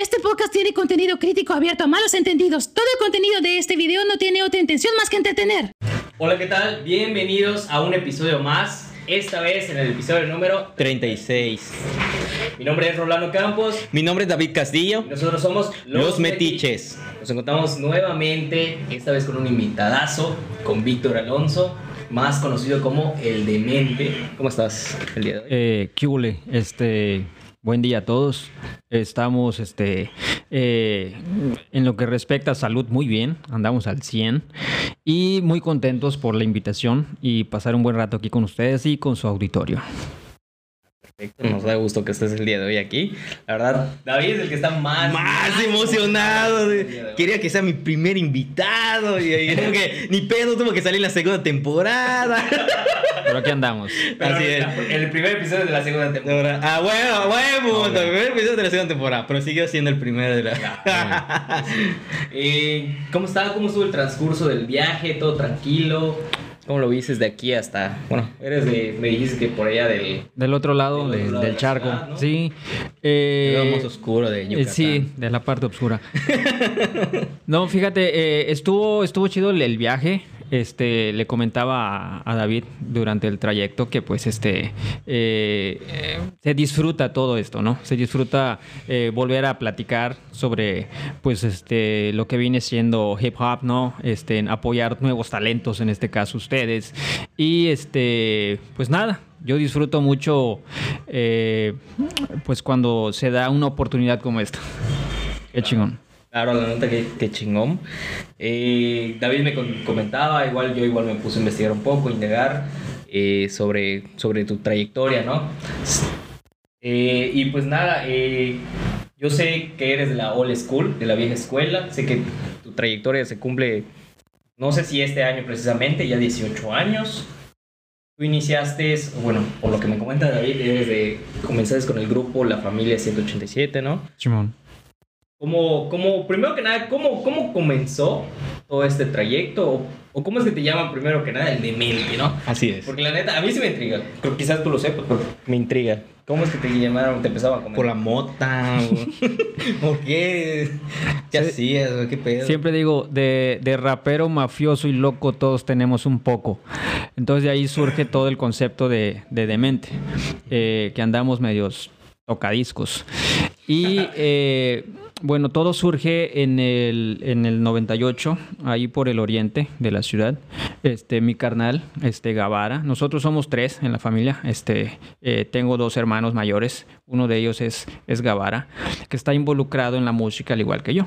Este podcast tiene contenido crítico abierto a malos entendidos. Todo el contenido de este video no tiene otra intención más que entretener. Hola, ¿qué tal? Bienvenidos a un episodio más. Esta vez en el episodio número 36. Mi nombre es Rolando Campos. Mi nombre es David Castillo. Y nosotros somos Los, Metiches. Nos encontramos nuevamente, esta vez con un invitadazo, con Víctor Alonso, más conocido como El Demente. ¿Cómo estás el día de hoy? Eh, ¿Qué hule? Este, buen día a todos. Estamos este, eh, en lo que respecta a salud muy bien, andamos al 100 y muy contentos por la invitación y pasar un buen rato aquí con ustedes y con su auditorio. Perfecto, nos da gusto que estés el día de hoy aquí. La verdad, David es el que está más, Más emocionado. Quería que sea mi primer invitado. Y, y como que ni pedo tuvo que salir en la segunda temporada. Pero aquí andamos. Pero Así es. El primer episodio de la segunda temporada. Ah, bueno, bueno, punto. El primer episodio de la segunda temporada. Pero siguió siendo el primero de la. Eh, ¿Cómo estaba? ¿Cómo estuvo el transcurso del viaje? ¿Todo tranquilo? ¿Cómo lo viste de aquí hasta.? Bueno, eres de. Me dijiste que por allá del. Del otro lado, Del lado del charco. ciudad, ¿no? Sí. Eh, más oscuro de Eh, Yucatán. Sí, de la parte oscura. no, fíjate, eh, estuvo, estuvo chido el, el viaje. Este, le comentaba a, David durante el trayecto que pues este eh, se disfruta todo esto, ¿no? Se disfruta eh, volver a platicar sobre pues este lo que viene siendo hip hop, ¿no? Este, en apoyar nuevos talentos, en este caso ustedes. Y este, pues nada, yo disfruto mucho, eh, pues cuando se da una oportunidad como esta. Qué chingón. Claro, la nota que, que chingón. Eh, David me comentaba, igual yo igual me puse a investigar un poco, indagar eh, sobre, sobre tu trayectoria, ¿no? Eh, y pues nada, eh, yo sé que eres de la old school, de la vieja escuela, sé que tu trayectoria se cumple, no sé si este año precisamente, ya 18 años. Tú iniciaste, bueno, por lo que me comenta David, eres de, comenzaste con el grupo La Familia 187, ¿no? Chimón. ¿Cómo, cómo, primero que nada, ¿cómo, cómo comenzó todo este trayecto? O, o cómo es que te llaman primero que nada el demente, no? Así es. Porque la neta, a mí sí me intriga. Creo que quizás tú lo sepas, pero me intriga. ¿Cómo es que te llamaron, te empezaban a comentar? Por la mota. ¿Por qué? ¿Qué Sí. hacías? ¿Qué pedo? Siempre digo, de, de rapero, mafioso y loco todos tenemos un poco. Entonces de ahí surge todo el concepto de, de demente, eh, que andamos medios tocadiscos. Y eh, bueno, todo surge en el, en el 98, ahí por el oriente de la ciudad. Este, mi carnal, este Gavara. Nosotros somos tres en la familia. Este, eh, tengo dos hermanos mayores. Uno de ellos es, es Gavara, que está involucrado en la música al igual que yo.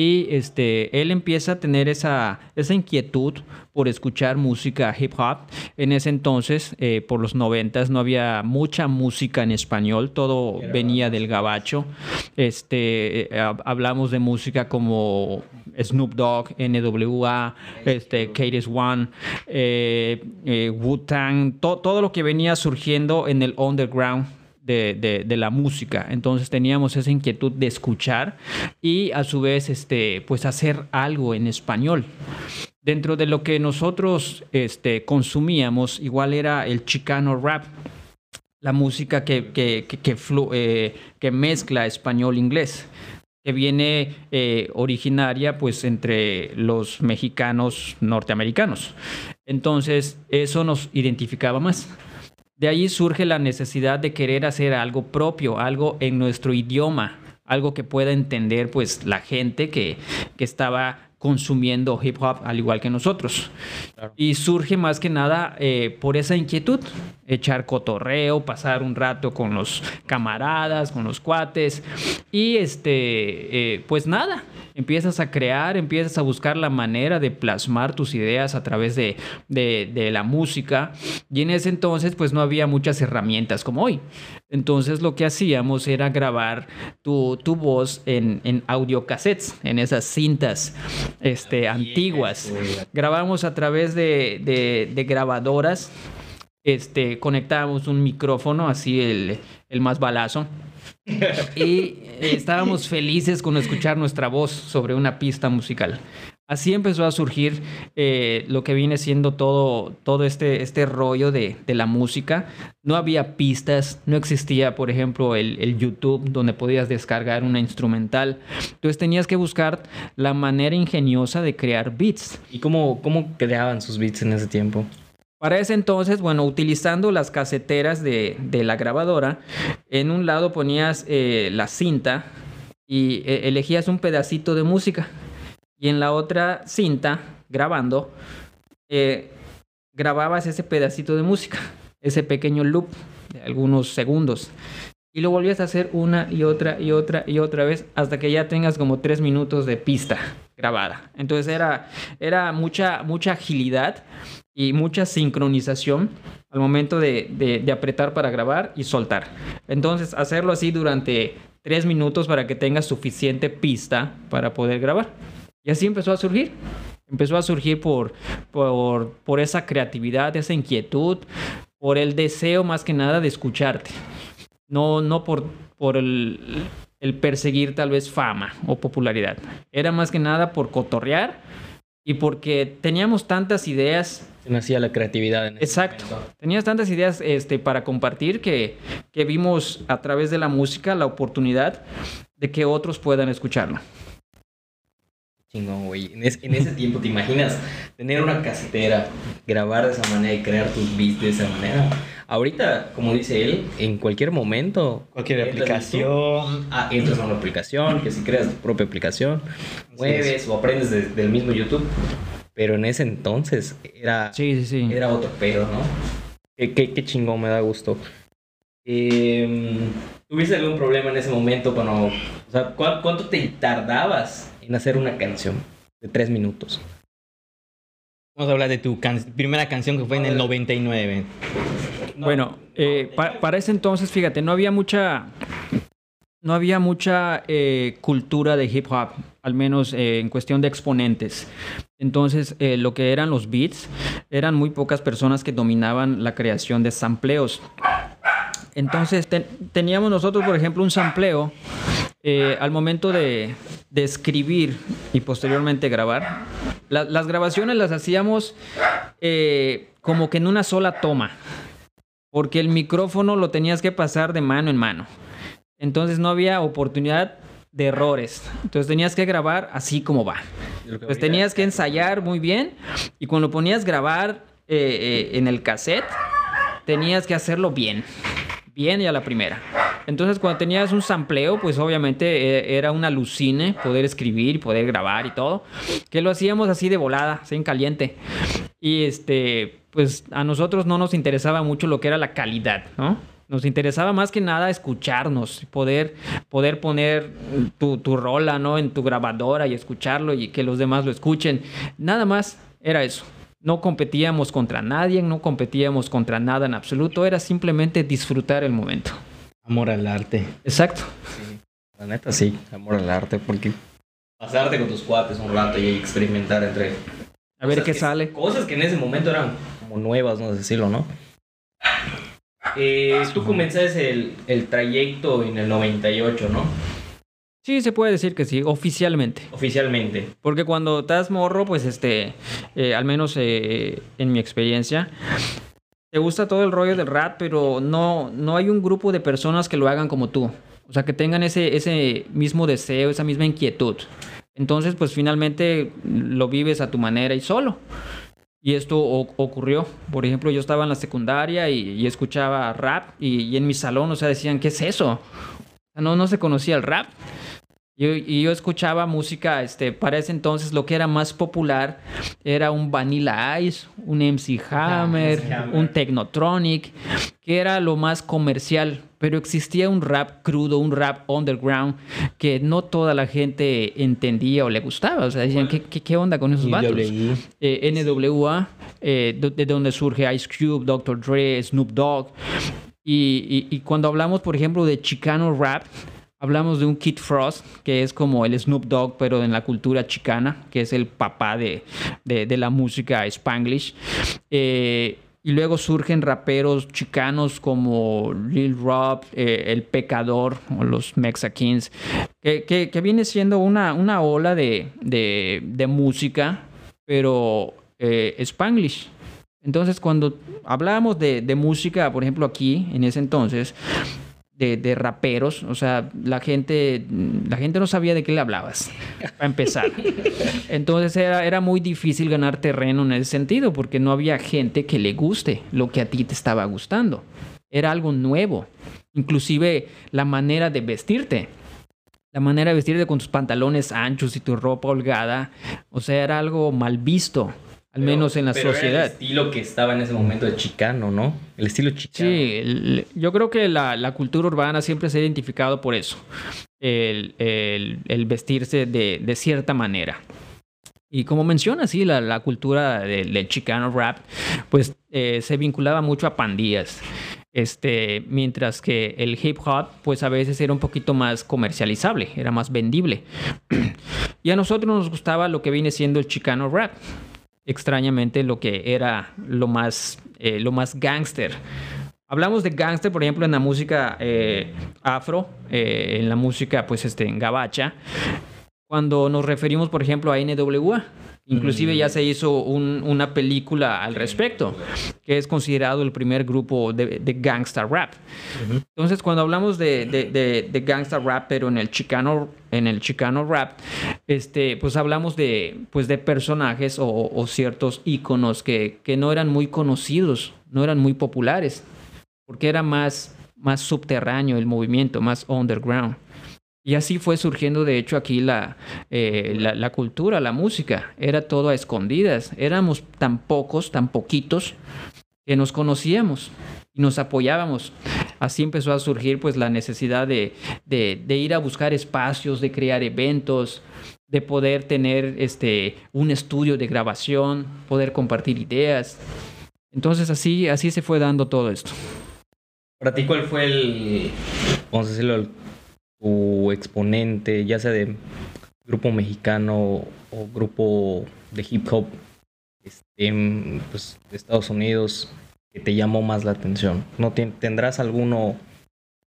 Y este, él empieza a tener esa, esa inquietud por escuchar música hip hop. En ese entonces, eh, por los noventas, no había mucha música en español, todo venía del gabacho. Este, eh, hab- hablamos de música como Snoop Dogg, NWA, este, KRS One, eh, eh, Wu-Tang, to- todo lo que venía surgiendo en el underground de, la música. Entonces teníamos esa inquietud de escuchar y a su vez este, pues hacer algo en español. Dentro de lo que nosotros este, consumíamos, igual era el chicano rap, la música que, que, que, que eh, mezcla español-inglés que viene eh, originaria pues entre los mexicanos norteamericanos. Entonces eso nos identificaba más. De ahí surge la necesidad de querer hacer algo propio, algo en nuestro idioma, algo que pueda entender pues la gente que, que estaba consumiendo hip hop al igual que nosotros. Y surge más que nada eh, por esa inquietud, echar cotorreo, pasar un rato con los camaradas, con los cuates y este, eh, pues nada, empiezas a crear, empiezas a buscar la manera de plasmar tus ideas a través de, de- de la música. Y en ese entonces, pues no había muchas herramientas como hoy. Entonces lo que hacíamos era grabar tu, tu voz en, en audiocassettes, en esas cintas este, antiguas. Grabamos a través de, de- de grabadoras. Este, conectábamos un micrófono, así el, el más balazo. Y eh, estábamos felices con escuchar nuestra voz sobre una pista musical. Así empezó a surgir eh, lo que viene siendo todo, todo este, este rollo de, de, la música. No había pistas, no existía, por ejemplo, el, el, YouTube donde podías descargar una instrumental. Entonces tenías que buscar la manera ingeniosa de crear beats. ¿Y cómo, cómo creaban sus beats en ese tiempo? Para ese entonces, bueno, utilizando las caseteras de, de la grabadora, en un lado ponías eh, la cinta y eh, elegías un pedacito de música y en la otra cinta, grabando, eh, grababas ese pedacito de música, ese pequeño loop de algunos segundos. Y lo volvías a hacer una y otra y otra y otra vez hasta que ya tengas como tres minutos de pista grabada. Entonces era, era mucha, mucha agilidad y mucha sincronización al momento de, de, de, apretar para grabar y soltar. Entonces hacerlo así durante tres minutos para que tengas suficiente pista para poder grabar. Y así empezó a surgir. Empezó a surgir por, por, por esa creatividad, esa inquietud, por el deseo más que nada de escucharte. No, no por, por el, el perseguir tal vez fama o popularidad. Era más que nada por cotorrear y porque teníamos tantas ideas. Nacía la creatividad. En Exacto. Momento. Tenías tantas ideas este, para compartir que, que vimos a través de la música la oportunidad de que otros puedan escucharlo. Chingón, güey. En, es, en, ese tiempo, ¿te imaginas tener una casetera, grabar de esa manera y crear tus beats de esa manera? Ahorita, como dice él, en cualquier momento. Cualquier aplicación. ah, entras a una aplicación, que si creas tu propia aplicación, mueves o aprendes de, del mismo YouTube. Pero en ese entonces era, sí, sí, sí. era otro pedo, ¿no? Qué, qué, qué chingón, me da gusto. Eh, ¿Tuviste algún problema en ese momento cuando... O sea, ¿cuánto te tardabas en hacer una canción de tres minutos? Vamos a hablar de tu can primera canción que fue en el 99. No, bueno, eh, pa para ese entonces, fíjate, no había mucha... No había mucha eh, cultura de hip hop, al menos eh, en cuestión de exponentes. Entonces, eh, lo que eran los beats, eran muy pocas personas que dominaban la creación de sampleos. Entonces ten, teníamos nosotros, por ejemplo, un sampleo eh, al momento de, de, escribir y posteriormente grabar. La, las grabaciones las hacíamos eh, como que en una sola toma, porque el micrófono lo tenías que pasar de mano en mano. Entonces no había oportunidad de errores. Entonces tenías que grabar así como va. Pues tenías que ensayar muy bien y cuando ponías grabar eh, en el cassette, tenías que hacerlo bien bien y a la primera. Entonces, cuando tenías un sampleo, pues obviamente eh, era una alucine poder escribir, poder grabar y todo, que lo hacíamos así de volada, en caliente. Y este, pues a nosotros no nos interesaba mucho lo que era la calidad, ¿no? Nos interesaba más que nada escucharnos, poder, poder poner tu, tu rola, ¿no? En tu grabadora y escucharlo y que los demás lo escuchen. Nada más era eso. No competíamos contra nadie, no competíamos contra nada en absoluto, era simplemente disfrutar el momento. Amor al arte. Exacto. Sí, la neta sí, amor al arte, porque pasarte con tus cuates un rato y experimentar entre... A ver qué que, sale. Cosas que en ese momento eran como nuevas, no sé decirlo, ¿no? Eh, tú comenzaste el, el trayecto en el 98, ¿no? Sí, se puede decir que sí, oficialmente. Oficialmente. Porque cuando estás morro, pues este, eh, al menos eh, en mi experiencia, te gusta todo el rollo del rap, pero no, no hay un grupo de personas que lo hagan como tú. O sea, que tengan ese, ese mismo deseo, esa misma inquietud. Entonces, pues finalmente lo vives a tu manera y solo. Y esto ocurrió. Por ejemplo, yo estaba en la secundaria y, y escuchaba rap y, y, en mi salón, o sea, decían, ¿qué es eso? No, no se conocía el rap. Yo, y yo escuchaba música, este, para ese entonces lo que era más popular era un Vanilla Ice, un MC Hammer, ah, un Technotronic, que era lo más comercial. Pero existía un rap crudo, un rap underground, que no toda la gente entendía o le gustaba. O sea, decían, ¿qué, qué, qué onda con esos vatos? Eh, NWA, eh, de donde surge Ice Cube, Dr. Dre, Snoop Dogg. Y, y, y cuando hablamos, por ejemplo, de Chicano Rap, Hablamos de un Kid Frost, que es como el Snoop Dogg, pero en la cultura chicana, que es el papá de, de, la música spanglish. Eh, y luego surgen raperos chicanos como Lil Rob, eh, El Pecador o los Mexakins, que, que, que viene siendo una, una ola de, de, de música, pero eh, Spanglish. Entonces, cuando hablábamos de, de música, por ejemplo, aquí, en ese entonces, de, de raperos, o sea, la gente, la gente no sabía de qué le hablabas, para empezar. Entonces era, era muy difícil ganar terreno en ese sentido, porque no había gente que le guste lo que a ti te estaba gustando. Era algo nuevo. Inclusive la manera de vestirte. La manera de vestirte con tus pantalones anchos y tu ropa holgada, o sea, era algo mal visto, al menos en la pero era sociedad. el estilo que estaba en ese momento de chicano, ¿no? El estilo chicano. Sí, el- yo creo que la, la cultura urbana siempre se ha identificado por eso, el, el- el vestirse de, de cierta manera. Y como menciona, sí, la, la cultura del, del chicano rap, pues eh, se vinculaba mucho a pandillas. Este, mientras que el hip hop, pues a veces era un poquito más comercializable, era más vendible. y a nosotros nos gustaba lo que viene siendo el chicano rap. Extrañamente, lo que era lo más, eh, lo más gangster. Hablamos de gangster, por ejemplo, en la música eh, afro, eh, en la música, pues, este, en gabacha, cuando nos referimos, por ejemplo, a NWA. Inclusive ya se hizo un- una película al respecto, que es considerado el primer grupo de, de gangsta rap. Entonces, cuando hablamos de, de, de- de gangsta rap, pero en el chicano, en el chicano rap, este, pues hablamos de, pues de personajes o, o ciertos íconos que, que no eran muy conocidos, no eran muy populares, porque era más, más subterráneo el movimiento, más underground. Y así fue surgiendo, de hecho, aquí la, eh, la, la cultura, la música. Era todo a escondidas. Éramos tan pocos, tan poquitos, que nos conocíamos y nos apoyábamos. Así empezó a surgir pues la necesidad de, de, de ir a buscar espacios, de crear eventos, de poder tener este, un estudio de grabación, poder compartir ideas. Entonces así, así se fue dando todo esto. Para ti, ¿cuál fue el, vamos a decirlo, el- tu exponente, ya sea de grupo mexicano o grupo de hip hop este, pues, de Estados Unidos que te llamó más la atención? ¿No tendrás alguno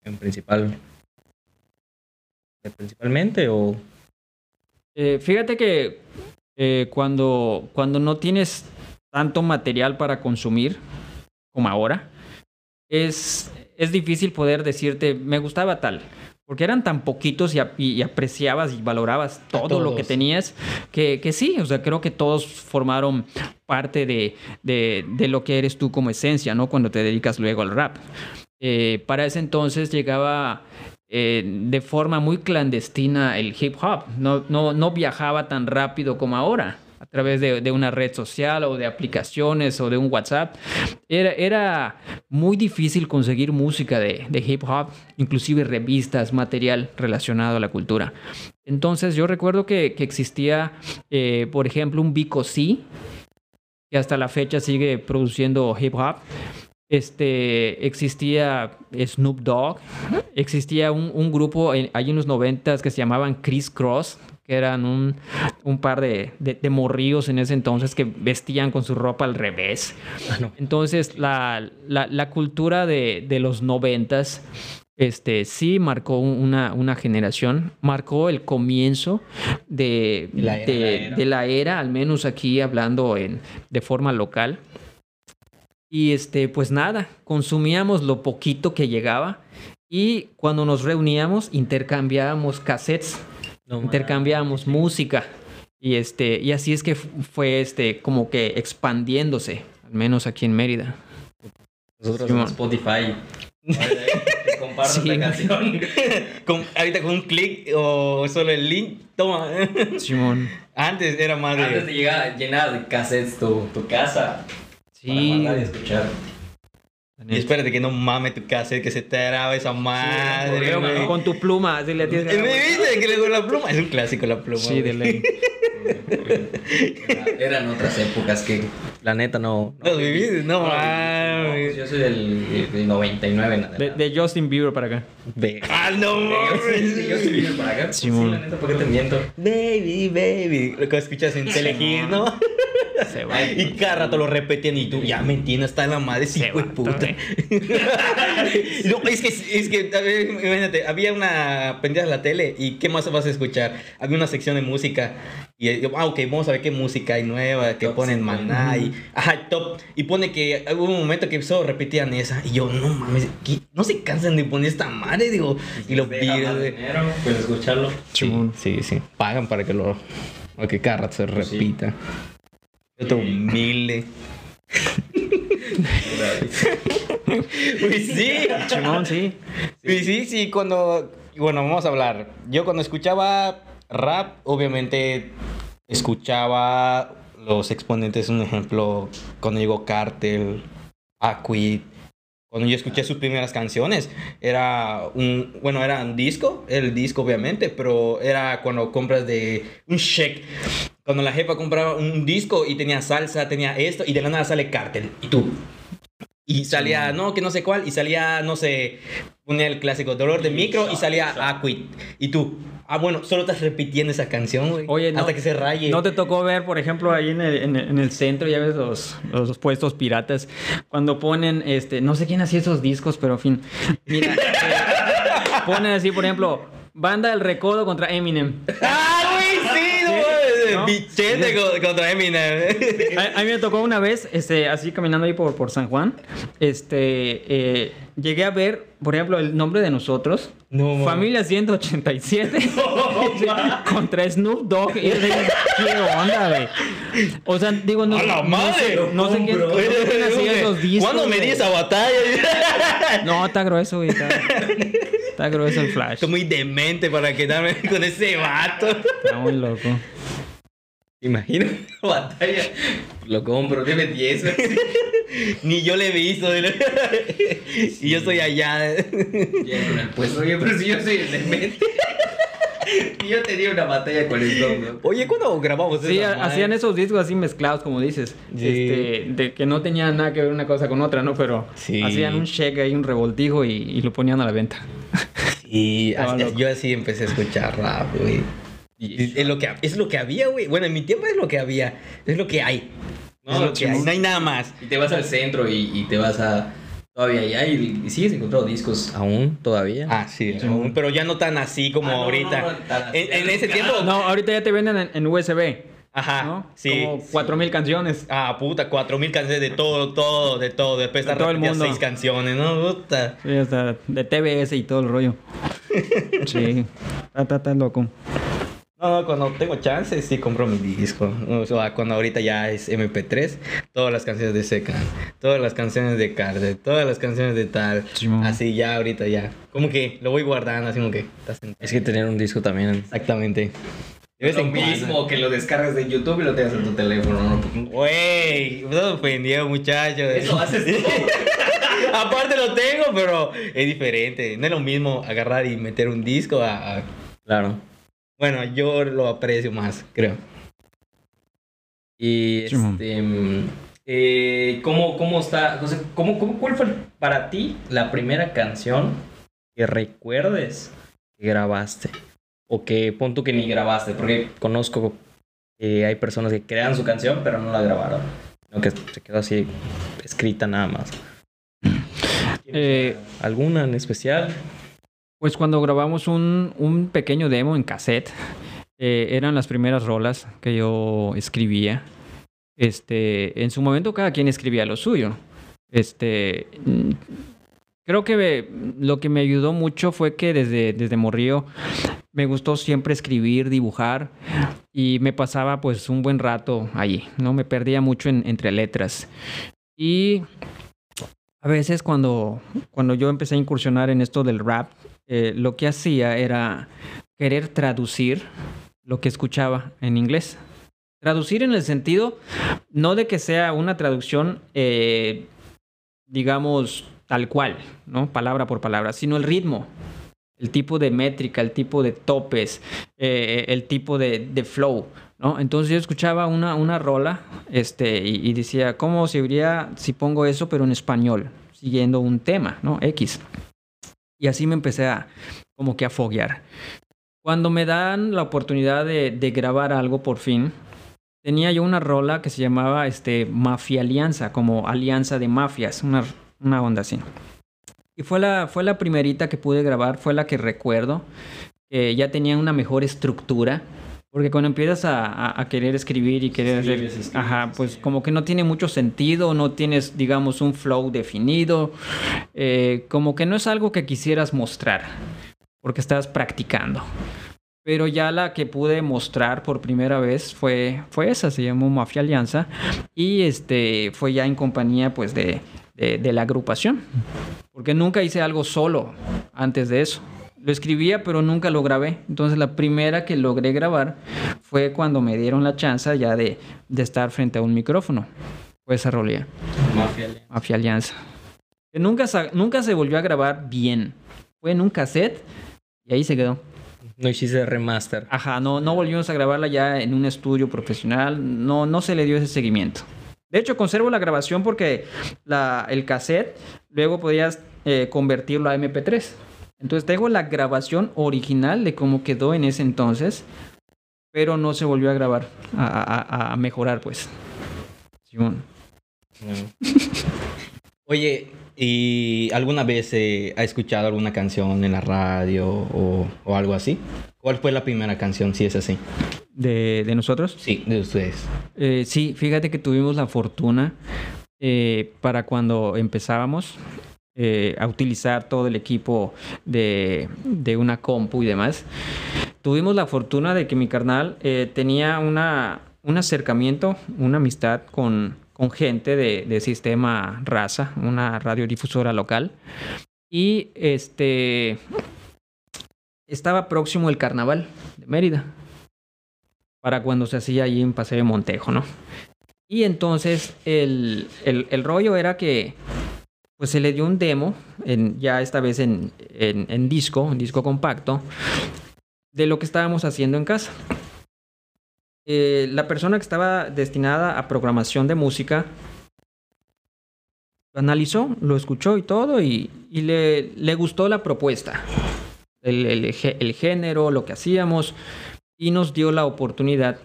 en principal? ¿Principalmente o...? Eh, fíjate que eh, cuando, cuando no tienes tanto material para consumir como ahora, es, es difícil poder decirte, me gustaba tal. Porque eran tan poquitos y, ap- y apreciabas y valorabas todo lo que tenías, que, que sí, o sea, creo que todos formaron parte de, de, de lo que eres tú como esencia, ¿no? Cuando te dedicas luego al rap. Eh, para ese entonces llegaba eh, de forma muy clandestina el hip hop. No, no, no viajaba tan rápido como ahora a través de, de una red social o de aplicaciones o de un WhatsApp. Era, era muy difícil conseguir música de, de hip hop, inclusive revistas, material relacionado a la cultura. Entonces yo recuerdo que, que existía, eh, por ejemplo, un Vico C, que hasta la fecha sigue produciendo hip hop. Este, existía Snoop Dogg, existía un, un grupo en, en los noventas que se llamaban Criss Cross, que eran un, un par de, de, de morrillos en ese entonces que vestían con su ropa al revés. Entonces, la, la, la cultura de, de los noventas este, sí marcó un- una, una generación, marcó el comienzo de, De la era, de- la era. de la era, al menos aquí hablando en, de forma local. Y este, pues nada, consumíamos lo poquito que llegaba y cuando nos reuníamos intercambiábamos cassettes, No, intercambiábamos música y este y así es que fu- fue este como que expandiéndose, al menos aquí en Mérida. Nosotros Simón. en Spotify. Te comparto Sí. esta canción. Con- ahorita con un clic o solo el link, toma. Simón. Antes era más de. Antes de llegar llenar de cassettes tu, tu casa. Para Sí. guardar y escuchar. Y espérate que no mame tu cassette, que se te graba esa madre. Pero güey. con tu pluma, así le tienes que ¿Me viste que le con la pluma? Es un clásico la pluma. Sí, de ley. Era- Eran otras épocas que la neta no. Los viviste, no No, mames. pues yo soy del, del 99 en De, adelante. de Justin Bieber para acá. Ve- Ah, no Sí, mames. yo estoy bien para acá. Sí, Simón. la neta, ¿por qué te miento? Baby, baby. Lo que escuchas en Telehit, ¿no? Se va. Y cada rato lo repetían y tú, ya me entiendes, está en la madre, sí, hijo de puta. no, es que, es que, ver, imagínate, había una pendiente de la tele y ¿qué más vas a escuchar? Había una sección de música y yo, ah, ok, vamos a ver qué música hay nueva, que Top ponen 50. maná y, ajá, top, y pone que hubo un momento que solo repetían esa y yo, no mames, ¿qué? no se cansan de poner esta madre, digo, y lo Deja vi, más güey. dinero, pues escucharlo. Sí, sí, sí. Pagan para que lo. O que cada rato se Pues sí. Te humilde. Pues sí. Chimón, sí. Pues sí, sí, cuando. Bueno, vamos a hablar. Yo cuando escuchaba rap, obviamente escuchaba los exponentes, un ejemplo, cuando llegó Cartel, Aquid. Cuando yo escuché sus primeras canciones, era un, bueno, era un disco, el disco obviamente, pero era cuando compras de un check. Cuando la jefa compraba un disco y tenía salsa, tenía esto, y de la nada sale Cartel. Y tú, y salía, no, que no sé cuál, y salía, no sé, ponía el clásico Dolor de Micro y salía Aquid. Y tú, ah, bueno, solo estás repitiendo esa canción, güey. Oye, no, Hasta que se raye. ¿No te tocó ver, por ejemplo, ahí en el, en el- en el centro, ya ves los, los puestos piratas, cuando ponen, este, no sé quién hacía esos discos, pero en fin, mira, eh, ponen así, por ejemplo, Banda del Recodo contra Eminem. ¡Ah, güey, sí! No, mames, ¿no? Bichete co- contra Eminem. A, a mí me tocó una vez, este, así caminando ahí por, por San Juan, este, eh, llegué a ver, por ejemplo, el nombre de nosotros, No. Familia 187 contra Snoop Dogg. Y yo dije, ¿qué onda, güey? O sea, digo, no, ¡A la madre! sé, no sé quién, no sé quién hacía esos discos. ¿Cuándo me di esa batalla? No, está grueso, güey. Está, está grueso el flash. Estoy muy demente para quedarme con ese vato. Está muy loco. Imagina una batalla. Lo compro, dime 10. Ni yo le he visto. y yo estoy allá. Puesto. Oye, pero si yo soy el demente. y yo tenía una batalla con el Snoop, Oye, ¿cuándo grabamos Sí, hacían esos discos así mezclados, como dices. Sí. Este, de que no tenían nada que ver una cosa con otra, ¿no? Pero Sí. hacían un cheque ahí, un revoltijo y, y lo ponían a la venta. Sí, Estaba así- yo así empecé a escuchar rap, güey. Y- Es lo, que, es lo que había, güey. Bueno, en mi tiempo es lo que había. Es lo que hay. No, es lo que hay. No hay nada más. Y te vas al centro y, y te vas a. Todavía allá y, y sigues encontrando discos aún, todavía. Ah, sí. aún, pero ya no tan así como Ah, no, ahorita. no, no, tan así. en, en ese tiempo. No, ahorita ya te venden en, en USB, Ajá. ¿no? Ah, Sí. Como 4000 canciones. Ah, puta, cuatro mil canciones de todo, todo, de todo. Después De de todo el mundo. seis canciones, ¿no? Puta. Sí, hasta de TBS y todo el rollo. Sí. Está, está, está loco. No, no, cuando tengo chance sí compro mi disco. O sea, cuando ahorita ya es MP3, todas las canciones de Secan, todas las canciones de Carter, todas las canciones de tal. Así ya ahorita ya. Como que lo voy guardando, así como que. Es que tener un disco también. Exactamente. De Es vez lo en cuando. mismo que lo descargas de YouTube y lo tengas en tu teléfono, ¿no? Güey, me ofendido, muchacho. Eso haces tú. Aparte lo tengo, pero es diferente. No es lo mismo agarrar y meter un disco a. a- Claro. Bueno, yo lo aprecio más, creo. Y este. mm, eh, ¿cómo, ¿Cómo está? José, ¿cómo, cómo, ¿Cuál fue para ti la primera canción que recuerdes que grabaste? O que pon tú que ni grabaste, porque conozco que hay personas que crean su canción pero no la grabaron. Aunque se quedó así escrita nada más. Eh, ¿Alguna en especial? Pues cuando grabamos un, un pequeño demo en cassette, eh, eran las primeras rolas que yo escribía. Este, en su momento cada quien escribía lo suyo. Este, mm, creo que me- lo que me ayudó mucho fue que desde, desde Morrío me gustó siempre escribir, dibujar y me pasaba pues un buen rato allí, ¿no? Me perdía mucho en- entre letras. Y a veces cuando, cuando yo empecé a incursionar en esto del rap, eh, lo que hacía era querer traducir lo que escuchaba en inglés. Traducir en el sentido, no de que sea una traducción, eh, digamos, tal cual, ¿no? Palabra por palabra, sino el ritmo, el tipo de métrica, el tipo de topes, eh, el tipo de, flow, ¿no? Entonces yo escuchaba una, una rola este, y, decía, ¿cómo se si pongo eso pero en español? Siguiendo un tema, ¿no? X. Y así me empecé a como que a foguear. Cuando me dan la oportunidad de, grabar algo por fin, tenía yo una rola que se llamaba este, Mafia Alianza, como alianza de mafias, una, una onda así. Y fue la, fue la primerita que pude grabar, fue la que recuerdo, ya tenía una mejor estructura. Porque cuando empiezas a, a- a querer escribir y querer hacer, Escribes, escribes, ajá, pues como que no tiene mucho sentido, no tienes, digamos, un flow definido, eh, como que no es algo que quisieras mostrar, porque estás practicando. Pero ya la que pude mostrar por primera vez fue, fue esa, se llamó Mafia Alianza, y este fue ya en compañía pues de, de, de la agrupación, porque nunca hice algo solo antes de eso. Lo escribía, pero nunca lo grabé. Entonces la primera que logré grabar fue cuando me dieron la chance ya de, de estar frente a un micrófono. Fue esa rolía, Mafia Alianza. Mafia Alianza. Que nunca, nunca se volvió a grabar bien. Fue en un cassette y ahí se quedó. No hiciste remaster. Ajá, no, no volvimos a grabarla ya en un estudio profesional. No, no se le dio ese seguimiento. De hecho, conservo la grabación porque la, el cassette luego podías eh, convertirlo a MP3. Entonces tengo la grabación original de cómo quedó en ese entonces, pero no se volvió a grabar, a, a- a- a mejorar pues. Simón. Oye, ¿y alguna vez eh, ha escuchado alguna canción en la radio o, o algo así? ¿Cuál fue la primera canción, si es así? ¿De, de nosotros? Sí, de ustedes. Eh, sí, fíjate que tuvimos la fortuna eh, para cuando empezábamos eh, a utilizar todo el equipo de, de una compu y demás. Tuvimos la fortuna de que mi carnal eh, tenía una, un acercamiento, una amistad con, con gente de, de sistema raza, una radiodifusora local. Y este estaba próximo el carnaval de Mérida para cuando se hacía allí en Paseo Montejo, ¿no? Y entonces el- el rollo era que pues se le dio un demo, en, ya esta vez en, en- en disco, en disco compacto, de lo que estábamos haciendo en casa. Eh, la persona que estaba destinada a programación de música lo analizó, lo escuchó y todo, y, y le, le gustó la propuesta, el, el el género, lo que hacíamos y nos dio la oportunidad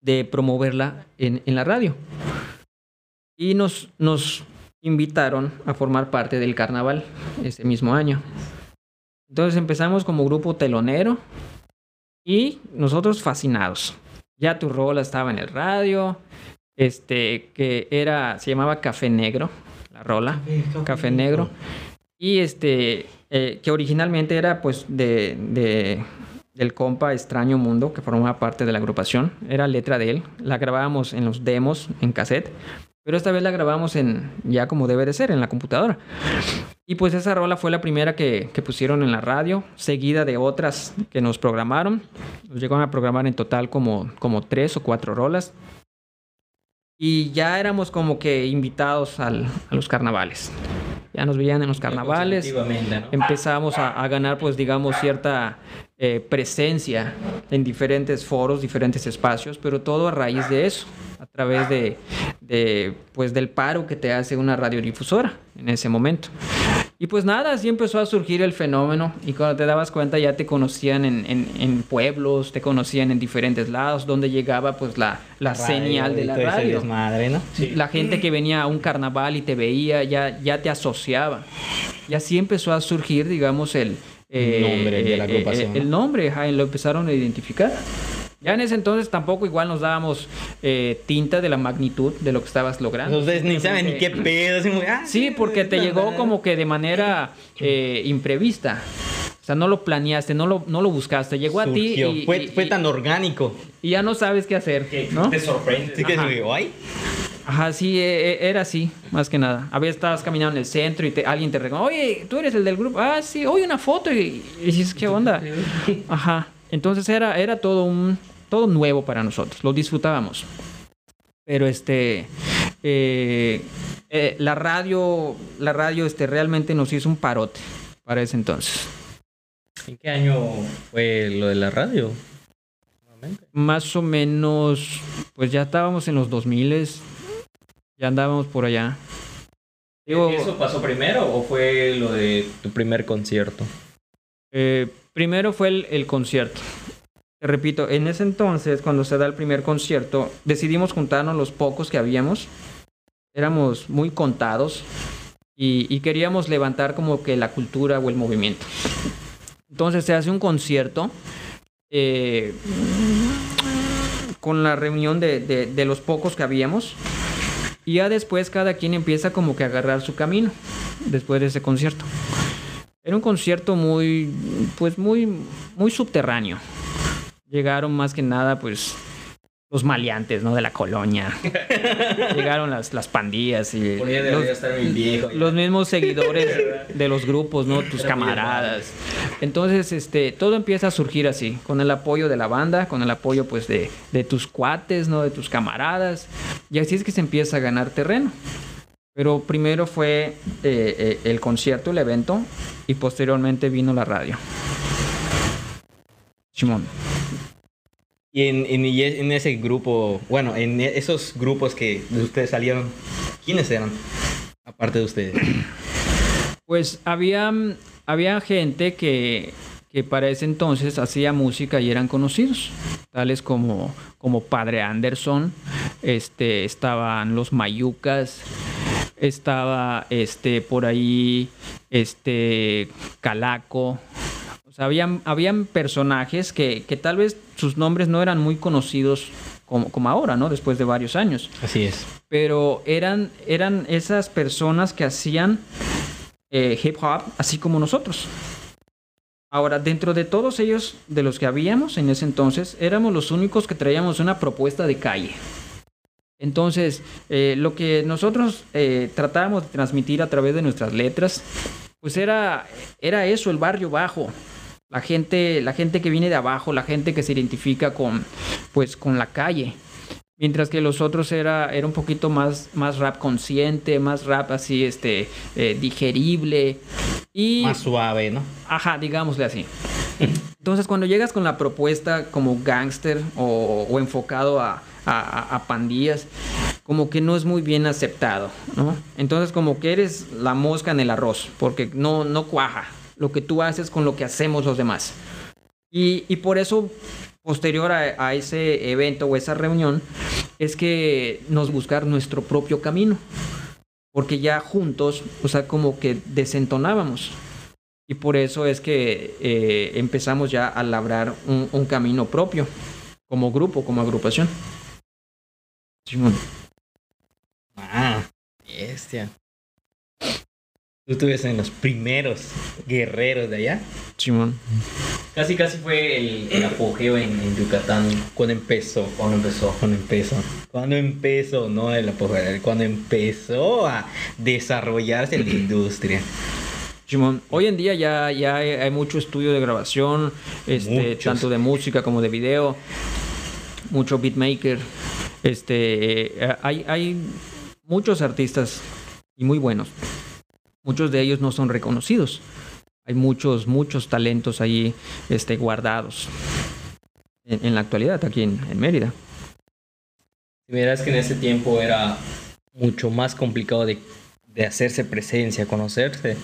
de promoverla en, en la radio. Y nos, nos invitaron a formar parte del carnaval ese mismo año. Entonces empezamos como grupo telonero y nosotros fascinados. Ya tu rola estaba en el radio, este que era se llamaba Café Negro, la rola, Café Negro. Y este, eh, que originalmente era pues de, de- del compa Extraño Mundo, que formaba parte de la agrupación. Era letra de él. La grabábamos en los demos, en cassette. Pero esta vez la grabamos en, ya como debe de ser, en la computadora. Y pues esa rola fue la primera que, que pusieron en la radio, seguida de otras que nos programaron. Nos llegaron a programar en total como, como tres o cuatro rolas. Y ya éramos como que invitados al- a los carnavales. Ya nos veían en los carnavales empezamos a, a ganar, pues digamos, cierta eh, presencia en diferentes foros, diferentes espacios, pero todo a raíz de eso, a través de, de, pues, del paro que te hace una radiodifusora en ese momento. Y pues nada, así empezó a surgir el fenómeno y cuando te dabas cuenta ya te conocían en, en- en pueblos, te conocían en diferentes lados, donde llegaba pues la, la señal de la radio. desmadre, ¿no? La gente que venía a un carnaval y te veía ya, ya te asociaba. Y así empezó a surgir, digamos, el, El nombre de la eh, agrupación, eh, el ¿no? nombre, lo empezaron a identificar. Ya en ese entonces tampoco igual nos dábamos eh, tinta de la magnitud de lo que estabas logrando. Ustedes ni saben ni qué pedo. así ah, Sí, porque te llegó como que de manera eh, imprevista. O sea, no lo planeaste, no lo, no lo buscaste. Llegó a ti y, fue, y- fue tan orgánico. y ya no sabes qué hacer, Que ¿no? te sorprende. Que Ajá. digo, ay, Ajá, sí, eh, eh, era así, más que nada. A veces estabas caminando en el centro y te- alguien te reclamó, oye, tú eres el del grupo. Ah, sí, oye, una foto. Y, y dices, ¿qué onda? Ajá. Entonces era, era todo un todo nuevo para nosotros. Lo disfrutábamos. Pero este. eh, eh, la radio. La radio este, realmente nos hizo un parote para ese entonces. ¿En qué año fue lo de la radio? Más o menos. Pues ya estábamos en los 2000 Ya andábamos por allá. Digo, ¿Eso pasó primero o fue lo de tu primer concierto? Eh, primero fue el, el concierto. Repito, en ese entonces, cuando se da el primer concierto, decidimos juntarnos los pocos que habíamos. Éramos muy contados y, y queríamos levantar como que la cultura o el movimiento. Entonces se hace un concierto eh, con la reunión de, de- de los pocos que habíamos. Y ya después cada quien empieza como que a agarrar su camino después de ese concierto. Era un concierto muy, pues muy, muy subterráneo. Llegaron más que nada, pues, los maleantes, ¿no? De la colonia. Llegaron las, las pandillas y Por los, estar viejo. mismos seguidores de los grupos, ¿no? Tus Era camaradas. Entonces, este, todo empieza a surgir así, con el apoyo de la banda, con el apoyo, pues, de, de tus cuates, ¿no? De tus camaradas. Y así es que se empieza a ganar terreno. Pero primero fue eh, eh, el concierto, el evento, y posteriormente vino la radio. Simón. Y en, en- ese grupo, bueno, en esos grupos que de ustedes salieron, ¿quiénes eran? Aparte de ustedes. Pues había, había gente que, que para ese entonces hacía música y eran conocidos, tales como, como Padre Anderson, este, estaban los Mayucas, estaba este, por ahí este, Calaco. Sea, habían, habían personajes que, que tal vez sus nombres no eran muy conocidos como, como ahora, ¿no? Después de varios años Así es. pero eran, eran esas personas que hacían eh, hip hop así como nosotros. Ahora, dentro de todos ellos, de los que habíamos en ese entonces, éramos los únicos que traíamos una propuesta de calle. Entonces, eh, lo que nosotros eh, tratábamos de transmitir a través de nuestras letras, pues era, era eso, el barrio bajo. La gente, la gente que viene de abajo, la gente que se identifica con, pues, con la calle. Mientras que los otros era, era un poquito más, más rap consciente, más rap así, este, eh, digerible. Y, Más suave, ¿no? ajá, digámosle así. Entonces, cuando llegas con la propuesta como gángster o, o enfocado a, a- a pandillas, como que no es muy bien aceptado, ¿no? Entonces, como que eres la mosca en el arroz, porque no, no cuaja lo que tú haces con lo que hacemos los demás. Y, y por eso, posterior a, ese evento o esa reunión, es que nos buscar nuestro propio camino. Porque ya juntos, o sea, como que desentonábamos. Y por eso es que eh, empezamos ya a labrar un, un camino propio, como grupo, como agrupación. Ah, Bestia. Tú estuviste en los primeros guerreros de allá. Simón. Casi, casi fue el, el apogeo en, en Yucatán Cuando empezó. cuando empezó. Cuando empezó. Cuando empezó, no el apogeo, cuando empezó a desarrollarse la industria. Simón. Hoy en día ya, ya hay, hay mucho estudio de grabación, este, tanto de música como de video, mucho beatmaker. Este, eh, hay, hay muchos artistas y muy buenos. Muchos de ellos no son reconocidos. Hay muchos, muchos talentos ahí este, guardados en, la actualidad aquí en, en Mérida. Si miras que en ese tiempo era mucho más complicado de, de hacerse presencia, conocerse,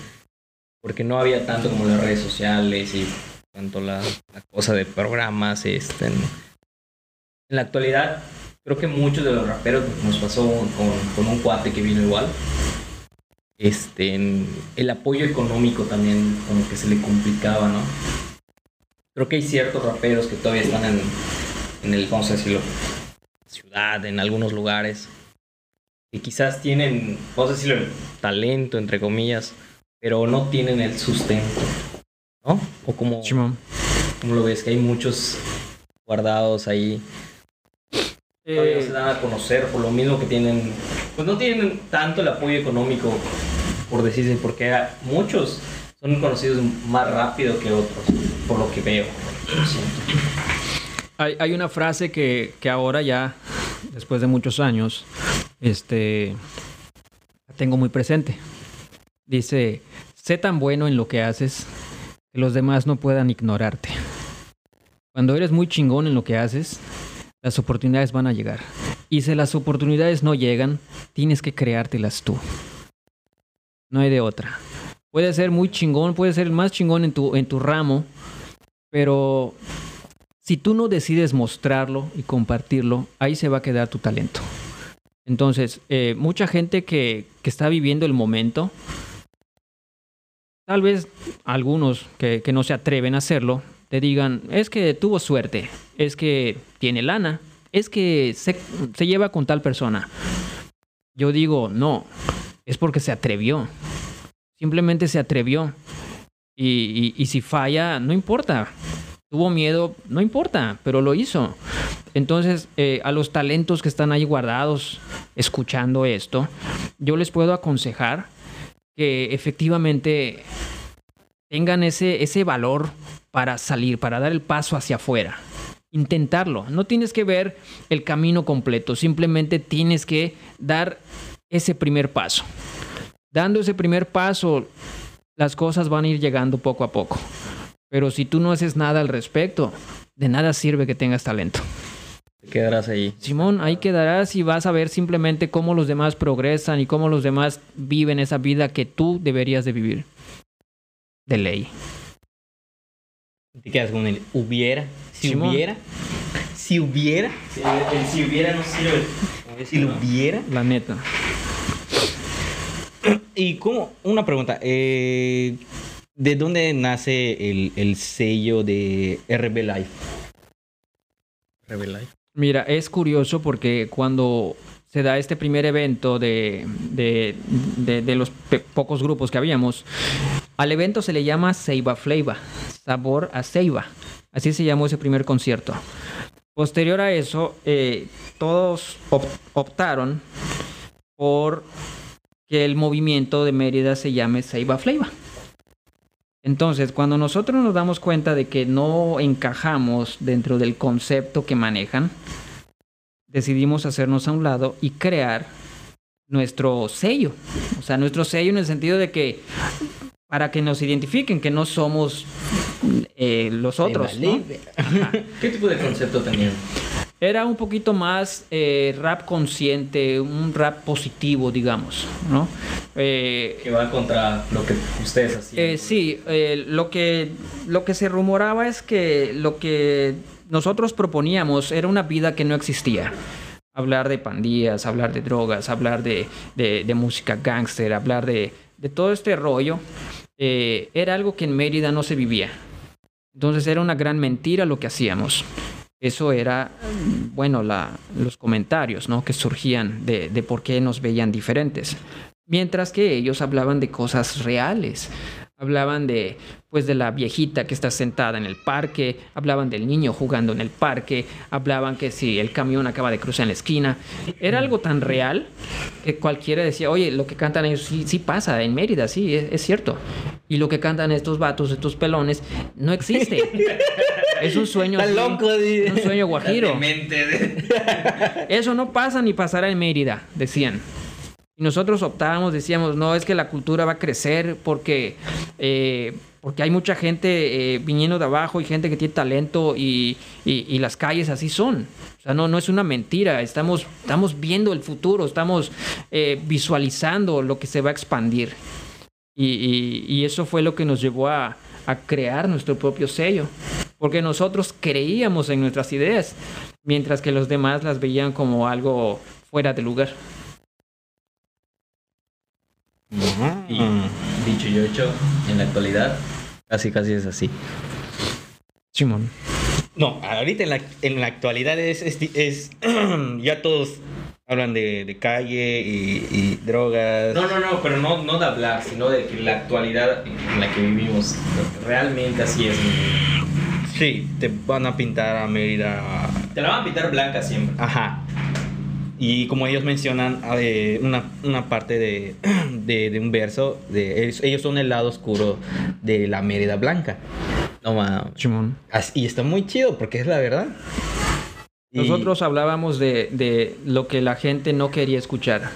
porque no había tanto como las redes sociales y tanto la, cosa de programas. Este, en, en la actualidad, creo que muchos de los raperos nos pasó con, con un cuate que vino igual. Este, el apoyo económico también como que se le complicaba, ¿no? Creo que hay ciertos raperos que todavía están en, en el, vamos a decirlo, ciudad, en algunos lugares, que quizás tienen, vamos a decirlo, el talento, entre comillas, pero no tienen el sustento, ¿no? O como, como lo ves, que hay muchos guardados ahí, todavía no Eh, se dan a conocer por lo mismo que tienen, pues no tienen tanto el apoyo económico, por decirse, porque muchos son conocidos más rápido que otros, por lo que veo. Hay, hay una frase que, que ahora ya, después de muchos años, este, tengo muy presente. Dice, sé tan bueno en lo que haces que los demás no puedan ignorarte. Cuando eres muy chingón en lo que haces, las oportunidades van a llegar. Y si las oportunidades no llegan, tienes que creártelas tú. No hay de otra. Puedes ser muy chingón, puedes ser el más chingón en tu, en tu ramo, pero si tú no decides mostrarlo y compartirlo, ahí se va a quedar tu talento. Entonces, eh, mucha gente que, que está viviendo el momento, tal vez algunos que, que no se atreven a hacerlo, te digan, es que tuvo suerte, es que tiene lana, es que se, se lleva con tal persona. Yo digo, no, es porque se atrevió. Simplemente se atrevió. Y, si falla, no importa. Tuvo miedo, no importa, pero lo hizo. Entonces, eh, a los talentos que están ahí guardados, escuchando esto, yo les puedo aconsejar que efectivamente tengan ese, ese valor para salir, para dar el paso hacia afuera. Intentarlo. No tienes que ver el camino completo, simplemente tienes que dar ese primer paso. Dando ese primer paso, las cosas van a ir llegando poco a poco. Pero si tú no haces nada al respecto, de nada sirve que tengas talento. Te quedarás ahí. Simón, ahí quedarás y vas a ver simplemente cómo los demás progresan y cómo los demás viven esa vida que tú deberías de vivir. De ley. Te quedas con el hubiera. Si Simón. hubiera. Si hubiera. el, si hubiera no sirve. Si lo hubiera. La neta. Y como, una pregunta. eh, ¿De dónde nace el, el sello de RB Life? Rebel Mira, es curioso porque cuando se da este primer evento de, de, de- de los pe- pocos grupos que habíamos, al evento se le llama Ceiba Flavor, sabor a ceiba. Así se llamó ese primer concierto. Posterior a eso, eh, todos op- optaron por que el movimiento de Mérida se llame Ceiba Flavor. Entonces, cuando nosotros nos damos cuenta de que no encajamos dentro del concepto que manejan, decidimos hacernos a un lado y crear nuestro sello. O sea, nuestro sello en el sentido de que para que nos identifiquen que no somos eh, los otros. ¿no? ¿Qué tipo de concepto tenían? Era un poquito más eh, rap consciente, un rap positivo, digamos, ¿no? Eh, Que va contra lo que ustedes hacían. Eh, sí, eh, lo, que, lo que se rumoraba es que lo que nosotros proponíamos era una vida que no existía. Hablar de pandillas, hablar de drogas, hablar de, de- de música gángster, hablar de, de todo este rollo, eh, era algo que en Mérida no se vivía. Entonces era una gran mentira lo que hacíamos. Eso era, bueno, la- los comentarios ¿no? que surgían de por qué nos veían diferentes. Mientras que ellos hablaban de cosas reales. Hablaban de, pues, de la viejita que está sentada en el parque, hablaban del niño jugando en el parque, hablaban que si el camión acaba de cruzar en la esquina. Era algo tan real que cualquiera decía, oye, lo que cantan ellos sí, sí pasa en Mérida, sí, es, es cierto. Y lo que cantan estos vatos, estos pelones, no existe. es un sueño. Está así, loco, dice. un sueño guajiro. De- Eso no pasa ni pasará en Mérida, decían. Nosotros optábamos, decíamos, no, es que la cultura va a crecer porque, eh, porque hay mucha gente eh, viniendo de abajo y gente que tiene talento y, y- y las calles así son. O sea, no, no es una mentira, estamos, estamos viendo el futuro, estamos eh, visualizando lo que se va a expandir. Y, y- y eso fue lo que nos llevó a, a crear nuestro propio sello. Porque nosotros creíamos en nuestras ideas, mientras que los demás las veían como algo fuera de lugar. Y dicho y hecho, en la actualidad, casi casi es así. Simón. No, ahorita en la, en la actualidad es, es, es- ya todos hablan de, de calle y, y drogas. No, no, no, pero no, no de hablar, sino de que la actualidad en la que vivimos realmente así es. Sí, te van a pintar a Mérida. Te la van a pintar blanca siempre. Ajá. Y como ellos mencionan, eh, una, una parte de, de, de un verso, de, ellos, son el lado oscuro de la Mérida blanca. No mames. Y está muy chido porque es la verdad. Y- Nosotros hablábamos de, de lo que la gente no quería escuchar.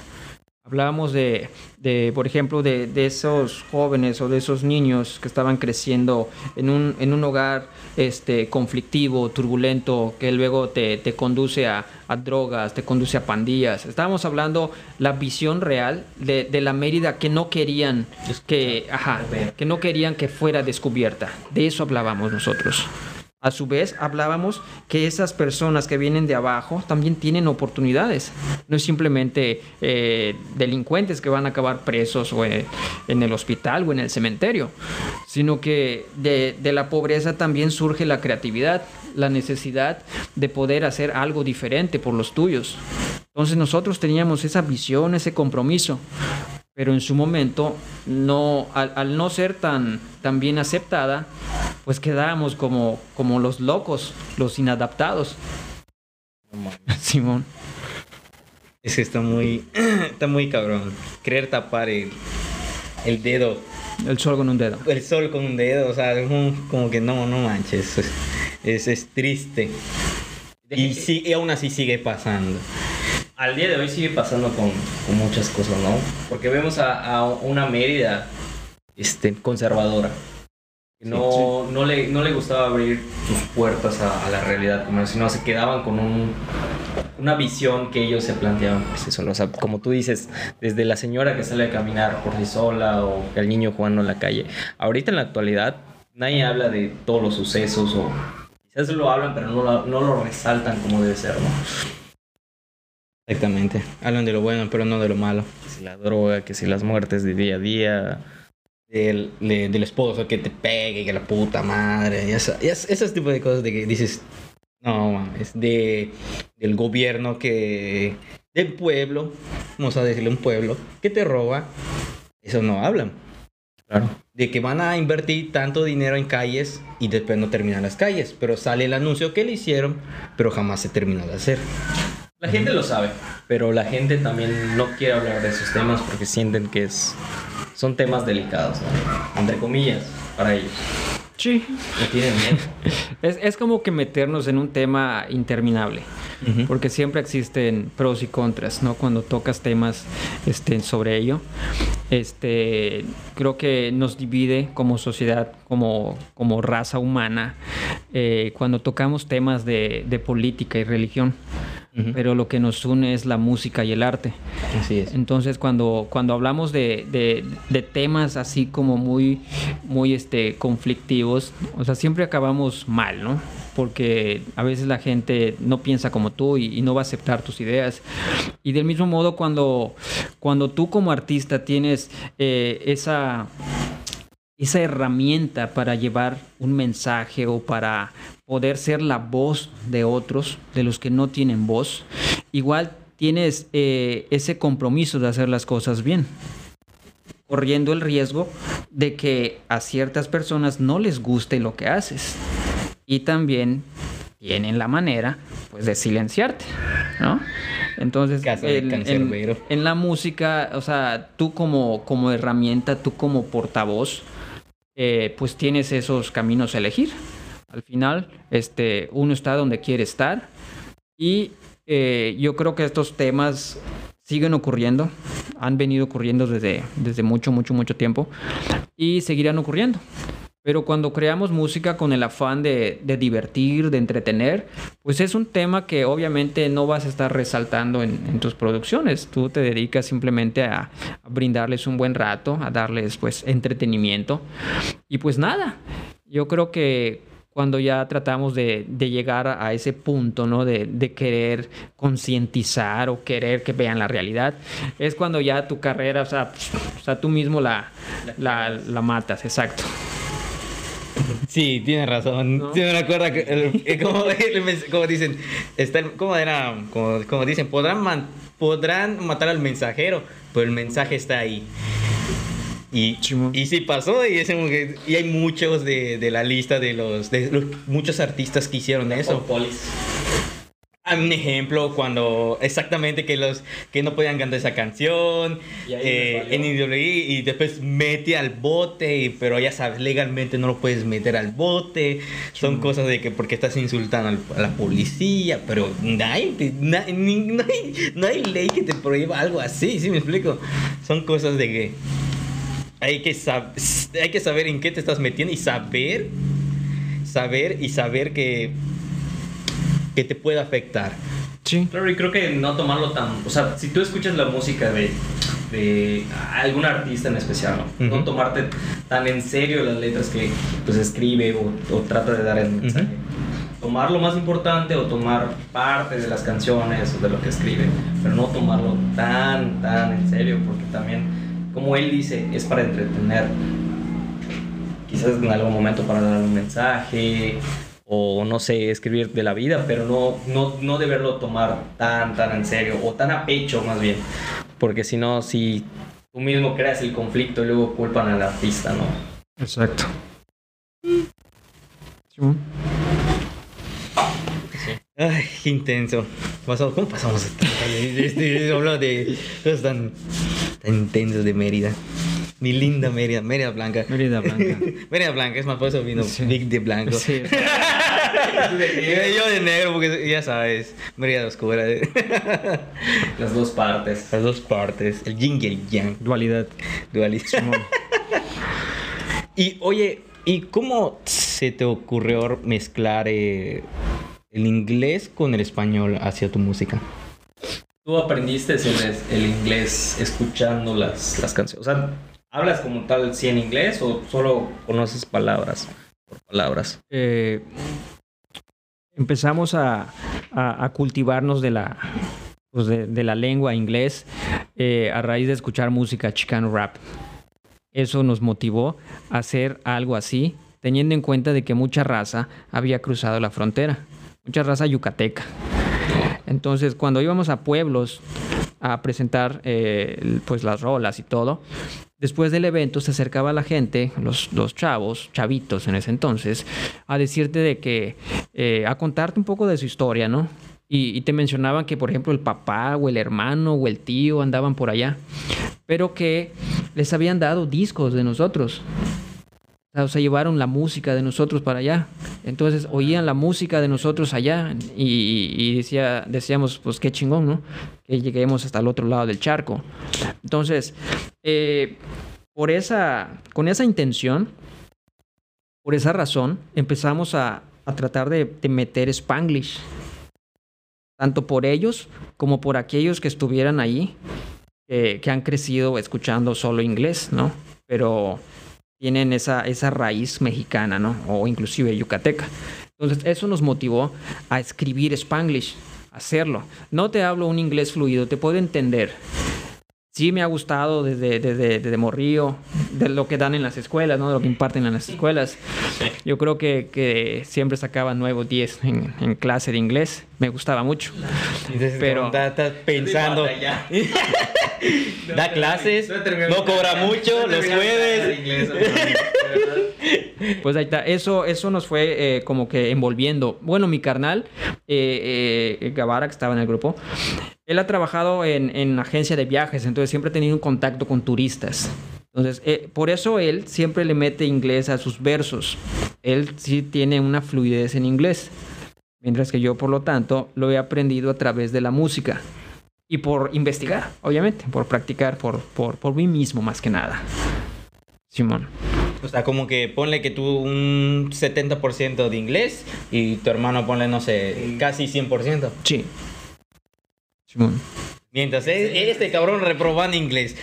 Hablábamos de, de, por ejemplo, de, de esos jóvenes o de esos niños que estaban creciendo en un, en un hogar este, conflictivo, turbulento, que luego te, te conduce a, a drogas, te conduce a pandillas. Estábamos hablando la visión real de, de la Mérida que no querían que, ajá, que no querían que fuera descubierta. De eso hablábamos nosotros. A su vez hablábamos que esas personas que vienen de abajo también tienen oportunidades. No es simplemente eh, delincuentes que van a acabar presos o en, en el hospital o en el cementerio, sino que de la pobreza también surge la creatividad, la necesidad de poder hacer algo diferente por los tuyos. Entonces nosotros teníamos esa visión, ese compromiso, pero en su momento, no, al, al no ser tan, tan bien aceptada, pues quedábamos como, como los locos, los inadaptados. Simón. Es que está muy, está muy cabrón. Querer tapar el, el dedo, El sol con un dedo. el sol con un dedo, o sea, es un- como que no, no manches. Es, es, es triste. Y, sí, y aún así sigue pasando. Al día de hoy sigue pasando con, con muchas cosas, ¿no? Porque vemos a, a una Mérida este, conservadora. que No, no, le, no le gustaba abrir sus puertas a, a la realidad, como sino se quedaban con un, una visión que ellos se planteaban. Pues eso, ¿no? O sea, como tú dices, desde la señora que sale a caminar por sí sola o el niño jugando en la calle. Ahorita en la actualidad nadie habla de todos los sucesos o quizás lo hablan pero no lo, no lo resaltan como debe ser, ¿no? Exactamente. Hablan de lo bueno, pero no de lo malo. que si la droga, que si las muertes de día a día. Del, de- del esposo que te pegue, que la puta madre. Y esa, y es- esos tipos de cosas de que dices, no mames, de, del gobierno que. del pueblo, vamos a decirle un pueblo, que te roba. Eso no hablan. Claro. De que van a invertir tanto dinero en calles y después no terminan las calles. Pero sale el anuncio que le hicieron, pero jamás se terminó de hacer. La gente lo sabe, pero la gente también no quiere hablar de esos temas porque sienten que es, son temas delicados, ¿no? entre comillas, para ellos. Sí. No tienen miedo. Es, es como que meternos en un tema interminable. Porque siempre existen pros y contras, ¿no? Cuando tocas temas este, sobre ello. Este, creo que nos divide como sociedad, como, como raza humana, eh, cuando tocamos temas de, de política y religión. Pero lo que nos une es la música y el arte. Así es. Entonces, cuando, cuando hablamos de, de- de temas así como muy, muy este, conflictivos, o sea, siempre acabamos mal, ¿no? Porque a veces la gente no piensa como tú y, no va a aceptar tus ideas. Y del mismo modo, cuando, cuando tú como artista tienes eh, esa, esa herramienta para llevar un mensaje o para poder ser la voz de otros, de los que no tienen voz, igual tienes eh, ese compromiso de hacer las cosas bien, corriendo el riesgo de que a ciertas personas no les guste lo que haces y también tienen la manera pues de silenciarte, ¿no? Entonces, de en- en la música, o sea, tú como, como herramienta, tú como portavoz, eh, pues tienes esos caminos a elegir. Al final, este, uno está donde quiere estar y eh, yo creo que estos temas siguen ocurriendo, han venido ocurriendo desde, desde mucho, mucho, mucho tiempo y seguirán ocurriendo. Pero cuando creamos música con el afán de, de divertir, de entretener, pues es un tema que obviamente no vas a estar resaltando en, en tus producciones. Tú te dedicas simplemente a, a brindarles un buen rato, a darles pues entretenimiento. Y pues nada, yo creo que cuando ya tratamos de, de llegar a, ese punto, ¿no? De, de querer concientizar o querer que vean la realidad, es cuando ya tu carrera, o sea, o sea tú mismo la, la, la matas, exacto. Sí, tiene razón. ¿No? Sí, me acuerdo que, el- eh, como, el- como dicen, está el- ¿cómo era? Como, como dicen, podrán, man- podrán matar al mensajero, pero el mensaje está ahí. Y, y sí pasó, y, es como que- y hay muchos de, de la lista de los, de los- muchos artistas que hicieron eso. Polis. Un ejemplo cuando exactamente que los que no podían cantar esa canción Y eh, en ideología y después mete al bote, y- pero ya sabes, legalmente no lo puedes meter al bote. Son cosas de que porque estás insultando al- a la policía, pero no, hay, no hay ley que te prohíba algo así, ¿sí me explico? Son cosas de que hay que, sab- hay que saber en qué te estás metiendo y saber, saber y saber que, que te puede afectar. Sí. Claro, y creo que no tomarlo tan. O sea, si tú escuchas la música de, de algún artista en especial, ¿no? Ujú. No tomarte tan en serio las letras que pues escribe o, o trata de dar el mensaje. Ujú. tomar lo más importante o tomar parte de las canciones o de lo que escribe, pero no tomarlo tan, tan en serio, porque también, como él dice, es para entretener. Quizás en algún momento para dar un mensaje o no sé, escribir de la vida, pero no, no, no deberlo tomar tan, tan en serio o tan a pecho más bien, porque si no, si tú mismo creas el conflicto y luego culpan al artista, ¿no? Exacto. Ay, qué intenso. ¿Cómo pasamos esto? Este, Hablo de cosas tan, tan intensos de Mérida. Mi linda Mérida, Mérida Blanca. Mérida Blanca. Mérida Blanca, es más, por eso vino Sí. Vic de blanco. Sí. Yo de negro, porque ya sabes, Mérida oscura. Las dos partes. Las dos partes, el yin y el yang. Dualidad. Dualismo. Y oye, ¿y cómo se te ocurrió mezclar eh, el inglés con el español hacia tu música? ¿Tú aprendiste el, el inglés escuchando las, las canciones? O sea, ¿hablas como tal sí en inglés o solo conoces palabras por palabras? Eh, empezamos a, a- cultivarnos de la, pues de, de la lengua inglés eh, a raíz de escuchar música chicano rap. Eso nos motivó a hacer algo así, teniendo en cuenta de que mucha raza había cruzado la frontera, mucha raza yucateca. Entonces, cuando íbamos a pueblos a presentar eh, pues las rolas y todo, después del evento se acercaba la gente, los, los chavos, chavitos en ese entonces, a decirte de que, eh, a contarte un poco de su historia, ¿no? Y, y te mencionaban que, por ejemplo, el papá o el hermano o el tío andaban por allá, pero que les habían dado discos de nosotros. O sea, llevaron la música de nosotros para allá. Entonces oían la música de nosotros allá y, y decía, decíamos, pues qué chingón, ¿no? Que lleguemos hasta el otro lado del charco. Entonces, eh, por esa, con esa intención, por esa razón, empezamos a, a tratar de, de meter Spanglish. Tanto por ellos como por aquellos que estuvieran ahí, eh, que han crecido escuchando solo inglés, ¿no? Pero tienen esa, esa raíz mexicana, ¿no? O inclusive yucateca. Entonces, eso nos motivó a escribir Spanglish, hacerlo. No te hablo un inglés fluido, te puedo entender. Sí me ha gustado desde, desde, desde morrío, de lo que dan en las escuelas, ¿no? De lo que imparten en las escuelas. Yo creo que, que siempre sacaba nuevos 10 en, en clase de inglés. Me gustaba mucho. Entonces, Pero- estás pensando, Ya. da clases, no cobra mucho, los jueves. Pues ahí está, eso, eso nos fue eh, como que envolviendo. Bueno, mi carnal, eh, eh, Gavara, que estaba en el grupo, él ha trabajado en, en agencia de viajes, entonces siempre ha tenido un contacto con turistas. Entonces, eh, por eso él siempre le mete inglés a sus versos. Él sí tiene una fluidez en inglés. Mientras que yo, por lo tanto, lo he aprendido a través de la música. Y por investigar, obviamente, por practicar, por, por, por mí mismo más que nada. Simón. O sea, como que ponle que tú un 70% de inglés y tu hermano ponle, no sé, casi 100%. Sí. Simón. Mientras e- este cabrón reprobando inglés.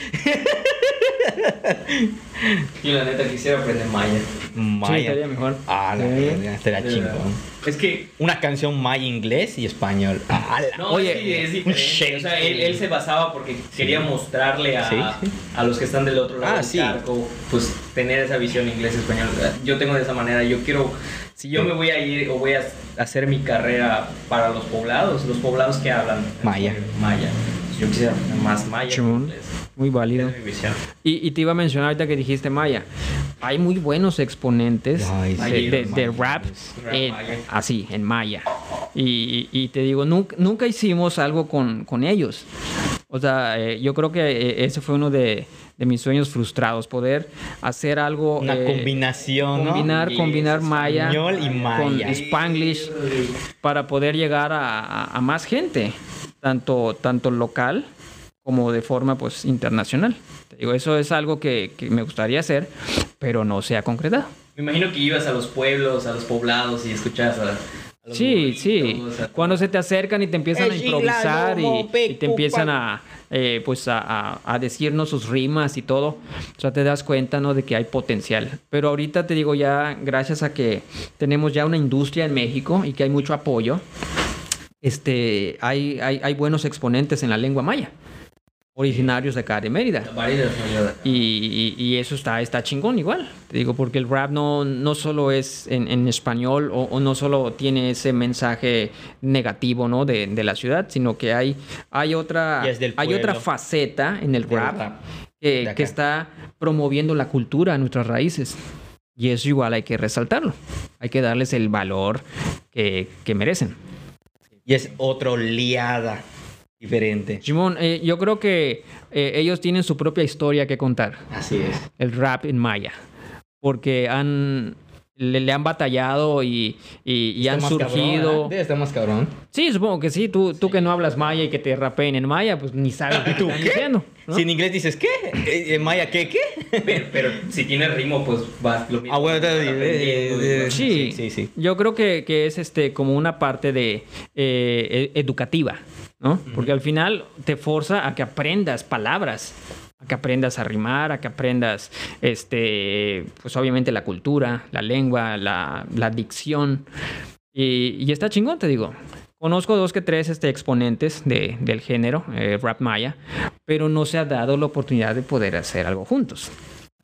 Yo la neta quisiera aprender maya. Sí, Maya. estaría mejor. Ah, la Sí. verga, estaría chingón. verdad. Es que Una canción maya inglés y español. Ah, la- No, Oye, es, que es un diferente. O sea, él, él se basaba porque quería mostrarle a, Sí, sí. a los que están del otro lado Ah, del sí. charco, pues tener esa visión inglés-español. Yo tengo de esa manera, yo quiero, si yo me voy a ir o voy a hacer mi carrera para los poblados, los poblados que hablan Maya. Maya. Yo quisiera más maya. Muy válido. Y, y te iba a mencionar ahorita que dijiste Maya. Hay muy buenos exponentes Ay, de, sí, de- de rap, así, en Maya. Y, y te digo, nunca, nunca hicimos algo con, con ellos. O sea, eh, yo creo que eh, ese fue uno de, de mis sueños frustrados, poder hacer algo... Una eh, combinación, ¿no? Combinar, Inglés, combinar Maya español y con maya. Spanglish para poder llegar a, a- a más gente, tanto, tanto local como de forma pues internacional. Te digo, eso es algo que, que me gustaría hacer, pero no se ha concretado. Me imagino que ibas a los pueblos, a los poblados y escuchabas a, Sí, sí. Cuando se te acercan y te empiezan a improvisar y, te empiezan a, eh, pues a, a- a decirnos sus rimas y todo, o sea, te das cuenta, ¿no? De que hay potencial. Pero ahorita te digo ya, gracias a que tenemos ya una industria en México y que hay mucho apoyo, este, hay, hay, hay buenos exponentes en la lengua maya, originarios de acá de Mérida. Y, y- y eso está, está chingón igual. Te digo, porque el rap no, no solo es en, en español o, o no solo tiene ese mensaje negativo ¿no? de, de la ciudad, sino que hay, hay, otra, hay otra faceta en el rap, que está promoviendo la cultura, nuestras raíces. Y eso igual hay que resaltarlo. Hay que darles el valor que, que merecen. Y es otra oleada diferente. Simón, eh, yo creo que eh, ellos tienen su propia historia que contar. Así es. el rap en maya. Porque han, le, le han batallado y, y- y han Está más cabrón, surgido. ¿verdad? Debe estar más cabrón. sí, supongo que sí. Tú, tú que no hablas maya y que te rapeen en maya, pues ni sabes qué ¿Tú están qué? diciendo. ¿no? Si en inglés dices, ¿qué? Eh, ¿En maya qué? ¿Qué? Pero, pero si tiene ritmo, pues va lo mismo. Ah, bueno, vas y eh, vas- Sí, sí, sí. Yo creo que, que es este como una parte de eh, e- educativa, ¿no? Porque al final te forza a que aprendas palabras, a que aprendas a rimar, a que aprendas, este, pues obviamente la cultura, la lengua, la, la dicción. Y, y está chingón, te digo. Conozco dos que tres este, exponentes de- del género, eh, rap maya, pero no se ha dado la oportunidad de poder hacer algo juntos.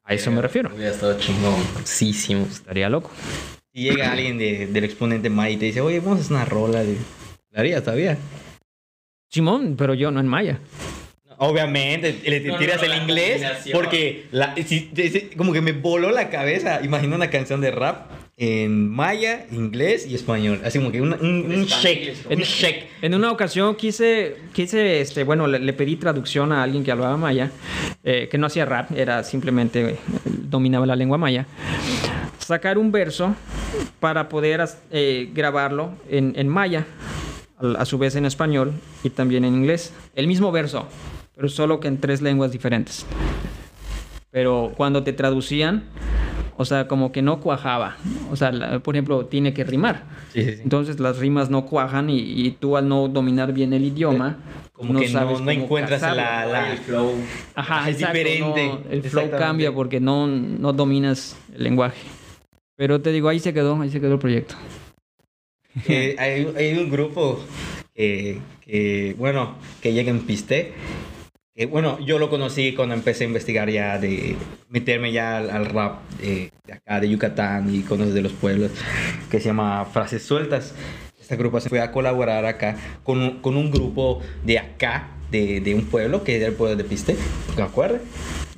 A eso me refiero. Hubiera estado chingón. Sí, Estaría loco. Si llega alguien de- del exponente maya y te dice, oye, vamos a hacer una rola. De... ¿La harías todavía? Simón, pero yo no en maya. Obviamente, le te No, tiras no, el inglés porque la, si- si- si- como que me voló la cabeza. Imagina una canción de rap en maya, inglés y español. Así como que un, un, un shake. Un shake. En una ocasión quise, quise este, bueno, le, le pedí traducción a alguien que hablaba maya, eh, que no hacía rap, era simplemente, eh, dominaba la lengua maya, sacar un verso para poder eh, grabarlo en, en maya, a su vez en español y también en inglés. El mismo verso, pero solo que en tres lenguas diferentes. Pero cuando te traducían, o sea, como que no cuajaba. O sea, la- por ejemplo, tiene que rimar. Sí, sí, sí. Entonces las rimas no cuajan y, y tú al no dominar bien el idioma, Como que no- sabes no cómo encuentras la- la- El flow. Ajá, es exacto, diferente. no, el flow cambia porque no, no dominas el lenguaje. Pero te digo, ahí se quedó, ahí se quedó el proyecto. Eh, hay, un grupo que, bueno, que llega en Piste. Que, bueno, yo lo conocí cuando empecé a investigar ya de meterme ya al, rap de, acá, de Yucatán y con los de los pueblos, que se llama Frases Sueltas. Esta agrupación fue a colaborar acá con con un grupo de acá, de, de un pueblo, que es el pueblo de Piste, ¿me acuerdas?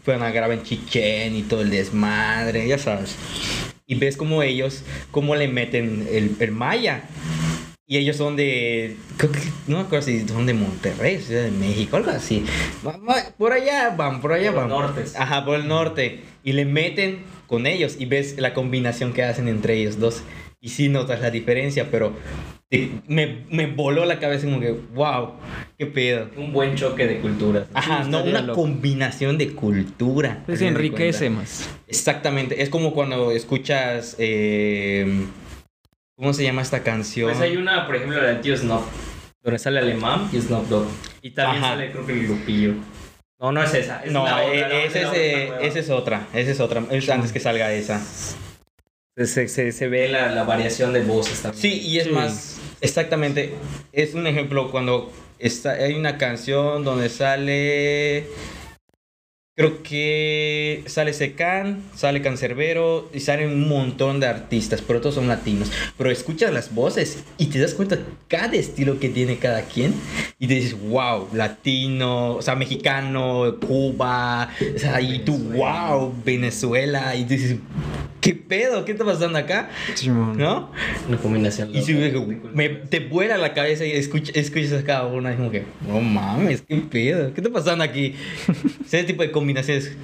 Fueron a grabar en Chichén y todo el desmadre, ya sabes. Y ves como ellos, cómo le meten el, el maya. Y ellos son de. no me acuerdo si son de Monterrey, Ciudad de México, algo así. Por allá van, por allá Por van. los nortes. Ajá, por el norte. Y le meten con ellos y ves la combinación que hacen entre ellos dos. Y sí notas la diferencia, pero te- me, me voló la cabeza como que, wow, qué pedo. Un buen choque de culturas. Ajá, Sí, no, una loco. combinación de cultura. Pues enriquece más. Exactamente, es como cuando escuchas. eh, ¿Cómo se llama esta canción? Pues hay una, por ejemplo, la de Tío Snoop, donde sale Alemán y Snoop Dogg. Y también Ajá. sale, creo que el grupillo. No, no es esa. Es no, la otra, eh, esa, es, esa es otra. Esa es otra. Es antes que salga esa. Se, se, ve la, la variación de voces también. Sí, y es Sí. más. Exactamente. Es un ejemplo cuando está, hay una canción donde sale. Creo que sale Secan, sale Cancerbero y salen un montón de artistas, pero todos son latinos. Pero escuchas las voces y te das cuenta cada estilo que tiene cada quien y te dices, wow, latino, o sea, mexicano, Cuba, o sea, y tú, wow, Venezuela, y dices, ¿qué pedo? ¿Qué está pasando acá? ¿No? Una combinación. Y si me, te vuela la cabeza y escucha- escuchas a cada una, es como que, no mames, qué pedo, ¿qué está pasando aquí? Ese tipo de combinaciones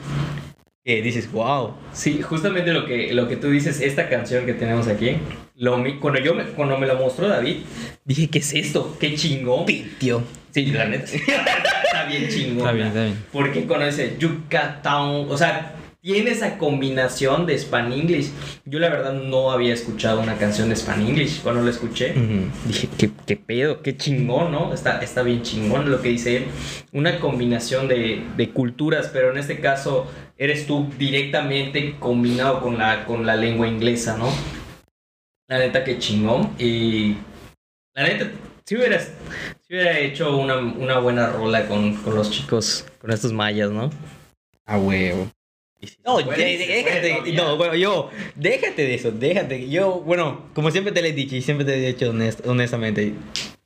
que dices, wow. Sí, justamente lo que, lo que tú dices, esta canción que tenemos aquí, lo, cuando, yo me, cuando me lo mostró David, dije, ¿qué es esto? ¡Qué chingón! Pitio. Sí, la neta. está bien chingón. Está bien, está bien. Porque cuando dice Yucatán, o sea, tiene esa combinación de Span-English. Yo la verdad no había escuchado una canción de Span-English. Cuando la escuché, dije, ¿qué, qué pedo, qué chingón, ¿no? Está, está bien chingón lo que dice él. Una combinación de, de culturas, pero en este caso eres tú directamente combinado con la, con la lengua inglesa, ¿no? La neta, que chingón. Y la neta, si hubieras, si hubiera hecho una, una buena rola con, con los chicos, con estos mayas, ¿no? A huevo. No, puede, de- se déjate. puede no, bueno, yo, déjate de eso, déjate. Yo, bueno, como siempre te lo he dicho y siempre te he dicho honest- honestamente,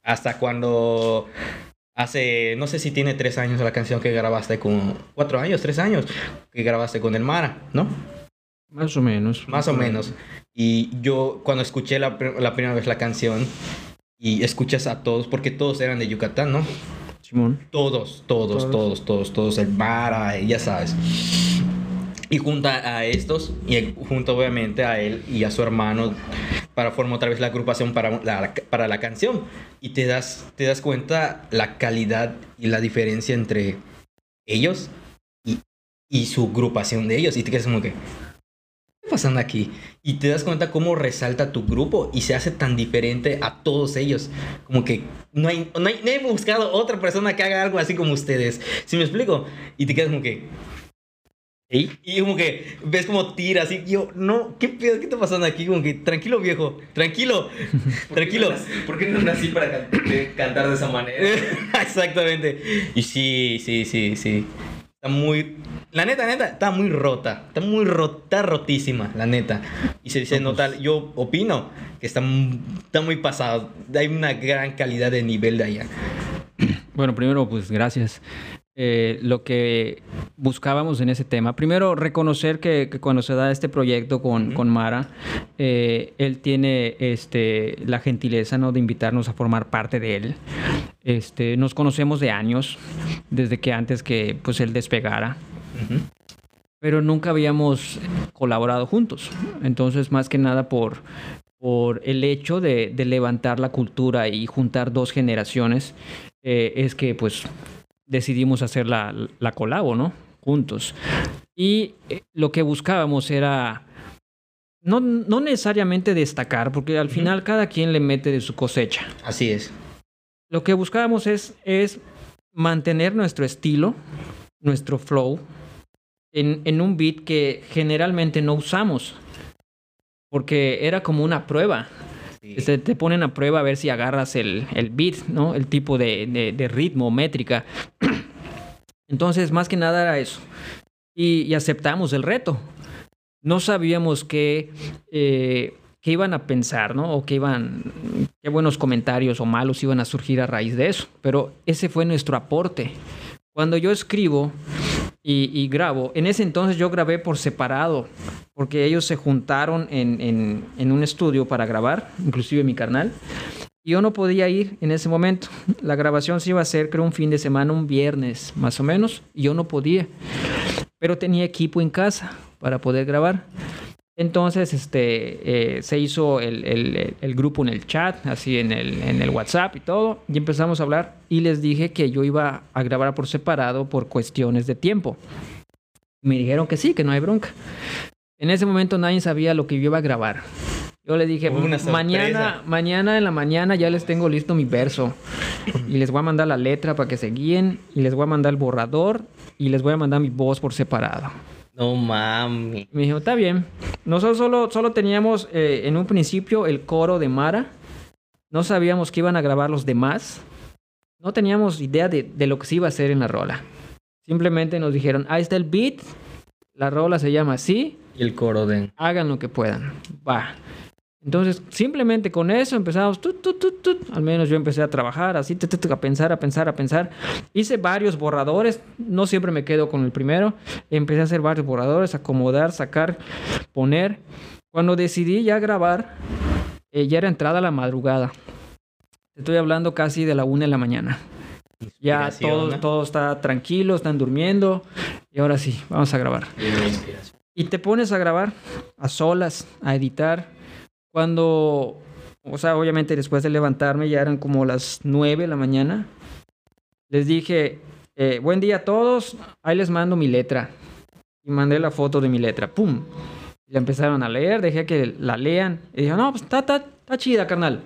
hasta cuando hace, no sé si tiene tres años la canción que grabaste con, cuatro años, tres años, que grabaste con el Mara, ¿no? Más o menos. Más o menos. Y yo cuando escuché la primera vez la canción y escuchas a todos, porque todos eran de Yucatán, ¿no? Simón. Todos, todos, Todos. todos, todos, todos, el Mara, ya sabes. Y junta a estos, y junto obviamente a él y a su hermano, para formar otra vez la agrupación para la, para la canción. Y te das, te das cuenta la calidad y la diferencia entre ellos y, y su agrupación de ellos. Y te quedas como que, ¿qué está pasando aquí? Y te das cuenta cómo resalta tu grupo y se hace tan diferente a todos ellos. Como que no hay, no hay, no he buscado otra persona que haga algo así como ustedes. ¿Sí me explico? Y te quedas como que... Y como que ves como tira así. y Yo, no, ¿qué pedo? ¿Qué está pasando aquí? Como que, tranquilo viejo, tranquilo, ¿Por qué tranquilo. no nací- ¿Por qué no nací para can- de- cantar de esa manera? Exactamente. Y sí, sí, sí, sí. Está muy... La neta, neta, está muy rota. Está muy rota, rotísima, la neta. Y se, se nota, yo opino que está, está muy pasado. Hay una gran calidad de nivel de allá. Bueno, primero, pues gracias. Eh, lo que buscábamos en ese tema, primero reconocer que, que cuando se da este proyecto con, con Mara, eh, él tiene este, la gentileza ¿no? de invitarnos a formar parte de él. Este, nos conocemos de años, desde que antes que pues, él despegara, pero nunca habíamos colaborado juntos. Entonces, más que nada por, por el hecho de, de levantar la cultura y juntar dos generaciones, eh, es que pues decidimos hacer la, la colabo, ¿no? Juntos. Y eh, lo que buscábamos era no, no necesariamente destacar, porque al final cada quien le mete de su cosecha. Así es. Lo que buscábamos es, es mantener nuestro estilo, nuestro flow, en, en un beat que generalmente no usamos. Porque era como una prueba. Sí. Te ponen a prueba a ver si agarras el, el beat, ¿no? El tipo de, de- de ritmo, métrica. Entonces, más que nada era eso. Y, aceptamos el reto. No sabíamos qué, eh, qué iban a pensar, ¿no? O qué iban, qué buenos comentarios o malos iban a surgir a raíz de eso. Pero ese fue nuestro aporte. Cuando yo escribo y, grabo, en ese entonces yo grabé por separado, porque ellos se juntaron en, en- en un estudio para grabar, inclusive mi carnal. Y yo no podía ir en ese momento. La grabación se iba a hacer, creo, un fin de semana, un viernes más o menos, y yo no podía. Pero tenía equipo en casa para poder grabar. Entonces, este, eh, se hizo el, el- el grupo en el chat, así en el, en el WhatsApp y todo, y empezamos a hablar. Y les dije que yo iba a grabar por separado por cuestiones de tiempo. Me dijeron que sí, que no hay bronca. En ese momento nadie sabía lo que yo iba a grabar. Yo le dije, mañana, mañana en la mañana ya les tengo listo mi verso. Y les voy a mandar la letra para que se guíen. Y les voy a mandar el borrador. Y les voy a mandar mi voz por separado. No mami. Me dijo, está bien. Nosotros solo, solo teníamos eh, en un principio el coro de Mara. No sabíamos que iban a grabar los demás. No teníamos idea de, de lo que se iba a hacer en la rola. Simplemente nos dijeron, ahí está el beat. La rola se llama así. Y el coro de... Hagan lo que puedan. Va. Entonces, simplemente con eso empezamos, tut, tut, tut, al menos yo empecé a trabajar así, a pensar, a pensar, a pensar. Hice varios borradores, no siempre me quedo con el primero. Empecé a hacer varios borradores, acomodar, sacar, poner. Cuando decidí ya grabar, eh, ya era entrada la madrugada. Estoy hablando casi de la una de la mañana. Ya todo, ¿no? todo está tranquilo, están durmiendo. Y ahora sí, vamos a grabar. Y te pones a grabar a solas, a editar. Cuando, o sea, obviamente después de levantarme ya eran como las 9 de la mañana. Les dije, eh, buen día a todos, ahí les mando mi letra. Y mandé la foto de mi letra. ¡Pum! Y la empezaron a leer, dejé que la lean. Y dijo, no, pues está, está, está chida, carnal.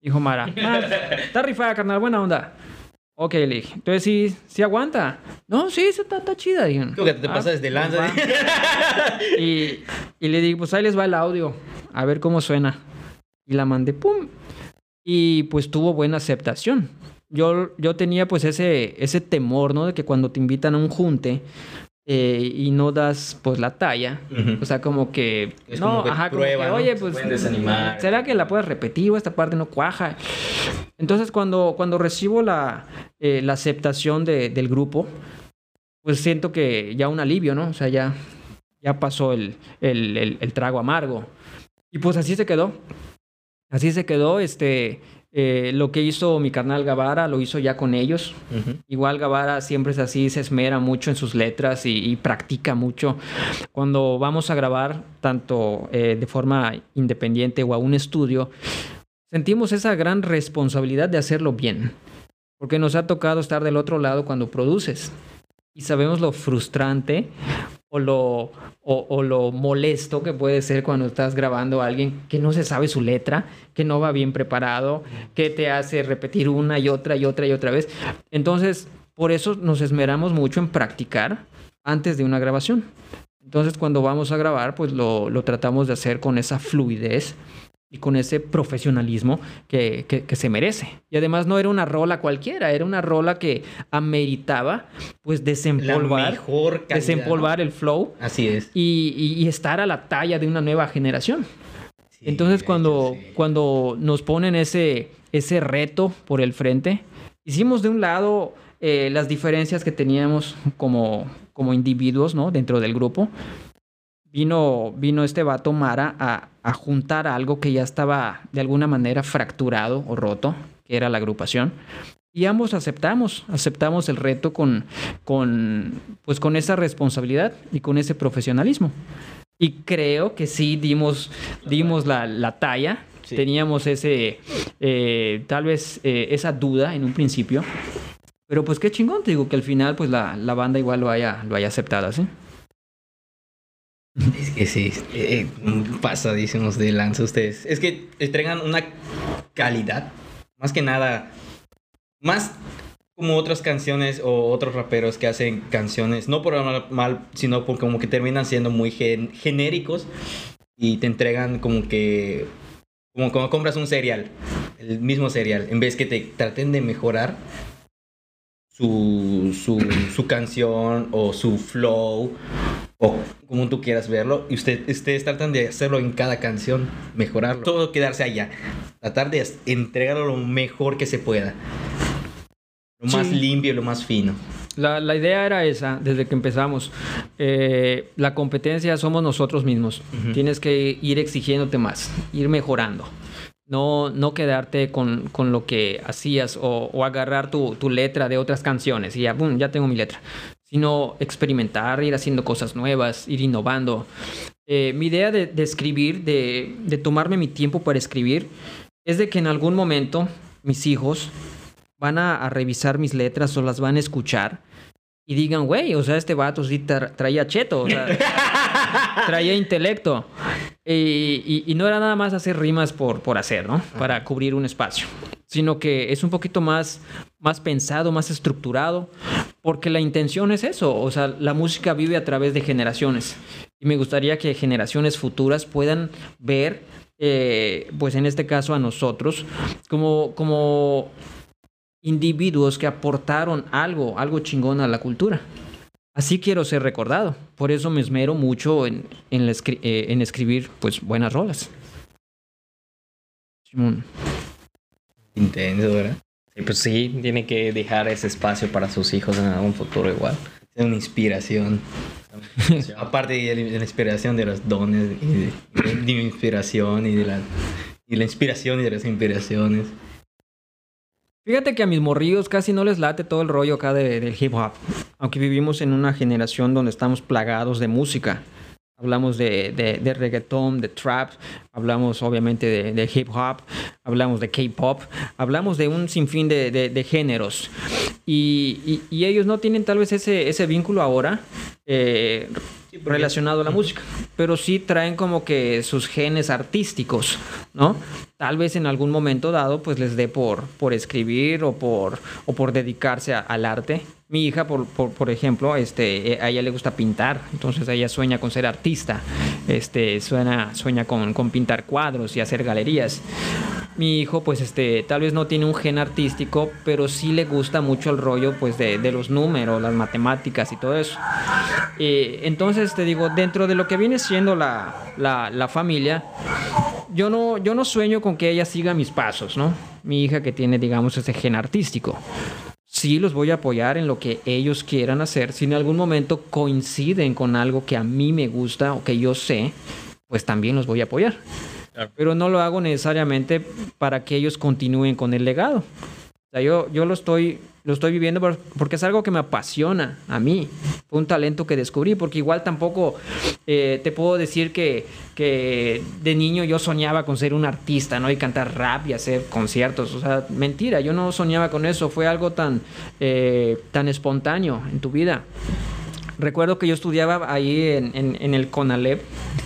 Dijo Mara, "Ah, está rifada, carnal, buena onda. Ok, le dije, entonces sí, sí aguanta. No, sí, está, está chida. Dijeron. Tú que te "Ah, pasas de lanza. va". y, y le dije, pues ahí les va el audio, a ver cómo suena. Y la mandé, ¡pum! Y pues tuvo buena aceptación. Yo, yo tenía pues ese, ese temor, ¿no? De que cuando te invitan a un junte eh, y no das pues la talla, o sea, como que... Es no, como que ajá, como prueba, que, oye, pues... desanimar. ¿Será que la puedes repetir o esta parte no cuaja? Entonces, cuando, cuando recibo la, eh, la aceptación de- del grupo, pues siento que ya un alivio, ¿no? O sea, ya, ya pasó el, el, el- el trago amargo. Y pues así se quedó. Así se quedó. Este, eh, lo que hizo mi carnal Gavara lo hizo ya con ellos. Igual Gavara siempre es así, se esmera mucho en sus letras y, y practica mucho. Cuando vamos a grabar, tanto eh, de forma independiente o a un estudio, sentimos esa gran responsabilidad de hacerlo bien. Porque nos ha tocado estar del otro lado cuando produces. Y sabemos lo frustrante o lo, o, lo molesto que puede ser cuando estás grabando a alguien que no se sabe su letra, que no va bien preparado, que te hace repetir una y otra y otra y otra vez. Entonces, por eso nos esmeramos mucho en practicar antes de una grabación. Entonces, cuando vamos a grabar, pues lo, lo tratamos de hacer con esa fluidez y con ese profesionalismo que, que- que se merece. Y además no era una rola cualquiera, era una rola que ameritaba pues desempolvar, mejor calidad, desempolvar el flow. Así es. y, y- y estar a la talla de una nueva generación. Sí, Entonces cuando, sí. cuando nos ponen ese, ese reto por el frente, hicimos de un lado eh, las diferencias que teníamos como, como individuos ¿no? dentro del grupo. Vino, vino este vato Mara a, a juntar algo que ya estaba de alguna manera fracturado o roto, que era la agrupación. Y ambos aceptamos, aceptamos el reto con, con, pues con esa responsabilidad y con ese profesionalismo. Y creo que sí dimos, dimos la, la talla. Sí. Teníamos ese, eh, tal vez eh, esa duda en un principio. Pero pues qué chingón, te digo que al final pues la, la banda igual lo haya, lo haya aceptado, ¿sí? Es que sí, eh, pasadísimos de lanza ustedes. Es que entregan una calidad, más que nada, más como otras canciones o otros raperos que hacen canciones, no por mal, sino por como que terminan siendo muy gen- genéricos y te entregan como que, como cuando compras un cereal, el mismo cereal, en vez que te traten de mejorar su, su, su canción o su flow o como tú quieras verlo, y usted, ustedes tratan de hacerlo en cada canción, mejorarlo. Todo quedarse allá. Tratar de entregarlo lo mejor que se pueda. Lo más limpio, lo más fino. La, la idea era esa desde que empezamos. Eh, la competencia somos nosotros mismos. Tienes que ir exigiéndote más, ir mejorando. No, no quedarte con, con lo que hacías o, o agarrar tu, tu letra de otras canciones y ya, boom, ya tengo mi letra. Sino experimentar, ir haciendo cosas nuevas, ir innovando. Eh, mi idea de, de escribir, de, de tomarme mi tiempo para escribir, es de que en algún momento mis hijos van a, revisar mis letras o las van a escuchar y digan, güey, o sea, este vato sí tra- traía cheto, o sea, traía intelecto. Y, y- y no era nada más hacer rimas por, por hacer, ¿no? Para cubrir un espacio. Sino que es un poquito más, más pensado, más estructurado, porque la intención es eso, o sea, la música vive a través de generaciones. Y me gustaría que generaciones futuras puedan ver, eh, pues en este caso a nosotros, como, como individuos que aportaron algo, algo chingón a la cultura. Así quiero ser recordado. Por eso me esmero mucho en, en, la escri- eh, en escribir pues buenas rolas. Simón. Intenso, ¿verdad? Y pues sí, tiene que dejar ese espacio para sus hijos en algún futuro igual. Es una inspiración. Aparte de la de inspiración de los dones y de, de mi inspiración y de la, y la inspiración y de las inspiraciones. Fíjate que a mis morrillos casi no les late todo el rollo acá de- del hip hop. Aunque vivimos en una generación donde estamos plagados de música. Hablamos de, de, de reggaetón, de trap, hablamos obviamente de, hip hop, hablamos de K-pop, hablamos de un sinfín de, géneros. Y, y- y ellos no tienen tal vez ese, ese vínculo ahora. eh, relacionado a la música, pero sí traen como que sus genes artísticos, ¿no? Tal vez en algún momento dado pues les dé por, por escribir o por, o por dedicarse a- al arte. Mi hija, por, por, por ejemplo, este, eh, a ella le gusta pintar, entonces ella sueña con ser artista, este, sueña, sueña con, con pintar cuadros y hacer galerías. Mi hijo, pues, este, tal vez no tiene un gen artístico, pero sí le gusta mucho el rollo, pues, de, los números, las matemáticas y todo eso. Eh, entonces, te digo, dentro de lo que viene siendo la, la, la familia, yo no, yo no sueño con que ella siga mis pasos, ¿no? Mi hija que tiene, digamos, ese gen artístico. Sí los voy a apoyar en lo que ellos quieran hacer. Si en algún momento coinciden con algo que a mí me gusta o que yo sé, pues también los voy a apoyar. Pero no lo hago necesariamente para que ellos continúen con el legado. O sea, yo, yo lo, estoy, lo estoy viviendo por- porque es algo que me apasiona a mí. Fue un talento que descubrí, porque igual tampoco eh, te puedo decir que, que de niño yo soñaba con ser un artista, ¿no? Y cantar rap y hacer conciertos. O sea, mentira, yo no soñaba con eso. Fue algo tan, eh, tan espontáneo en tu vida. Recuerdo que yo estudiaba ahí en, en- en el CONALEP.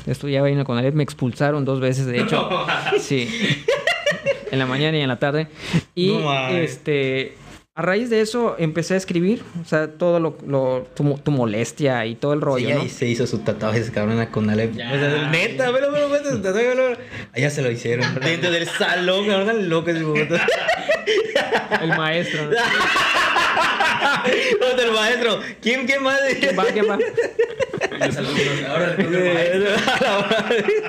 Estudiaba ahí en el CONALEP. Me expulsaron dos veces, de hecho. Sí. En la mañana y en la tarde. Y No este. A raíz de eso empecé a escribir. O sea, todo lo. lo- tu, tu molestia y todo el rollo, Sí, ¿no? ahí se hizo su tatuaje ese cabrón con Alep. Ya. O sea, neta, velo, velo, velo, su tatuaje, velo. Allá se lo hicieron. Dentro del salón, cabrón, loco ese momento. El maestro. ¿no? Otro maestro. ¿Quién, quién más? ¿Quién va? ¿Quién va? Los alumnos, ahora el maestro.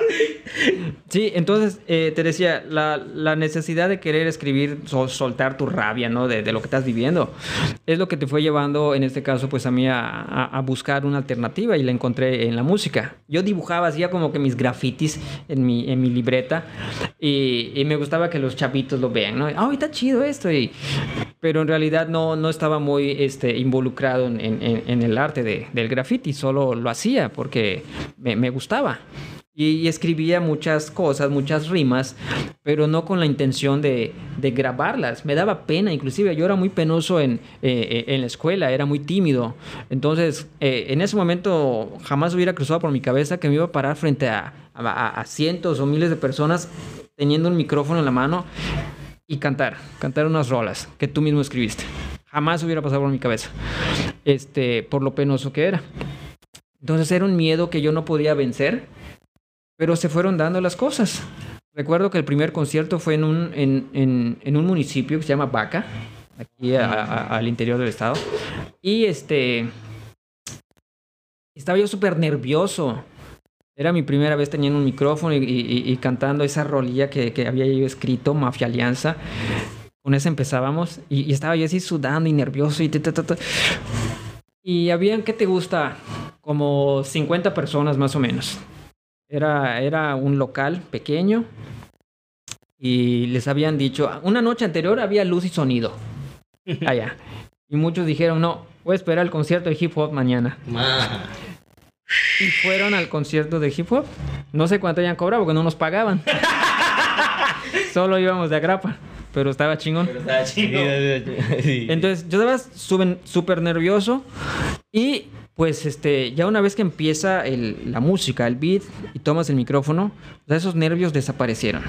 Sí, entonces eh, te decía, la, la necesidad de querer escribir, sol- soltar tu rabia, ¿no? De, de lo que estás viviendo, es lo que te fue llevando, en este caso, pues a mí a, a- a buscar una alternativa y la encontré en la música. Yo dibujaba, hacía como que mis grafitis en mi, en mi libreta y, y me gustaba que los chavitos lo vean, ¿no? ¡Ay, está chido esto! Y, pero en realidad no, no estaba muy este, involucrado en, en- en- en el arte de- del graffiti, solo lo hacía porque me, me gustaba. Y, y escribía muchas cosas, muchas rimas, pero no con la intención de, de grabarlas. Me daba pena, inclusive yo era muy penoso en, eh, eh, en la escuela, era muy tímido. Entonces, eh, en ese momento jamás hubiera cruzado por mi cabeza que me iba a parar frente a, a- a cientos o miles de personas teniendo un micrófono en la mano y cantar, cantar unas rolas que tú mismo escribiste. Jamás hubiera pasado por mi cabeza, este, por lo penoso que era. Entonces era un miedo que yo no podía vencer, pero se fueron dando las cosas. Recuerdo que el primer concierto fue en un, en, en- en un municipio que se llama Vaca, aquí a- a- al interior del estado. Y este, estaba yo súper nervioso. Era mi primera vez teniendo un micrófono y, y- y cantando esa rolilla que, que había yo escrito, Mafia Alianza. Con esa empezábamos y, y estaba yo así sudando y nervioso y ta, ta, ta. Y habían, ¿qué te gusta? Como 50 personas más o menos. Era, era un local pequeño y les habían dicho, una noche anterior había luz y sonido allá. Y muchos dijeron, no, voy a esperar el concierto de hip hop mañana. Ma. Y fueron al concierto de hip hop. No sé cuánto hayan cobrado porque no nos pagaban. Solo íbamos de agrapa, pero estaba chingón. Pero estaba. Sí. Entonces yo estaba súper nervioso y pues este, ya una vez que empieza el- la música, el beat y tomas el micrófono, esos nervios desaparecieron.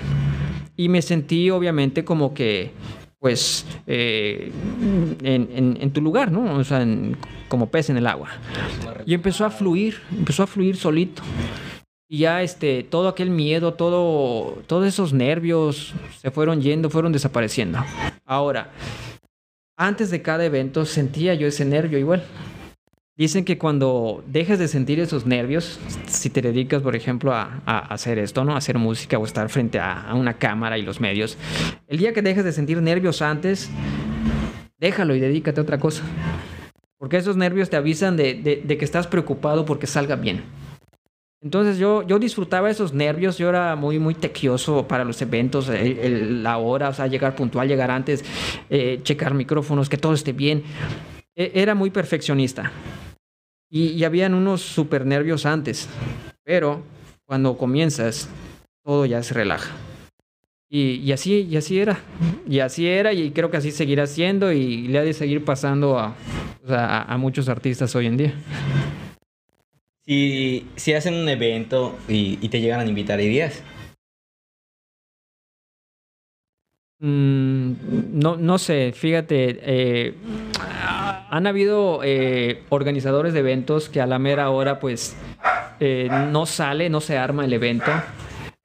Y me sentí obviamente como que pues eh, en, en- en tu lugar, ¿no? O sea, en- como pez en el agua. Y empezó a fluir, empezó a fluir solito. Y ya este, todo aquel miedo, todo, todos esos nervios se fueron yendo, fueron desapareciendo. Ahora, antes de cada evento sentía yo ese nervio igual. Dicen que cuando dejes de sentir esos nervios, si te dedicas, por ejemplo, a, hacer esto, ¿no? A hacer música o estar frente a, una cámara y los medios, el día que dejes de sentir nervios antes, déjalo y dedícate a otra cosa. Porque esos nervios te avisan de- de que estás preocupado porque salga bien. Entonces yo, yo disfrutaba esos nervios, yo era muy, muy tequioso para los eventos, el- el- la hora, o sea, llegar puntual, llegar antes, eh, checar micrófonos, que todo esté bien. E- era muy perfeccionista. Y, y habían unos super nervios antes, pero cuando comienzas, todo ya se relaja. Y, y así, y así era. Y así era, y creo que así seguirá siendo, y le ha de seguir pasando a, a- a muchos artistas hoy en día. Si, si hacen un evento y, y te llegan a invitar, ¿irías? Mm, no, no sé, fíjate, eh, han habido eh, organizadores de eventos que a la mera hora pues eh, no sale, no se arma el evento,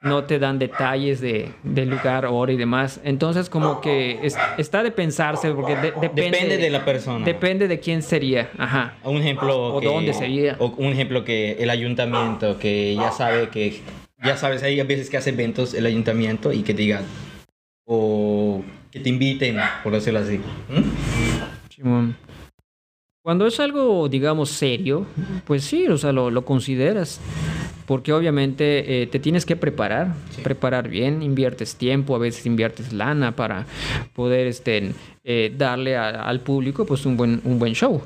no te dan detalles de, del lugar, hora y demás. Entonces como que es- está de pensarse porque de- depende, Depende de la persona. Depende de quién sería, ajá. Un ejemplo O que, dónde sería. o un ejemplo que el ayuntamiento que ya sabe que ya sabes hay veces que hace eventos el ayuntamiento y que te digan o que te inviten por decirlo así ¿Mm? Cuando es algo, digamos, serio, pues sí, o sea, lo, lo consideras. Porque obviamente eh, te tienes que preparar, preparar bien, inviertes tiempo, a veces inviertes lana para poder este, eh, darle a- al público pues un buen, un buen show.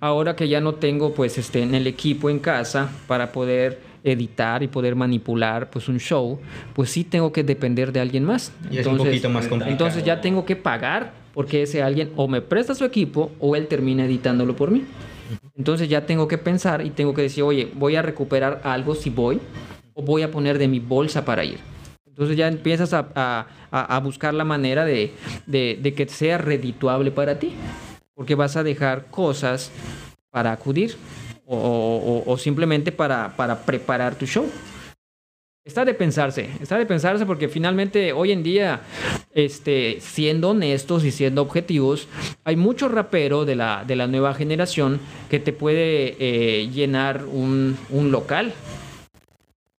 Ahora que ya no tengo pues este, en el equipo en casa para poder editar y poder manipular pues un show, pues sí tengo que depender de alguien más. Y es un poquito más complicado. Entonces ya tengo que pagar porque ese alguien o me presta su equipo o él termina editándolo por mí. Entonces ya tengo que pensar y tengo que decir, oye, voy a recuperar algo si voy o voy a poner de mi bolsa para ir. Entonces ya empiezas a, buscar la manera de, de- que sea redituable para ti. Porque vas a dejar cosas para acudir o- o- o simplemente para, para preparar tu show. Está de pensarse, está de pensarse porque finalmente hoy en día, este, siendo honestos y siendo objetivos, hay mucho rapero de la, de la nueva generación que te puede eh, llenar un, un local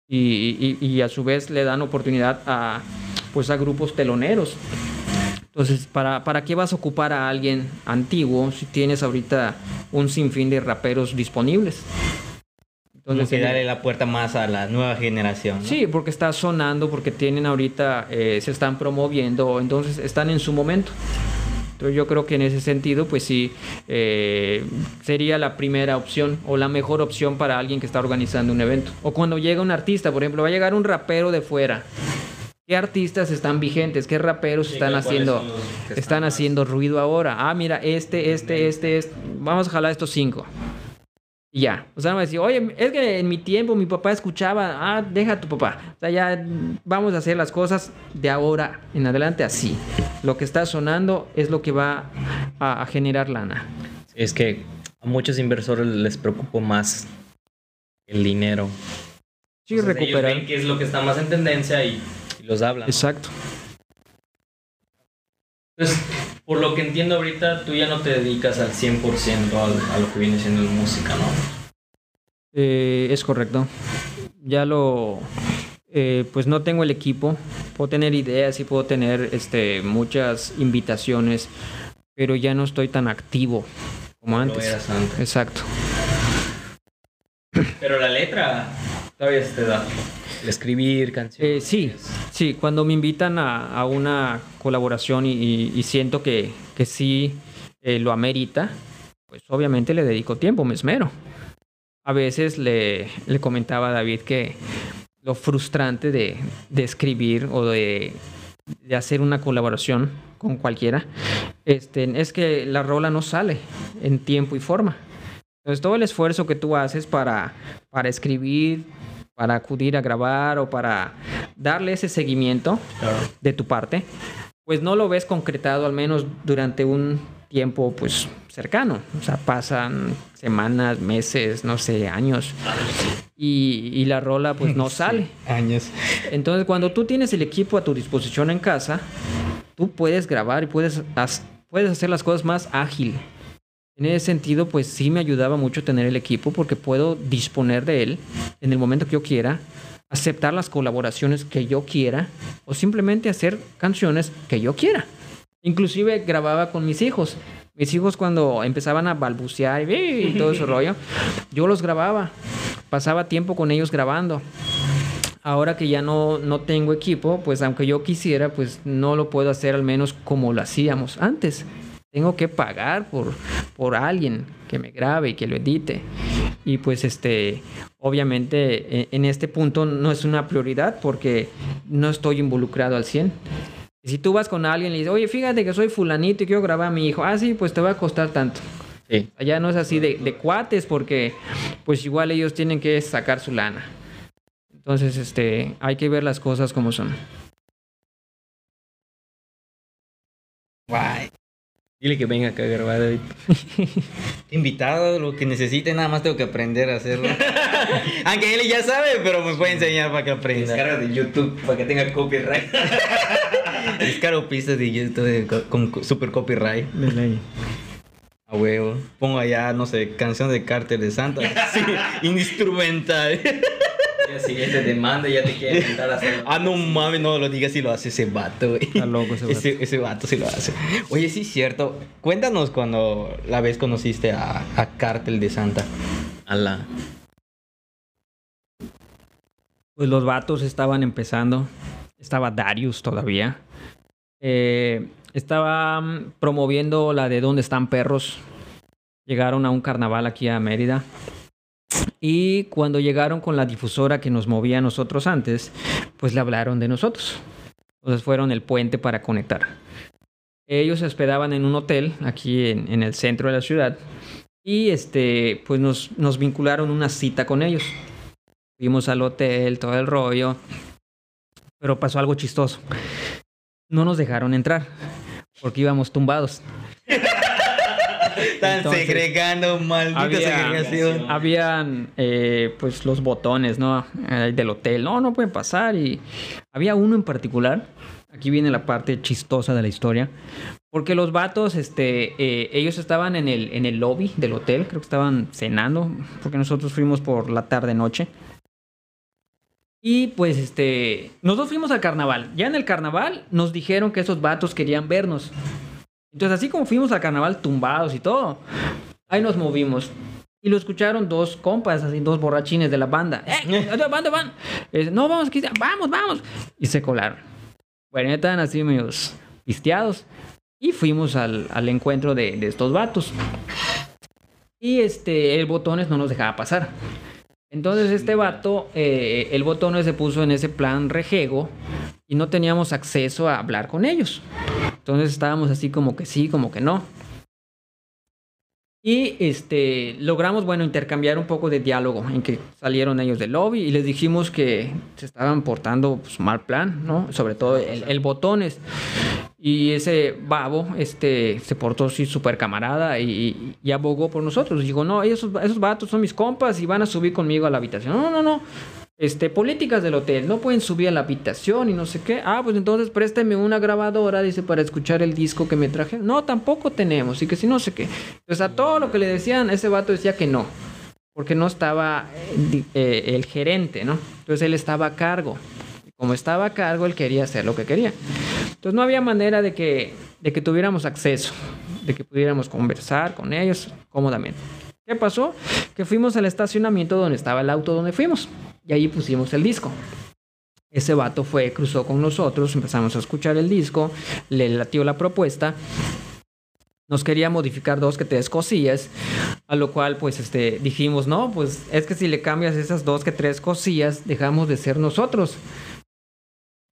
y, y- a su vez le dan oportunidad a, pues a grupos teloneros. Entonces, ¿para, ¿para qué vas a ocupar a alguien antiguo si tienes ahorita un sinfín de raperos disponibles? Como que darle la puerta más a la nueva generación ¿no? Sí, porque está sonando, porque tienen ahorita, eh, se están promoviendo, entonces están en su momento. Entonces yo creo que en ese sentido, pues sí, eh, sería la primera opción o la mejor opción para alguien que está organizando un evento. O cuando llega un artista, por ejemplo, va a llegar un rapero de fuera. ¿Qué artistas están vigentes? ¿Qué raperos Sí, están ¿cuáles haciendo, están están haciendo ruido ahora? Ah, mira, este, este, este, este. Vamos a jalar estos cinco. Y ya. O sea, no decir, oye, es que en mi tiempo mi papá escuchaba, ah, deja a tu papá. O sea, ya vamos a hacer las cosas de ahora en adelante así. Lo que está sonando es lo que va a, a generar lana. Es que a muchos inversores les preocupa más el dinero. Sí, Entonces, ellos recuperar. ven qué es lo que está más en tendencia y, y los hablan. Exacto. Entonces, por lo que entiendo ahorita, tú ya no te dedicas al 100% al- a lo que viene siendo música, ¿no? Eh, es correcto. Ya lo. eh, pues no tengo el equipo. Puedo tener ideas y puedo tener este, muchas invitaciones, pero ya no estoy tan activo como Lo antes. eras antes. Exacto. Pero la letra todavía se te da. Escribir Eh, canciones. sí, sí, cuando me invitan a, a una colaboración y, y- y siento que, que sí eh, lo amerita, pues obviamente le dedico tiempo, me esmero. A veces le, le comentaba a David que lo frustrante de, de escribir o de, de hacer una colaboración con cualquiera este, es que la rola no sale en tiempo y forma. Entonces todo el esfuerzo que tú haces para, para escribir, para acudir a grabar o para darle ese seguimiento Claro. de tu parte, pues no lo ves concretado al menos durante un tiempo pues cercano. O sea, pasan semanas, meses, no sé, años. Y, y la rola pues no sale. años Entonces, cuando tú tienes el equipo a tu disposición en casa, tú puedes grabar y puedes, puedes hacer las cosas más ágil. En ese sentido, pues sí me ayudaba mucho tener el equipo porque puedo disponer de él en el momento que yo quiera, aceptar las colaboraciones que yo quiera o simplemente hacer canciones que yo quiera. Inclusive grababa con mis hijos. Mis hijos cuando empezaban a balbucear y, todo ese rollo, yo los grababa. Pasaba tiempo con ellos grabando. Ahora que ya no, no tengo equipo, pues aunque yo quisiera, pues no lo puedo hacer al menos como lo hacíamos antes. Tengo que pagar por, por alguien que me grabe y que lo edite. Y pues este, obviamente e- en este punto no es una prioridad porque no estoy involucrado al 100. Y si tú vas con alguien y le dices, oye, fíjate que soy fulanito y quiero grabar a mi hijo, ah, sí, pues te va a costar tanto. Sí. Allá no es así de, de cuates porque pues igual ellos tienen que sacar su lana. Entonces, este, hay que ver las cosas como son. Guay. Dile que venga acá a grabar. David. Invitado, lo que necesite, nada más tengo que aprender a hacerlo. Aunque él ya sabe, pero me puede enseñar para que aprenda. Descarga de YouTube para que tenga copyright. Descargo pistas de YouTube co- con co- super copyright. A huevo. Pongo allá, no sé, canción de Cártel de Santa. Sí, instrumental. La siguiente demanda ya te quiere intentar hacer. Ah, no mames, no lo digas si lo hace ese vato, güey. Está loco ese vato. Ese, ese vato sí lo hace. Oye, sí es cierto. Cuéntanos cuando la vez conociste a, a Cártel de Santa. Ala. Pues los vatos estaban empezando. Estaba Darius todavía. Eh, estaban promoviendo la de ¿Dónde están perros? Llegaron a un carnaval aquí a Mérida. Y cuando llegaron con la difusora que nos movía a nosotros antes, pues le hablaron de nosotros. Entonces fueron el puente para conectar. Ellos se hospedaban en un hotel aquí en, el centro de la ciudad. Y este, pues nos, nos vincularon una cita con ellos. Fuimos al hotel, todo el rollo. Pero pasó algo chistoso. No nos dejaron entrar porque íbamos tumbados. Están Entonces, segregando, maldita había- segregación. Habían eh, pues los botones, ¿no? Eh, del hotel. No, no pueden pasar. Y había uno en particular. Aquí viene la parte chistosa de la historia. Porque los vatos, este, eh, ellos estaban en el, en el lobby del hotel. Creo que estaban cenando. Porque nosotros fuimos por la tarde-noche. Y pues este, nosotros fuimos al carnaval. Ya en el carnaval nos dijeron que esos vatos querían vernos. Entonces así como fuimos al carnaval tumbados y todo, ahí nos movimos. Y lo escucharon dos compas, así dos borrachines de la banda. ¡Eh! ¿Dónde van? No, vamos, vamos, vamos. Y se colaron. Bueno, ya estaban así medios pisteados. Y fuimos al, al encuentro de, de estos vatos. Y este, el botones no nos dejaba pasar. Entonces este vato, eh, el botones se puso en ese plan rejego y no teníamos acceso a hablar con ellos. Entonces estábamos así como que sí, como que no. Y este logramos, bueno, intercambiar un poco de diálogo en que salieron ellos del lobby y les dijimos que se estaban portando pues, mal plan, ¿no? Sobre todo el, el botones. Y ese babo este, se portó así súper camarada y, y abogó por nosotros. Dijo, no, esos, esos vatos son mis compas y van a subir conmigo a la habitación. No, no, no. Este, políticas del hotel, no pueden subir a la habitación y no sé qué. Ah, pues entonces présteme una grabadora, dice, para escuchar el disco que me traje. No, tampoco tenemos, y que si no sé qué. Entonces a todo lo que le decían, ese vato decía que no. Porque no estaba eh, eh, el gerente, ¿no? Entonces él estaba a cargo. Como estaba a cargo, él quería hacer lo que quería. Entonces no había manera de que, de que tuviéramos acceso, de que pudiéramos conversar con ellos cómodamente. ¿Qué pasó? Que fuimos al estacionamiento donde estaba el auto donde fuimos. Y ahí pusimos el disco. Ese vato fue, cruzó con nosotros, empezamos a escuchar el disco, le latió la propuesta. Nos quería modificar dos que tres cosillas, a lo cual pues este, dijimos, no, pues es que si le cambias esas dos que tres cosillas, dejamos de ser nosotros.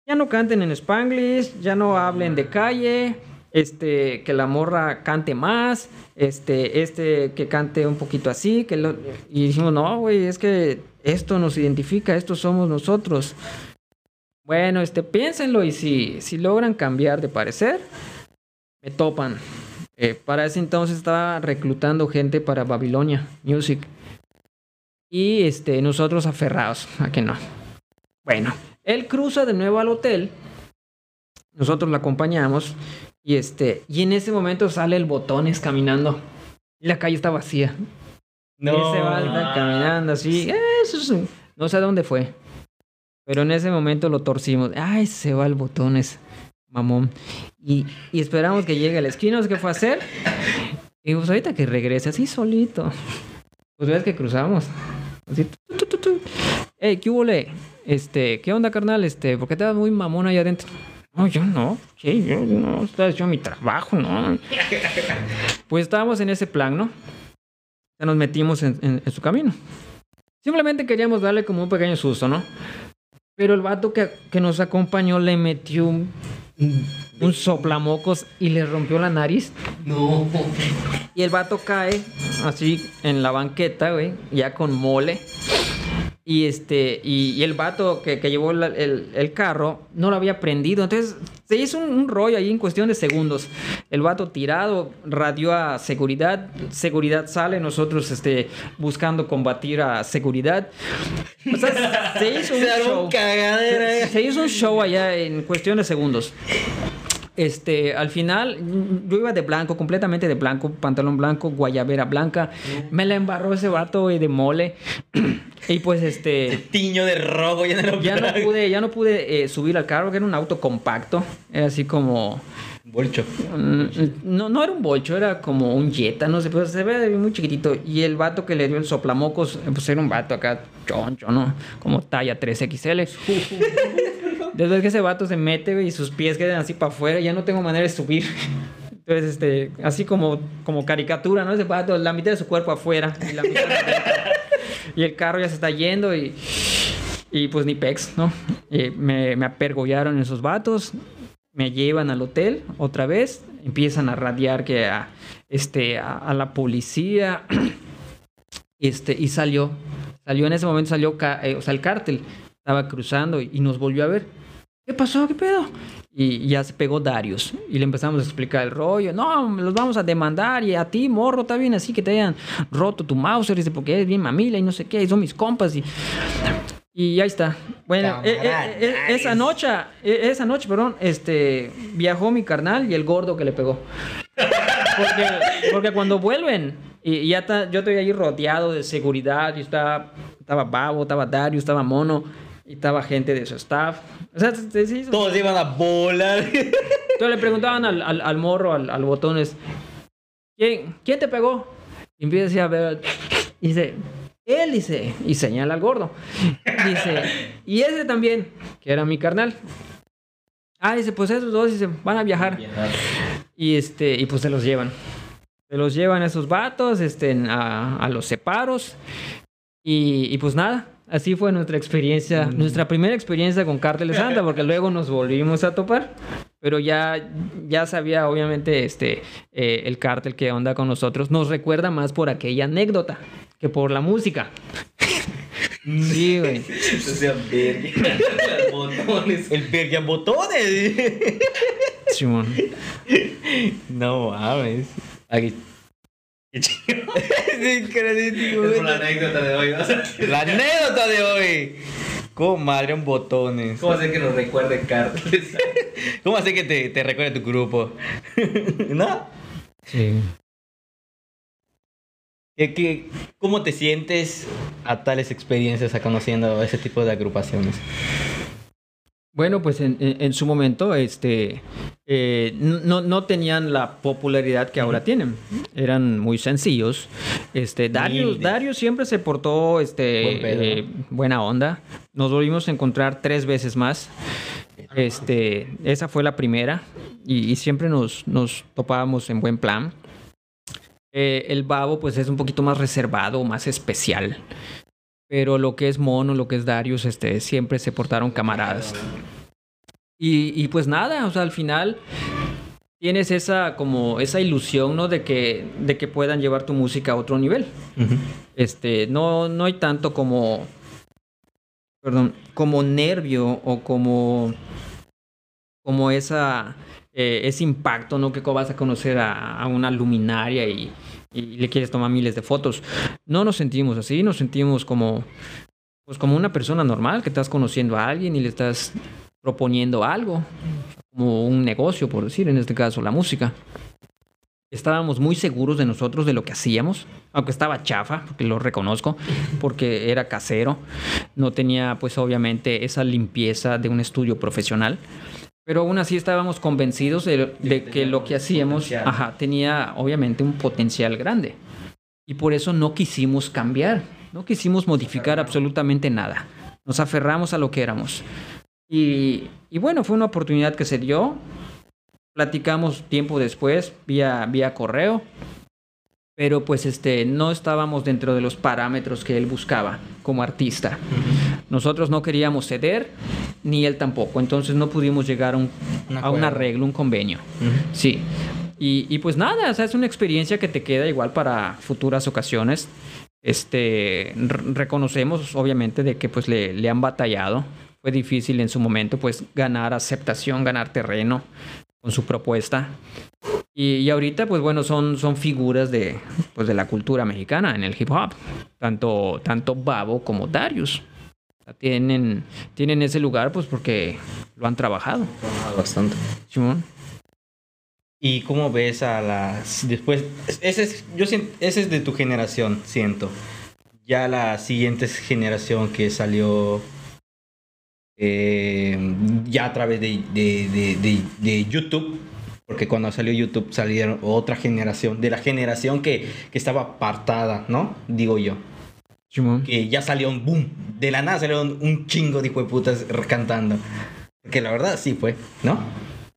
Ya no canten en Spanglish, ya no hablen de calle, este, que la morra cante más, este, este que cante un poquito así, que lo... y dijimos, no, güey, es que esto nos identifica, estos somos nosotros. Bueno, este, piénsenlo y si, si logran cambiar de parecer, me topan. Eh, para ese entonces estaba reclutando gente para Babilonia Music. Y este, nosotros aferrados a que no. Bueno, él cruza de nuevo al hotel. Nosotros lo acompañamos. Y este, y en ese momento sale el botones caminando. Y la calle está vacía. No. Y ese va caminando así. eh, Eso es un- no sé dónde fue. Pero en ese momento lo torcimos. Ay, se va el botones, mamón. Y, y esperamos que llegue a la esquina. ¿Qué fue a hacer? Y pues ahorita que regrese así solito. Pues ves que cruzamos. Así. tu, tu, tu, tu. Ey, ¿qué hubo? Este, ¿qué onda, carnal? Este, ¿por qué te das muy mamón ahí adentro? No, yo no. Sí, yo no. Estaba haciendo mi trabajo, ¿no? Pues estábamos en ese plan, ¿no? Ya nos metimos en, en- en su camino. Simplemente queríamos darle como un pequeño susto, ¿no? Pero el vato que, que nos acompañó le metió un, un soplamocos y le rompió la nariz. No. Y el vato cae así en la banqueta, güey, ya con mole. Y este, y, y el vato que, que llevó la- el, el carro no lo había prendido. Entonces se hizo un, un rollo ahí en cuestión de segundos. El vato tirado, radió a seguridad. Seguridad sale, nosotros este, buscando combatir a seguridad. O sea, se hizo un Se show. un Se- eh. se hizo un show allá en cuestión de segundos. Este, al final, mm, yo iba de blanco, completamente de blanco, pantalón blanco, guayabera blanca. Me la embarró ese vato de mole. y pues este. Tiño de rojo ya no Ya no pude, ya no pude eh, subir al carro, que era un auto compacto. Era así como. Bolcho. mm, No, no era un bolcho, era como un Jetta, no sé, pero se ve muy chiquitito. Y el vato que le dio el soplamocos, eh, pues era un vato acá choncho, ¿no? Como talla 3XL. Desde que ese vato se mete güey, y sus pies quedan así para afuera, ya no tengo manera de subir. Entonces, este, así como, como caricatura, ¿no? Ese vato, la mitad de su cuerpo afuera y la mitad. Y el carro ya se está yendo y, y pues ni pex, ¿no? Y me, me apergollaron esos vatos, me llevan al hotel otra vez, empiezan a radiar que a, este, a, a la policía, este, y salió, salió en ese momento, salió, eh, o sea, el cártel estaba cruzando y, y nos volvió a ver. ¿Qué pasó? ¿Qué pedo? Y ya se pegó Darius. Y le empezamos a explicar el rollo. No, los vamos a demandar. Y a ti, morro, está bien así que te hayan roto tu mouse. Dice, porque eres bien mamila y no sé qué. Y son mis compas. Y, y ahí está. Bueno, eh, eh, eh, esa noche, eh, esa noche, perdón, este, viajó mi carnal y el gordo que le pegó. Porque, porque cuando vuelven, y, y ya está, yo estoy ahí rodeado de seguridad, y estaba, estaba Babo, estaba Dario, estaba Mono, y estaba gente de su staff. O sea, se- se hizo- Todos iban a volar. entonces le preguntaban al, al, al morro, al, al botones, ¿quién, ¿quién te pegó? Y empieza a ver, y dice, él dice, y señala al gordo. Dice, y ese también, que era mi carnal. Ah, dice, pues esos dos dice, van a viajar. Y este, y pues se los llevan. Se los llevan a esos vatos, este, a, a los separos. Y, y pues nada, así fue nuestra experiencia, nuestra primera experiencia con Cárteles Santa, porque luego nos volvimos a topar. Pero ya, ya sabía, obviamente, este, eh, el cártel que onda con nosotros. Nos recuerda más por aquella anécdota que por la música. Sí, güey. Botones. El verga botones. Simón. no mames. Aquí. Es la anécdota de hoy. ¿no? La anécdota de hoy. ¿Cómo madre un botones? ¿Cómo hacer que nos recuerde cartas? ¿Cómo hacer que te, te recuerde tu grupo? ¿No? Sí. ¿Qué, qué, cómo te sientes a tales experiencias, a conociendo ese tipo de agrupaciones? Bueno, pues en, su momento, este, eh, no, no tenían la popularidad que ahora tienen. Eran muy sencillos. Este. Darius siempre se portó, este, Buen eh, buena onda. Nos volvimos a encontrar tres veces más. Este, esa fue la primera y, y siempre nos, nos topábamos en buen plan. Eh, el babo, pues es un poquito más reservado, más especial. Pero lo que es Mono, lo que es Darius, este, siempre se portaron camaradas. Y, y pues nada, o sea, al final tienes esa como esa ilusión, ¿no? De que, de que puedan llevar tu música a otro nivel. Este, no, no hay tanto como, perdón, como nervio o como, como esa, eh, ese impacto, ¿no? Que vas a conocer a, a una luminaria y, y le quieres tomar miles de fotos. No nos sentimos así, nos sentimos como, pues como una persona normal que estás conociendo a alguien y le estás proponiendo algo, como un negocio, por decir, en este caso, la música. Estábamos muy seguros de nosotros, de lo que hacíamos, aunque estaba chafa, porque lo reconozco, porque era casero, no tenía pues obviamente esa limpieza de un estudio profesional, pero aún así estábamos convencidos de, de que lo que hacíamos ajá, tenía obviamente un potencial grande. Y por eso no quisimos cambiar, no quisimos modificar absolutamente nada. Nos aferramos a lo que éramos. Y, y bueno, fue una oportunidad que se dio. Platicamos tiempo después vía, vía correo. Pero pues este, no estábamos dentro de los parámetros que él buscaba como artista. Nosotros no queríamos ceder, ni él tampoco. Entonces no pudimos llegar a un, a un arreglo, un convenio. Sí. Y, y pues nada, o sea, es una experiencia que te queda igual para futuras ocasiones. Este, reconocemos obviamente de que pues le, le han batallado. Fue difícil en su momento pues ganar aceptación, ganar terreno con su propuesta. Y, y ahorita pues bueno, son, son figuras de, pues, de la cultura mexicana en el hip hop. Tanto, tanto Babo como Darius. Tienen, tienen ese lugar pues porque lo han trabajado. Bastante. Simón. ¿Y cómo ves a las después ese es yo sien- ese es de tu generación, siento. Ya la siguiente generación que salió eh, ya a través de, de, de- de- de YouTube, porque cuando salió YouTube salieron otra generación, de la generación que, que estaba apartada, ¿no? Digo yo. Que ya salió un boom, de la nada salió un, chingo de putas cantando. Que la verdad sí fue, ¿no?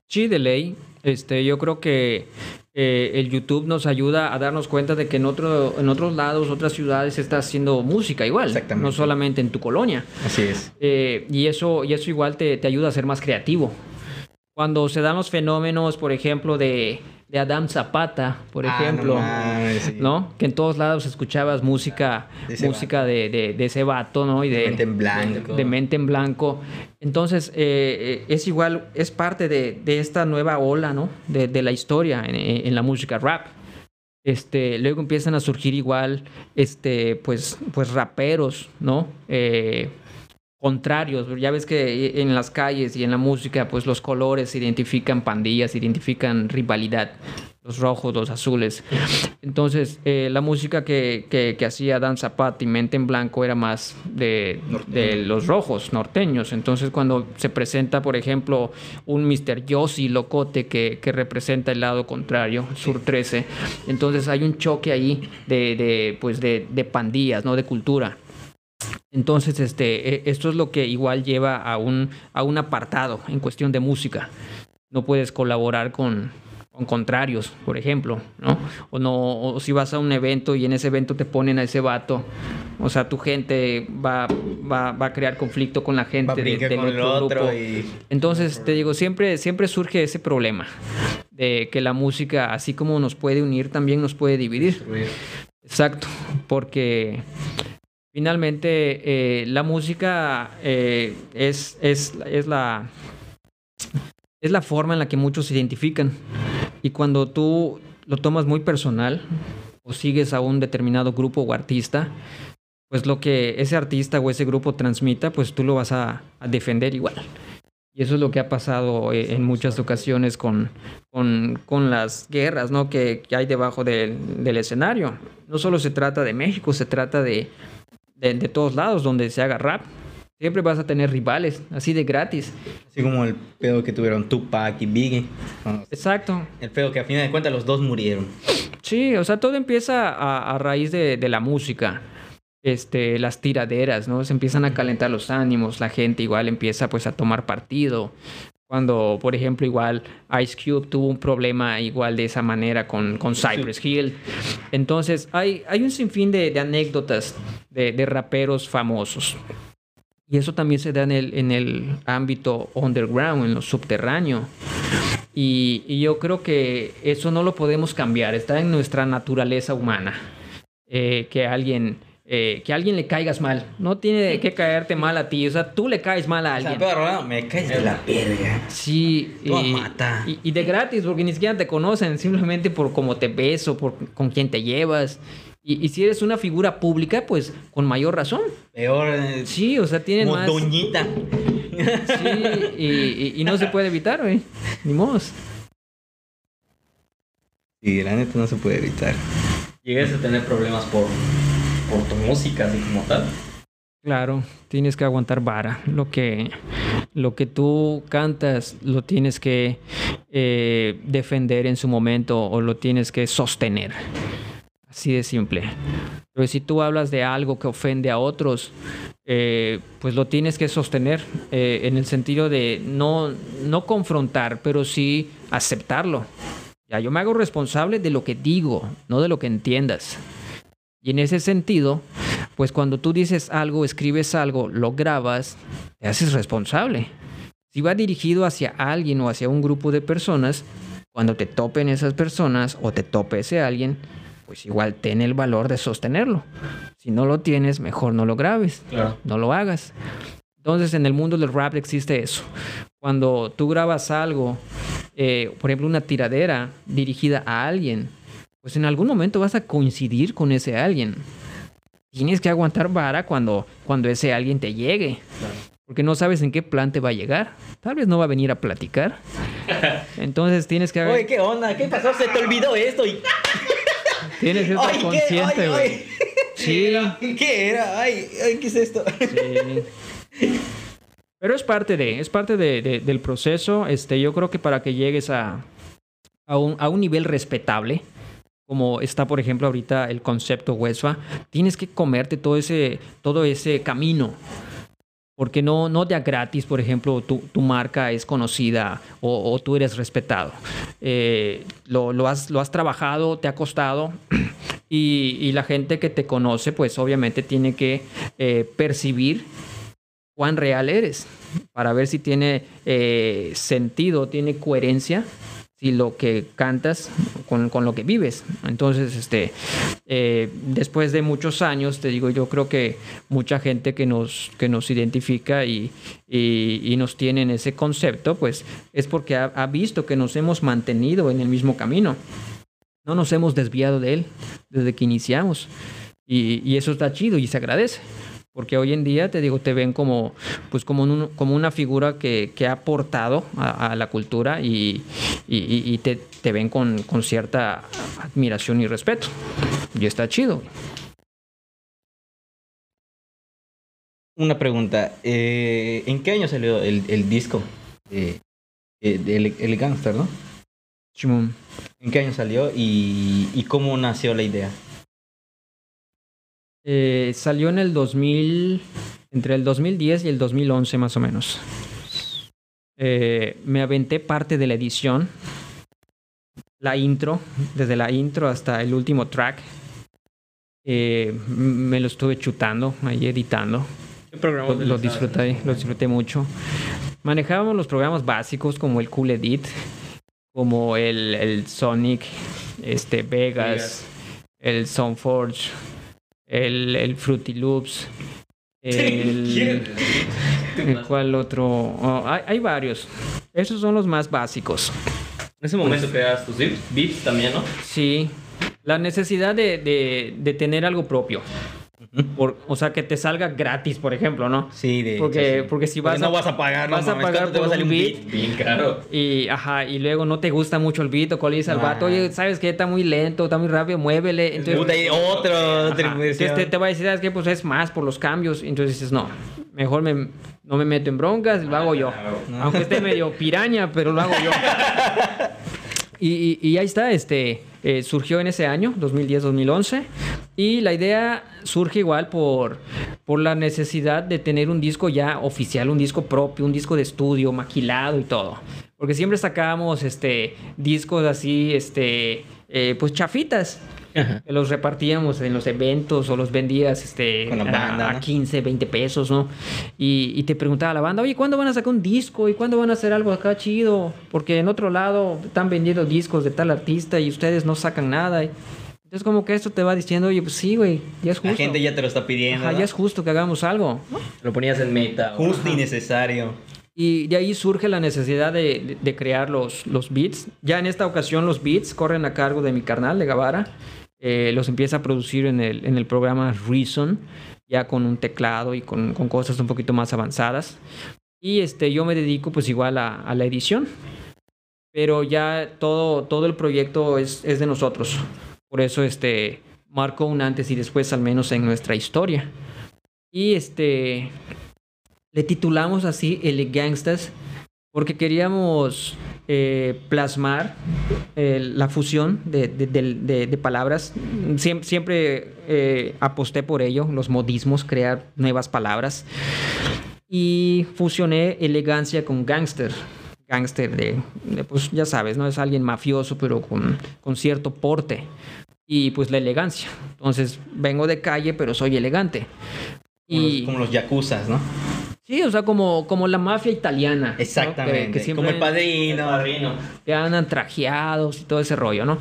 Sí, de ley. Este, yo creo que eh, el YouTube nos ayuda a darnos cuenta de que en, otro, en otros lados, otras ciudades, se está haciendo música igual. Exactamente. No solamente en tu colonia. Así es. Eh, y, eso, y eso igual te, te ayuda a ser más creativo. Cuando se dan los fenómenos, por ejemplo, de, de Adam Zapata, por Ah, ejemplo, no mames, sí. ¿no? Que en todos lados escuchabas música, De música de, de- de ese vato, ¿no? Y de, Mente en blanco. de mente en blanco. Entonces, eh, eh, es igual, es parte de, esta nueva ola, ¿no? De, de la historia en, en la música rap. Este, luego empiezan a surgir igual, este, pues, pues raperos, ¿no? Eh, contrarios. Ya ves que en las calles y en la música, pues los colores identifican pandillas, identifican rivalidad. Los rojos, los azules. Entonces, eh, la música que, que, que hacía Dan Zapata y Mente en Blanco era más de, de los rojos, norteños. Entonces, cuando se presenta, por ejemplo, un Mr. Yossi Locote que, que representa el lado contrario, Sur 13, entonces hay un choque ahí de, de, pues de, de pandillas, ¿no? De cultura. Entonces, este, eh, esto es lo que igual lleva a un, a un apartado en cuestión de música. No puedes colaborar con, con contrarios, por ejemplo, ¿no? O no, o si vas a un evento y en ese evento te ponen a ese vato, o sea, tu gente va, va, va a crear conflicto con la gente de- del otro otro grupo. y... Entonces, te digo, siempre, siempre surge ese problema de que la música, así como nos puede unir, también nos puede dividir. Exacto, porque finalmente eh, la música eh, es, es, es, la, es la forma en la que muchos se identifican. Y cuando tú lo tomas muy personal o sigues a un determinado grupo o artista, pues lo que ese artista o ese grupo transmita, pues tú lo vas a, a defender igual. Y eso es lo que ha pasado eh, en muchas ocasiones con, con, con las guerras ¿no? que, que hay debajo del, del escenario. No solo se trata de México, se trata de, de, de todos lados donde se haga rap. Siempre vas a tener rivales, así de gratis. Así como el pedo que tuvieron Tupac y Biggie. Bueno, Exacto. El pedo que a final de cuentas los dos murieron. Sí, o sea, todo empieza a, a raíz de, de la música. Este, las tiraderas, ¿no? Se empiezan a calentar los ánimos, la gente igual empieza pues a tomar partido. Cuando, por ejemplo, igual Ice Cube tuvo un problema igual de esa manera con, con Cypress Hill. Entonces, hay, hay un sinfín de, de anécdotas de, de raperos famosos. Y eso también se da en el, en el ámbito underground, en lo subterráneo. Y, y yo creo que eso no lo podemos cambiar, está en nuestra naturaleza humana. Eh, que alguien eh, que a alguien le caigas mal. No tiene que caerte mal a ti. O sea, tú le caes mal a O sea, alguien. pero no, me caes de la verga. Sí, Tú y, mata. y, y de gratis, porque ni siquiera te conocen, simplemente por cómo te ves o por con quién te llevas. Y, y si eres una figura pública, pues con mayor razón. Peor. eh, Sí, o sea, tienen como más. doñita. Sí, y, y- y no se puede evitar, güey. Ni modos. Sí, la neta no se puede evitar. Llegas a tener problemas por, por tu música, así como tal. Claro, tienes que aguantar vara. Lo que, lo que tú cantas lo tienes que eh, defender en su momento o lo tienes que sostener. Así de simple. Pero si tú hablas de algo que ofende a otros, eh, pues lo tienes que sostener eh, en el sentido de no, no confrontar, pero sí aceptarlo. Ya, yo me hago responsable de lo que digo, no de lo que entiendas. Y en ese sentido, pues cuando tú dices algo, escribes algo, lo grabas, te haces responsable. Si va dirigido hacia alguien o hacia un grupo de personas, Cuando te topen esas personas o te tope ese alguien, pues igual ten el valor de sostenerlo. Si no lo tienes, mejor no lo grabes, Claro. no lo hagas. Entonces en el mundo del rap existe eso. Cuando tú grabas algo, eh, por ejemplo una tiradera dirigida a alguien, pues en algún momento vas a coincidir con ese alguien. Tienes que aguantar vara cuando, cuando ese alguien te llegue. Porque no sabes en qué plan te va a llegar. Tal vez no va a venir a platicar. Entonces tienes que, Oye, ¿qué onda? ¿Qué pasó? Se te olvidó esto. Y... tienes que estar consciente, güey. Sí. ¿Qué era? Ay, ay, ¿qué es esto? Sí. Pero es parte de, es parte de- de- del proceso. Este, yo creo que para que llegues a, a, un, a un nivel respetable, como está, por ejemplo, ahorita el concepto Huesva, tienes que comerte todo ese, todo ese camino. Porque no, no de a gratis, por ejemplo, tu, tu marca es conocida o, tú eres respetado. Eh, lo, lo has, lo has trabajado, te ha costado y, y la gente que te conoce, pues obviamente tiene que eh, percibir cuán real eres para ver si tiene eh, sentido, tiene coherencia, si lo que cantas con, con lo que vives. Entonces, este, eh, después de muchos años, te digo, yo creo que mucha gente que nos, que nos identifica y, y- nos tiene en ese concepto, pues es porque ha, ha visto que nos hemos mantenido en el mismo camino. No nos hemos desviado de él desde que iniciamos. Y, y eso está chido y se agradece. Porque hoy en día, te digo, te ven como, pues como, un- como una figura que, que ha aportado a, a la cultura y, y- y- y te, te ven con, con cierta admiración y respeto. Y está chido. Una pregunta. eh, ¿En qué año salió el, el disco? de de- de el, el Gangster, ¿no? Simón. ¿En qué año salió y, y cómo nació la idea? Eh, salió en el 2000, entre el 2010 y el 2011 más o menos. Eh, me aventé parte de la edición, la intro, desde la intro hasta el último track. Eh, me lo estuve chutando ahí editando. ¿Qué programa Lo, lo disfruté, lo disfruté mucho. Manejábamos los programas básicos como el Cool Edit, como el, el Sonic, este Vegas, Vegas. el Soundforge, el, el Fruity Loops, el, ¿Quién? el cuál otro. Oh, hay, hay varios. Esos son los más básicos. En ese momento creas tus beats también, ¿no? Sí, la necesidad de, de- de tener algo propio. Por- o sea, que te salga gratis, por ejemplo, ¿no? Sí, de Porque- hecho, sí. porque si vas no a- vas a pagar, no vas a pagar ¿cuánto te va a un beat? Bien caro. Y, ajá, y luego no te gusta mucho el beat, o cuál al Ah. vato, oye, ¿sabes qué? Está muy lento, está muy rápido, muévele. Entonces, otro, entonces te, te va a decir, ¿sabes qué? Pues es más por los cambios. Entonces dices, no, mejor me, no me meto en broncas, lo hago yo. Aunque esté medio piraña, pero lo hago yo. Y, ahí está, este, eh, surgió en ese año, 2010-2011, y la idea surge igual por, por la necesidad de tener un disco ya oficial, un disco propio, un disco de estudio, maquilado y todo. Porque siempre sacábamos este, discos así, este, eh, pues chafitas. Que Los repartíamos en los eventos o los vendías este, Con la a- banda, a, ¿no? 15, 20 pesos, ¿no? Y, y te preguntaba la banda, oye, ¿cuándo van a sacar un disco? ¿Y cuándo van a hacer algo acá chido? Porque en otro lado están vendiendo discos de tal artista y ustedes no sacan nada. Entonces como que esto te va diciendo, oye, pues sí, güey, ya es justo. La gente ya te lo está pidiendo. Ajá, ¿no? ya es justo que hagamos algo. Lo ponías en meta. Justo y necesario. Y de ahí surge la necesidad de, de- de crear los, los beats. Ya en esta ocasión los beats corren a cargo de mi carnal, de Gavara. Eh, los empieza a producir en el, en el programa Reason, ya con un teclado y con, con cosas un poquito más avanzadas. Y este, yo me dedico pues igual a, la edición. Pero ya todo, todo el proyecto es, es de nosotros. Por eso este, marcó un antes y después al menos en nuestra historia. Y este, le titulamos así El Gangstas porque queríamos eh, plasmar eh, la fusión de, de- de- de- palabras. Siem- Siempre, eh, aposté por ello, los modismos, crear nuevas palabras. Y fusioné elegancia con gangster. Gangster de, pues ya sabes, ¿no? Es alguien mafioso, pero con, con cierto porte. Y pues la elegancia. Entonces, vengo de calle, pero soy elegante. Como, los, Y, como los yakuzas, ¿no? Sí, o sea, como, como la mafia italiana. ¿no? Que- Exactamente. Que, siempre Como el padrino. que andan trajeados y todo ese rollo, ¿no?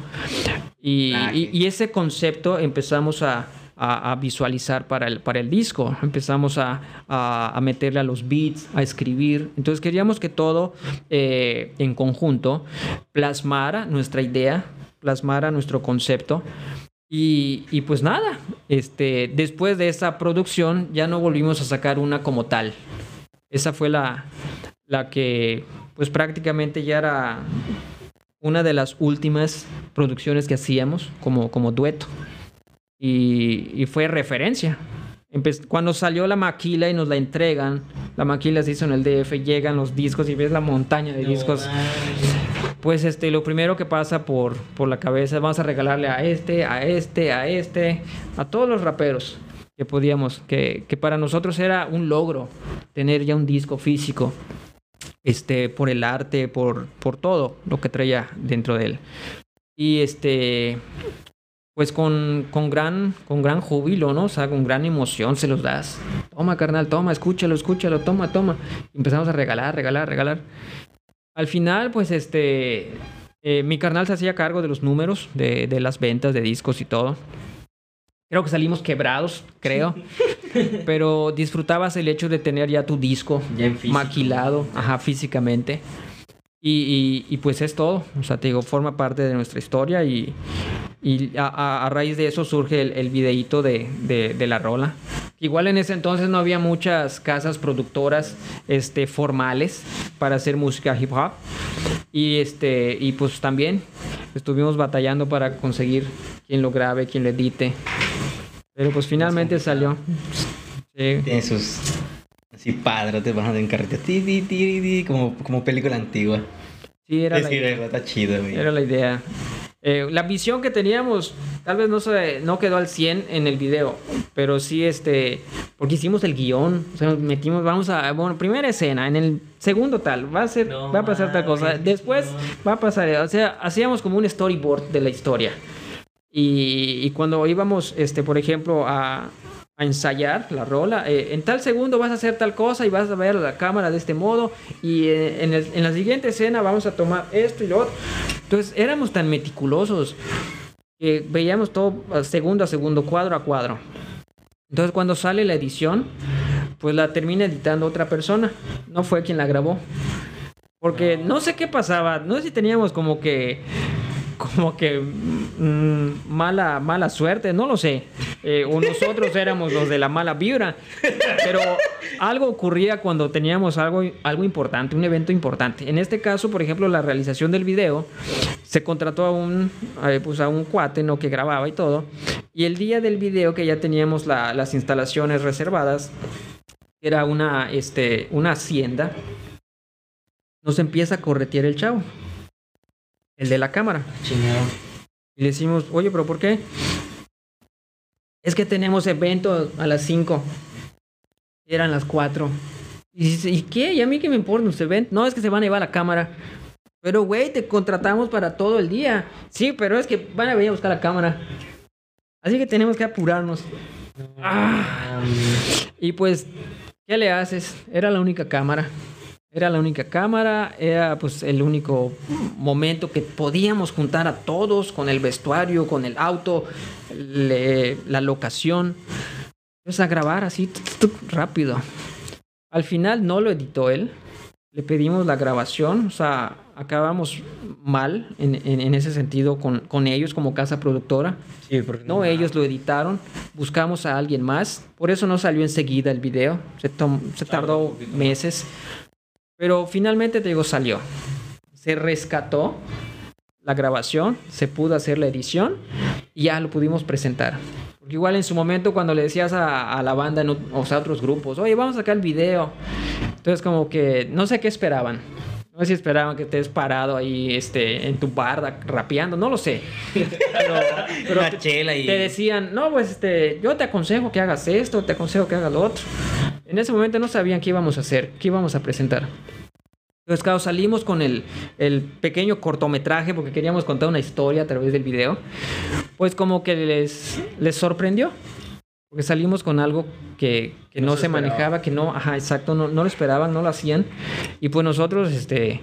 Y, Ah, y- y ese concepto empezamos a, a- a visualizar para el, para el disco. Empezamos a, a- a meterle a los beats, a escribir. Entonces queríamos que todo eh, en conjunto plasmara nuestra idea, plasmara nuestro concepto. Y, y pues nada, este, después de esa producción ya no volvimos a sacar una como tal. Esa fue la, la que pues prácticamente ya era una de las últimas producciones que hacíamos como, como dueto. Y, y fue referencia. Empe- Cuando salió la maquila y nos la entregan, la maquila se hizo en el DF, llegan los discos y ves la montaña de discos. Pues este, lo primero que pasa por, por la cabeza, vamos a regalarle a este, a este, a este, a todos los raperos que podíamos, que, que para nosotros era un logro tener ya un disco físico, este, por el arte, por, por todo lo que traía dentro de él. Y este, pues con, con, gran, con gran júbilo, ¿no? Con gran emoción se los das. Toma, carnal, toma, escúchalo, escúchalo, toma, toma. Empezamos a regalar, regalar, regalar. Al final, pues este, eh, mi carnal se hacía cargo de los números, de, de las ventas de discos y todo. Creo que salimos quebrados, creo. pero disfrutabas el hecho de tener ya tu disco Ya maquilado, ajá, físicamente. Y, y- y, pues es todo. O sea, te digo, forma parte de nuestra historia y, y a, raíz de eso surge el, el videíto de, de- de la rola. Igual en ese entonces no había muchas casas productoras este, formales para hacer música hip hop. Y, este, y pues también estuvimos batallando para conseguir quien lo grabe, quien lo edite. Pero pues finalmente salió. Sí. Tiene sus. Así padres, te van a en ti, como, como película antigua. Sí, era Es la que idea. está chido, güey. Era la idea. Eh, la visión que teníamos tal vez no, se, no quedó al 100 en el video, pero sí, este, porque hicimos el guion, o sea, nos metimos, vamos a, bueno, primera escena, en el segundo tal, va a ser, No va a pasar tal cosa, después no. va a pasar, o sea, hacíamos como un storyboard de la historia. Y, y cuando íbamos, este, por ejemplo, a, a ensayar la rola, eh, en tal segundo vas a hacer tal cosa y vas a ver la cámara de este modo y eh, en, el- en la siguiente escena vamos a tomar esto y lo otro. Entonces éramos tan meticulosos que veíamos todo segundo a segundo, cuadro a cuadro. Entonces cuando sale la edición, pues la termina editando otra persona. No fue quien la grabó. Porque no sé qué pasaba, no sé si teníamos como que como que mm, mala mala suerte, no lo sé. Eh, o nosotros éramos los de la mala vibra. Pero algo ocurría cuando teníamos algo, algo importante, un evento importante. En este caso, por ejemplo, la realización del video, se contrató a un, a, pues a un cuate ¿no? que grababa y todo. Y el día del video, que ya teníamos la- las instalaciones reservadas, era una, este, una hacienda, nos empieza a corretear el chavo, el de la cámara. Chingado. Y le decimos, oye, pero ¿por qué? Es que tenemos evento a las 5. Eran las 4. Y dice, ¿y qué? ¿Y a mí qué me importa un evento? No, es que se van a llevar la cámara. Pero, güey, te contratamos para todo el día. Sí, pero es que van a venir a buscar la cámara. Así que tenemos que apurarnos. Ah. Y pues, ¿qué le haces? Era la única cámara. Era la única cámara, era pues el único momento que podíamos juntar a todos con el vestuario, con el auto, le- la locación. Pues a grabar así rápido. Al final no lo editó él. Le pedimos la grabación, o sea, acabamos mal en, en- en ese sentido con, con ellos como casa productora. Sí, porque No, ellos lo editaron, buscamos a alguien más, por eso no salió enseguida el video, se, tom- se tardó meses, pero finalmente te digo, salió. Se rescató la grabación, se pudo hacer la edición y ya lo pudimos presentar. Porque igual en su momento cuando le decías a, a la banda, en o sea, a otros grupos, oye, vamos a sacar el video. Entonces como que no sé qué esperaban. No sé si esperaban que estés parado ahí este, en tu barda rapeando, no lo sé. Pero, pero te- te decían, no, pues este, yo te aconsejo que hagas esto, te aconsejo que hagas lo otro. En ese momento no sabían qué íbamos a hacer, qué íbamos a presentar. Entonces, claro, salimos con el, el pequeño cortometraje porque queríamos contar una historia a través del video. Pues como que les, les sorprendió. Porque salimos con algo que, que no, No se, manejaba, que no, ajá, exacto, no, no lo esperaban, no lo hacían. Y pues nosotros, este,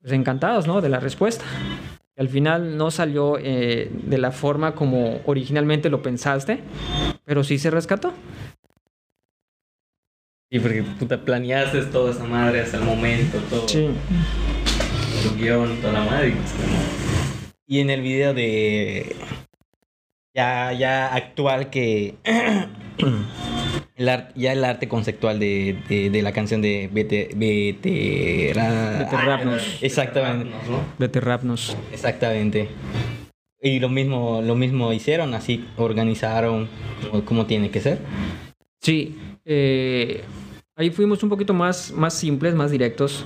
pues encantados, ¿no? De la respuesta. Al final no salió eh, de la forma como originalmente lo pensaste, pero sí se rescató. Sí, porque puta, planeaste toda esa madre hasta el momento, todo. Sí. Tu guion, toda la madre. y pues, Y en el video de. Ya, ya actual que. el ar- ya el arte conceptual de, de, de la canción de Vete. Vetera- Veterrapnos. Exactamente. ¿no? Vete rapnos. Exactamente. Y lo mismo, lo mismo hicieron, así organizaron como, como tiene que ser. Sí, eh, ahí fuimos un poquito más, más simples, más directos.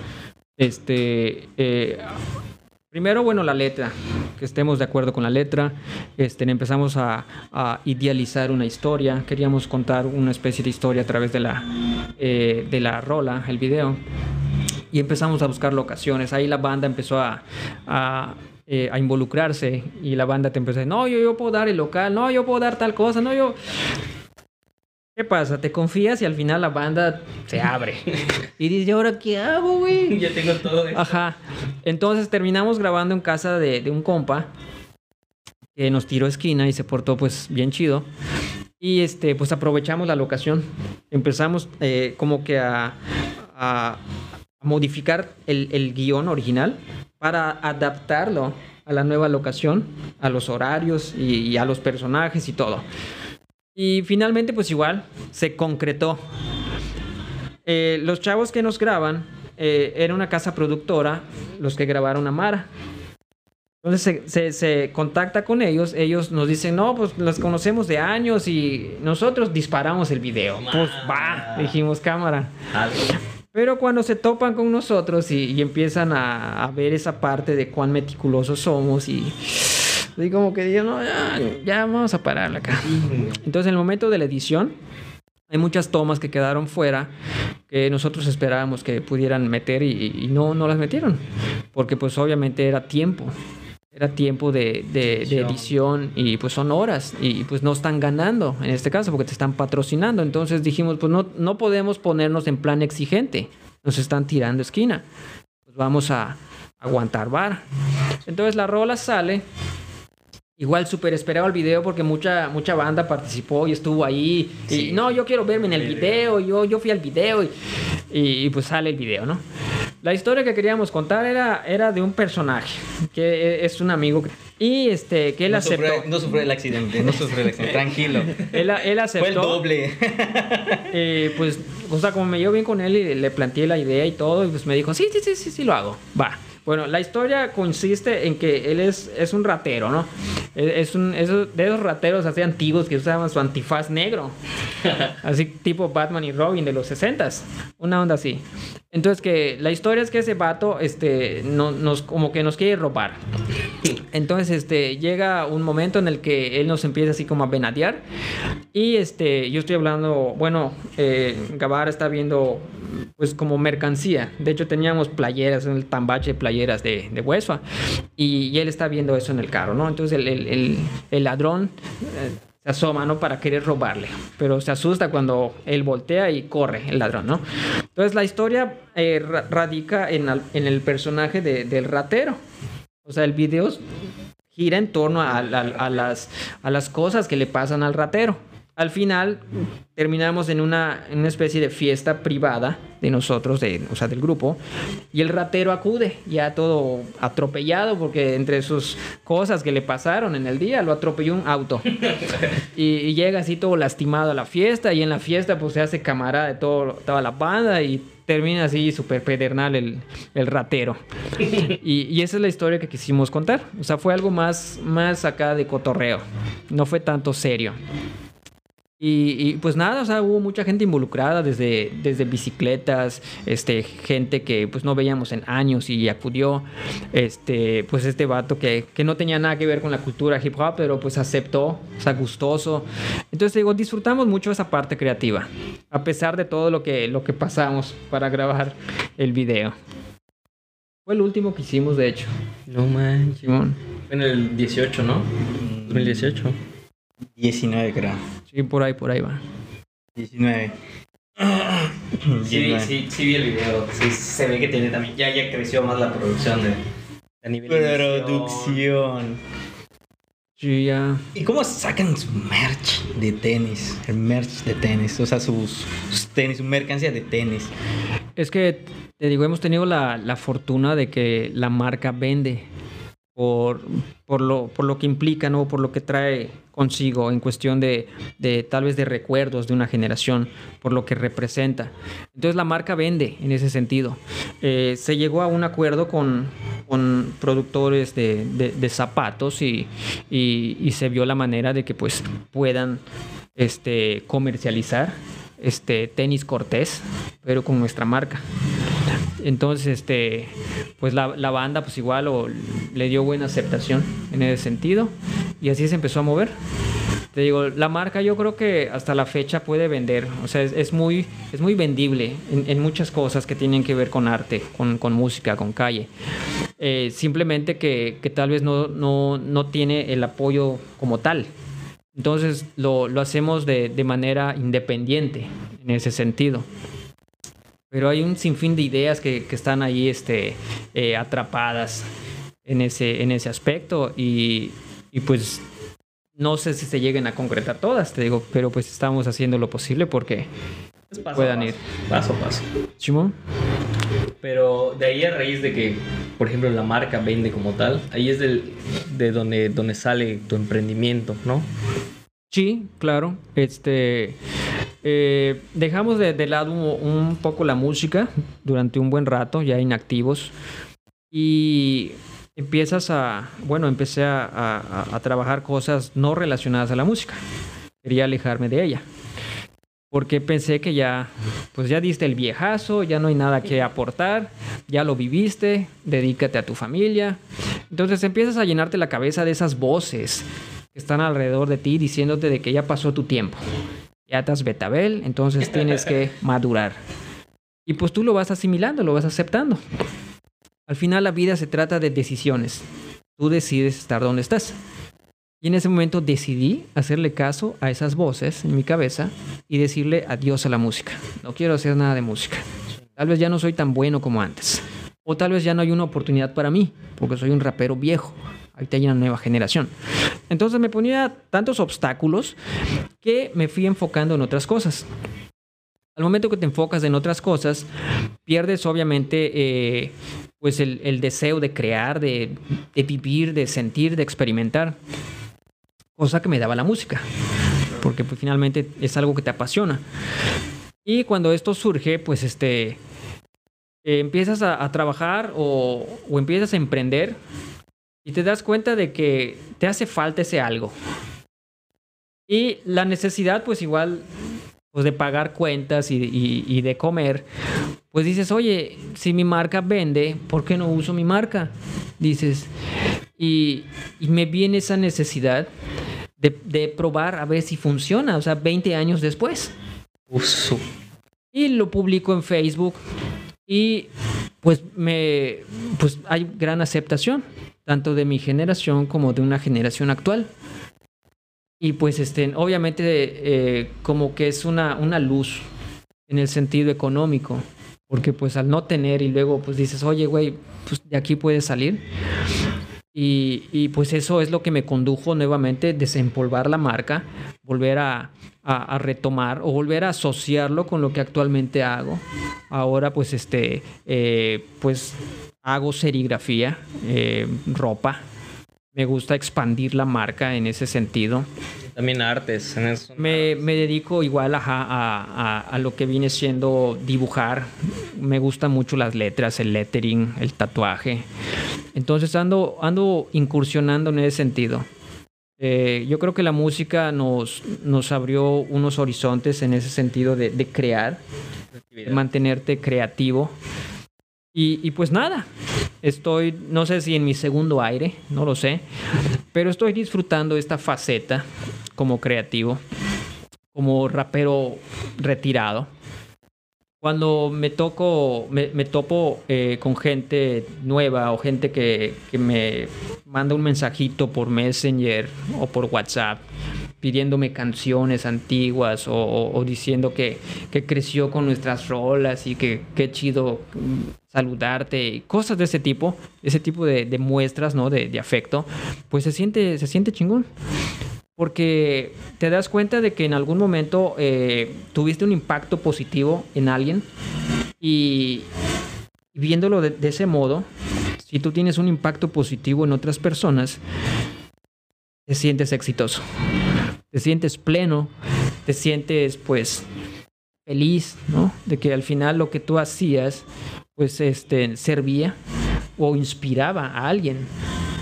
Este, eh, primero, bueno, la letra, que estemos de acuerdo con la letra. Este, empezamos a, a idealizar una historia. Queríamos contar una especie de historia a través de la, eh, de la rola, el video. Y empezamos a buscar locaciones. Ahí la banda empezó a, a, eh, a involucrarse y la banda te empezó a decir, no, yo, yo puedo dar el local, no, yo puedo dar tal cosa, no, yo... ¿Qué pasa? Te confías y al final la banda se abre. y dices, ¿y ahora qué hago, güey? Ya tengo todo esto. Ajá. Entonces terminamos grabando en casa de, de un compa que nos tiró esquina y se portó pues bien chido. Y este, pues aprovechamos la locación. Empezamos eh, como que a, a- a modificar el, el guion original para adaptarlo a la nueva locación, a los horarios y, y a los personajes y todo. Y finalmente pues igual se concretó. Eh, los chavos que nos graban eh, era una casa productora, los que grabaron a Mara. Entonces se, se- se contacta con ellos, ellos nos dicen, no, pues los conocemos de años y nosotros disparamos el video. Pues va, dijimos cámara. Pero cuando se topan con nosotros y, y empiezan a, a ver esa parte de cuán meticulosos somos y... Así como que digo, no, ya, ya vamos a pararla acá. Entonces en el momento de la edición hay muchas tomas que quedaron fuera que nosotros esperábamos que pudieran meter y, y no, no las metieron. Porque pues obviamente era tiempo. Era tiempo de, de- de edición y pues son horas y pues no están ganando en este caso porque te están patrocinando. Entonces dijimos pues no, no podemos ponernos en plan exigente. Nos están tirando esquina. Pues vamos a aguantar vara. Entonces la rola sale Igual súper esperado el video porque mucha, mucha banda participó y estuvo ahí. Y no, yo quiero verme en el video, yo, yo fui al video y, y, pues sale el video, ¿no? La historia que queríamos contar era, era de un personaje que es un amigo y este que él No aceptó. sufrió, no sufrió el accidente, no sufrió el accidente, tranquilo. Él, él aceptó. Fue el doble. Eh, pues, o sea, como me llevo bien con él y le planteé la idea y todo, y pues me dijo, sí, sí, sí, sí, sí, lo hago. Va. Bueno, la historia consiste en que él es, es un ratero, ¿no? Es es un, es de esos rateros así antiguos que usaban su antifaz negro. Así tipo Batman y Robin de los 60s. Una onda así. Entonces que la historia es que ese vato, este, no, nos, como que nos quiere robar. Entonces, este, llega un momento en el que él nos empieza así como a venadear. Y este, yo estoy hablando, bueno, eh, Gabar está viendo pues como mercancía. De hecho, teníamos playeras, el tambache de playeras de, de Huesfa. Y, y él está viendo eso en el carro, ¿no? Entonces el, el- el- el ladrón eh, se asoma, ¿no? Para querer robarle. Pero se asusta cuando él voltea y corre el ladrón, ¿no? Entonces la historia eh, ra- radica en, en el personaje de- del ratero. O sea, el video gira en torno a las, a las cosas que le pasan al ratero. Al final terminamos en una, en una especie de fiesta privada de nosotros, de, o sea, del grupo, y el ratero acude, ya todo atropellado, porque entre sus cosas que le pasaron en el día, lo atropelló un auto. Y, y llega así todo lastimado a la fiesta, y en la fiesta pues se hace camarada de todo, toda la banda, y termina así súper pedernal el, el ratero. Y, y esa es la historia que quisimos contar. O sea, fue algo más, más acá de cotorreo. No fue tanto serio. Y, y, pues nada, o sea, hubo mucha gente involucrada, desde, desde bicicletas, este, gente que pues no veíamos en años y acudió, este, pues este vato que, que no tenía nada que ver con la cultura hip hop, pero pues aceptó, o sea, gustoso. Entonces digo, disfrutamos mucho esa parte creativa, a pesar de todo lo que, lo que pasamos para grabar el video. Fue el último que hicimos, de hecho, No manches. Fue en el 18, ¿no? 2018. 19, creo. Sí, por ahí, por ahí va. 19. Sí, vi- sí, sí vi el video. Sí, se ve que tiene también. Ya, ya creció más la producción de. A nivel. Producción. Sí, ya. ¿Y cómo sacan su merch de tenis? El merch de tenis. O sea, sus, sus tenis, su mercancía de tenis. Es que, te digo, hemos tenido la, la fortuna de que la marca vende por, por, lo, por lo que implica, ¿no? Por lo que trae consigo en cuestión de, de tal vez de recuerdos de una generación, por lo que representa. Entonces la marca vende en ese sentido. Eh, se llegó a un acuerdo con, productores de zapatos y, y- y se vio la manera de que pues puedan este, comercializar este tenis Cortés, pero con nuestra marca. Entonces, este, pues la, la banda, pues igual o, le dio buena aceptación en ese sentido y así se empezó a mover. Te digo, la marca yo creo que hasta la fecha puede vender, o sea, es, es muy, es muy vendible en, en muchas cosas que tienen que ver con arte, con, con música, con calle. Eh, simplemente que, que tal vez no, no, no tiene el apoyo como tal. Entonces lo, lo hacemos de, de manera independiente en ese sentido. Pero hay un sinfín de ideas que, que están ahí este, eh, atrapadas en ese, en ese aspecto y, y pues no sé si se lleguen a concretar todas, te digo, pero pues estamos haciendo lo posible porque... Paso a Puedan paso, ir. Paso a paso. Simón. Pero de ahí a raíz de que, por ejemplo, la marca vende como tal, ahí es del, de donde, donde sale tu emprendimiento, ¿no? Sí, claro. Este, eh, dejamos de, de lado un, un poco la música durante un buen rato, ya inactivos, y empiezas a, bueno, empecé a, a- a trabajar cosas no relacionadas a la música. Quería alejarme de ella. Porque pensé que ya, pues ya diste el viejazo, ya no hay nada que aportar, ya lo viviste, dedícate a tu familia. Entonces empiezas a llenarte la cabeza de esas voces que están alrededor de ti diciéndote de que ya pasó tu tiempo. Ya estás betabel, entonces tienes que madurar. Y pues tú lo vas asimilando, lo vas aceptando. Al final la vida se trata de decisiones. Tú decides estar donde estás. Y en ese momento decidí hacerle caso a esas voces en mi cabeza y decirle adiós a la música. No quiero hacer nada de música. Tal vez ya no soy tan bueno como antes. O tal vez ya no hay una oportunidad para mí, porque soy un rapero viejo. Ahorita hay una nueva generación. Entonces me ponía tantos obstáculos que me fui enfocando en otras cosas. Al momento que te enfocas en otras cosas, pierdes obviamente eh, pues el, el deseo de crear, de, de vivir, de sentir, de experimentar. Cosa que me daba la música. Porque pues, finalmente es algo que te apasiona. Y cuando esto surge, pues este, eh, empiezas a, a trabajar o, o empiezas a emprender y te das cuenta de que te hace falta ese algo. Y la necesidad, pues igual, pues de pagar cuentas y, y- y de comer, pues dices, oye, si mi marca vende, ¿por qué no uso mi marca? Dices, y, y me viene esa necesidad de, de probar a ver si funciona, o sea, 20 años después. Usu. Y lo publico en Facebook y pues me pues hay gran aceptación tanto de mi generación como de una generación actual. Y pues este obviamente eh, como que es una, una luz en el sentido económico, porque pues al no tener y luego pues dices, "Oye, güey, pues de aquí puedes salir." Y, y, pues eso es lo que me condujo nuevamente desempolvar la marca, volver a, a- retomar o volver a asociarlo con lo que actualmente hago. Ahora pues este eh, pues hago serigrafía, eh, ropa. Me gusta expandir la marca en ese sentido. También artes. En eso. Me, me dedico igual ajá, a, a- a lo que viene siendo dibujar. Me gustan mucho las letras, el lettering, el tatuaje. Entonces ando, ando incursionando en ese sentido. Eh, yo creo que la música nos, nos abrió unos horizontes en ese sentido de, de crear, de mantenerte creativo. Y, y pues nada, estoy, no sé si en mi segundo aire, no lo sé, pero estoy disfrutando esta faceta como creativo, como rapero retirado. Cuando me toco, me, me topo eh, con gente nueva o gente que, que me manda un mensajito por Messenger o por WhatsApp pidiéndome canciones antiguas o, diciendo que, que, creció con nuestras rolas y que qué chido saludarte, cosas de ese tipo, ese tipo de, muestras, ¿no? De, de, afecto, pues se siente, se siente chingón porque te das cuenta de que en algún momento eh, tuviste un impacto positivo en alguien y, viéndolo de, ese modo, si tú tienes un impacto positivo en otras personas, te sientes exitoso, te sientes pleno, te sientes pues feliz, ¿no? De que al final lo que tú hacías pues este servía o inspiraba a alguien.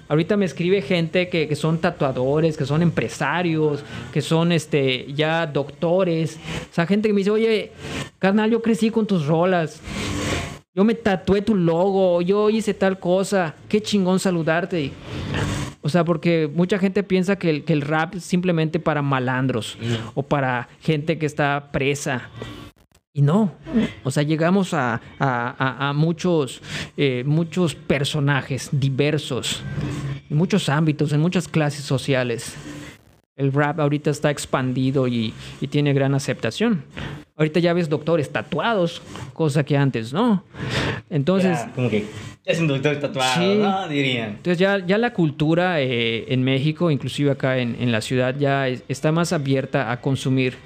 Ahorita me escribe gente que, son tatuadores, que son empresarios, que son este, ya doctores. O sea, gente que me dice, oye, carnal, yo crecí con tus rolas. Yo me tatué tu logo, yo hice tal cosa. Qué chingón saludarte. O sea, porque mucha gente piensa que el, que el rap es simplemente para malandros o para gente que está presa. Y no, o sea, llegamos a, muchos, eh, muchos personajes diversos, en muchos ámbitos, en muchas clases sociales. El rap ahorita está expandido y, tiene gran aceptación. Ahorita ya ves doctores tatuados, cosa que antes no. Entonces... como que es un doctor tatuado, ¿no? Dirían. Entonces ya, ya la cultura eh, en México, inclusive acá en, en la ciudad, ya está más abierta a consumir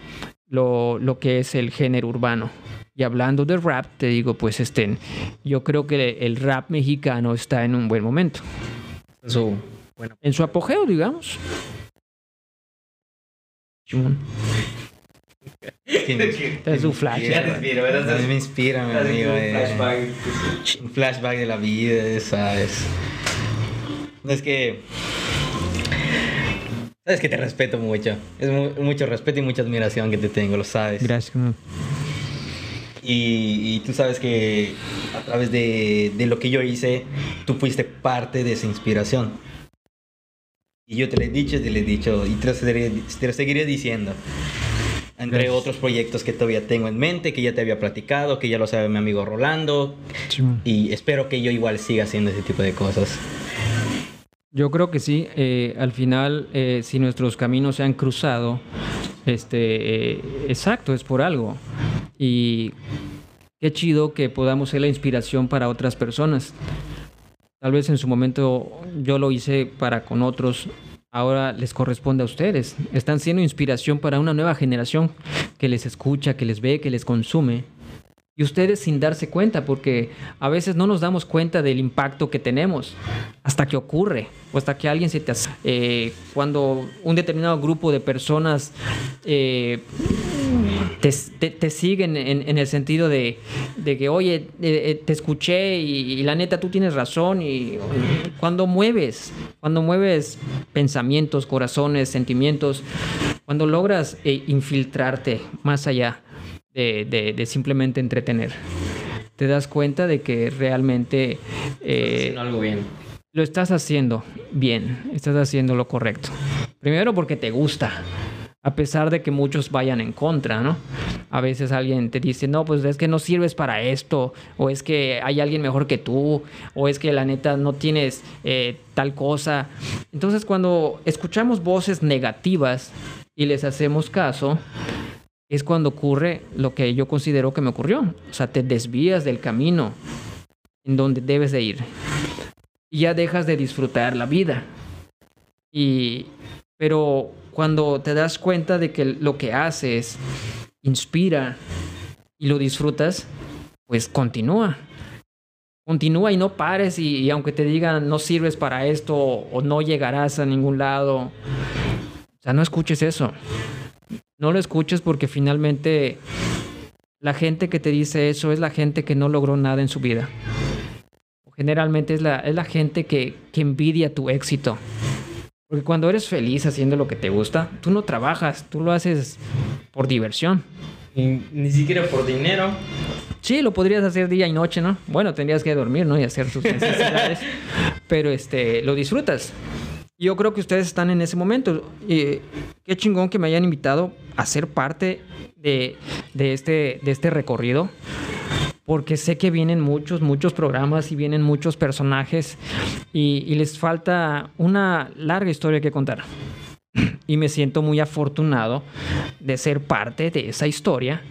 lo, lo, que es el género urbano. Y hablando de rap, te digo, pues estén, yo creo que el rap mexicano está en un buen momento. En su, bueno. en su apogeo, digamos. Es un flash. me inspira, mi amigo. Un flashback. un flashback de la vida, ¿sabes? Es que Sabes que te respeto mucho. Es mucho respeto y mucha admiración que te tengo, lo sabes. Gracias. Y, y tú sabes que a través de, de, lo que yo hice, tú fuiste parte de esa inspiración. Y yo te lo he dicho, te lo he dicho y te lo seguiré, te lo seguiré diciendo. Entre otros proyectos que todavía tengo en mente, que ya te había platicado, que ya lo sabe mi amigo Rolando. Y espero que yo igual siga haciendo ese tipo de cosas. Yo creo que sí. Eh, al final, eh, si nuestros caminos se han cruzado, este, eh, exacto, es por algo. Y qué chido que podamos ser la inspiración para otras personas. Tal vez en su momento yo lo hice para con otros, ahora les corresponde a ustedes. Están siendo inspiración para una nueva generación que les escucha, que les ve, que les consume. Y ustedes sin darse cuenta, porque a veces no nos damos cuenta del impacto que tenemos hasta que ocurre o hasta que alguien se te hace. Eh, cuando un determinado grupo de personas eh, te, siguen en, el sentido de, que, oye, eh, te escuché y, la neta tú tienes razón. Y cuando mueves, cuando mueves pensamientos, corazones, sentimientos, cuando logras infiltrarte más allá de, simplemente entretener. Te das cuenta de que realmente... Eh, algo bien. Lo estás haciendo bien, estás haciendo lo correcto. Primero porque te gusta, a pesar de que muchos vayan en contra, ¿no? A veces alguien te dice, no, pues es que no sirves para esto, o es que hay alguien mejor que tú, o es que la neta no tienes eh, tal cosa. Entonces cuando escuchamos voces negativas y les hacemos caso, es cuando ocurre lo que yo considero que me ocurrió. O sea, te desvías del camino en donde debes de ir. Y ya dejas de disfrutar la vida. Y, pero cuando te das cuenta de que lo que haces inspira y lo disfrutas, pues continúa. Continúa y no pares y, y aunque te digan no sirves para esto o no llegarás a ningún lado, o sea, no escuches eso no lo escuches porque finalmente la gente que te dice eso es la gente que no logró nada en su vida. Generalmente es la, es la gente que, que envidia tu éxito. Porque cuando eres feliz haciendo lo que te gusta, tú no trabajas, tú lo haces por diversión. ni siquiera por dinero. Sí, lo podrías hacer día y noche, ¿no? Bueno, tendrías que dormir, ¿no? Y hacer tus necesidades. pero este, lo disfrutas. Yo creo que ustedes están en ese momento. Y qué chingón que me hayan invitado a ser parte de, este, de este recorrido. Porque sé que vienen muchos, muchos programas y vienen muchos personajes y, les falta una larga historia que contar. y me siento muy afortunado de ser parte de esa historia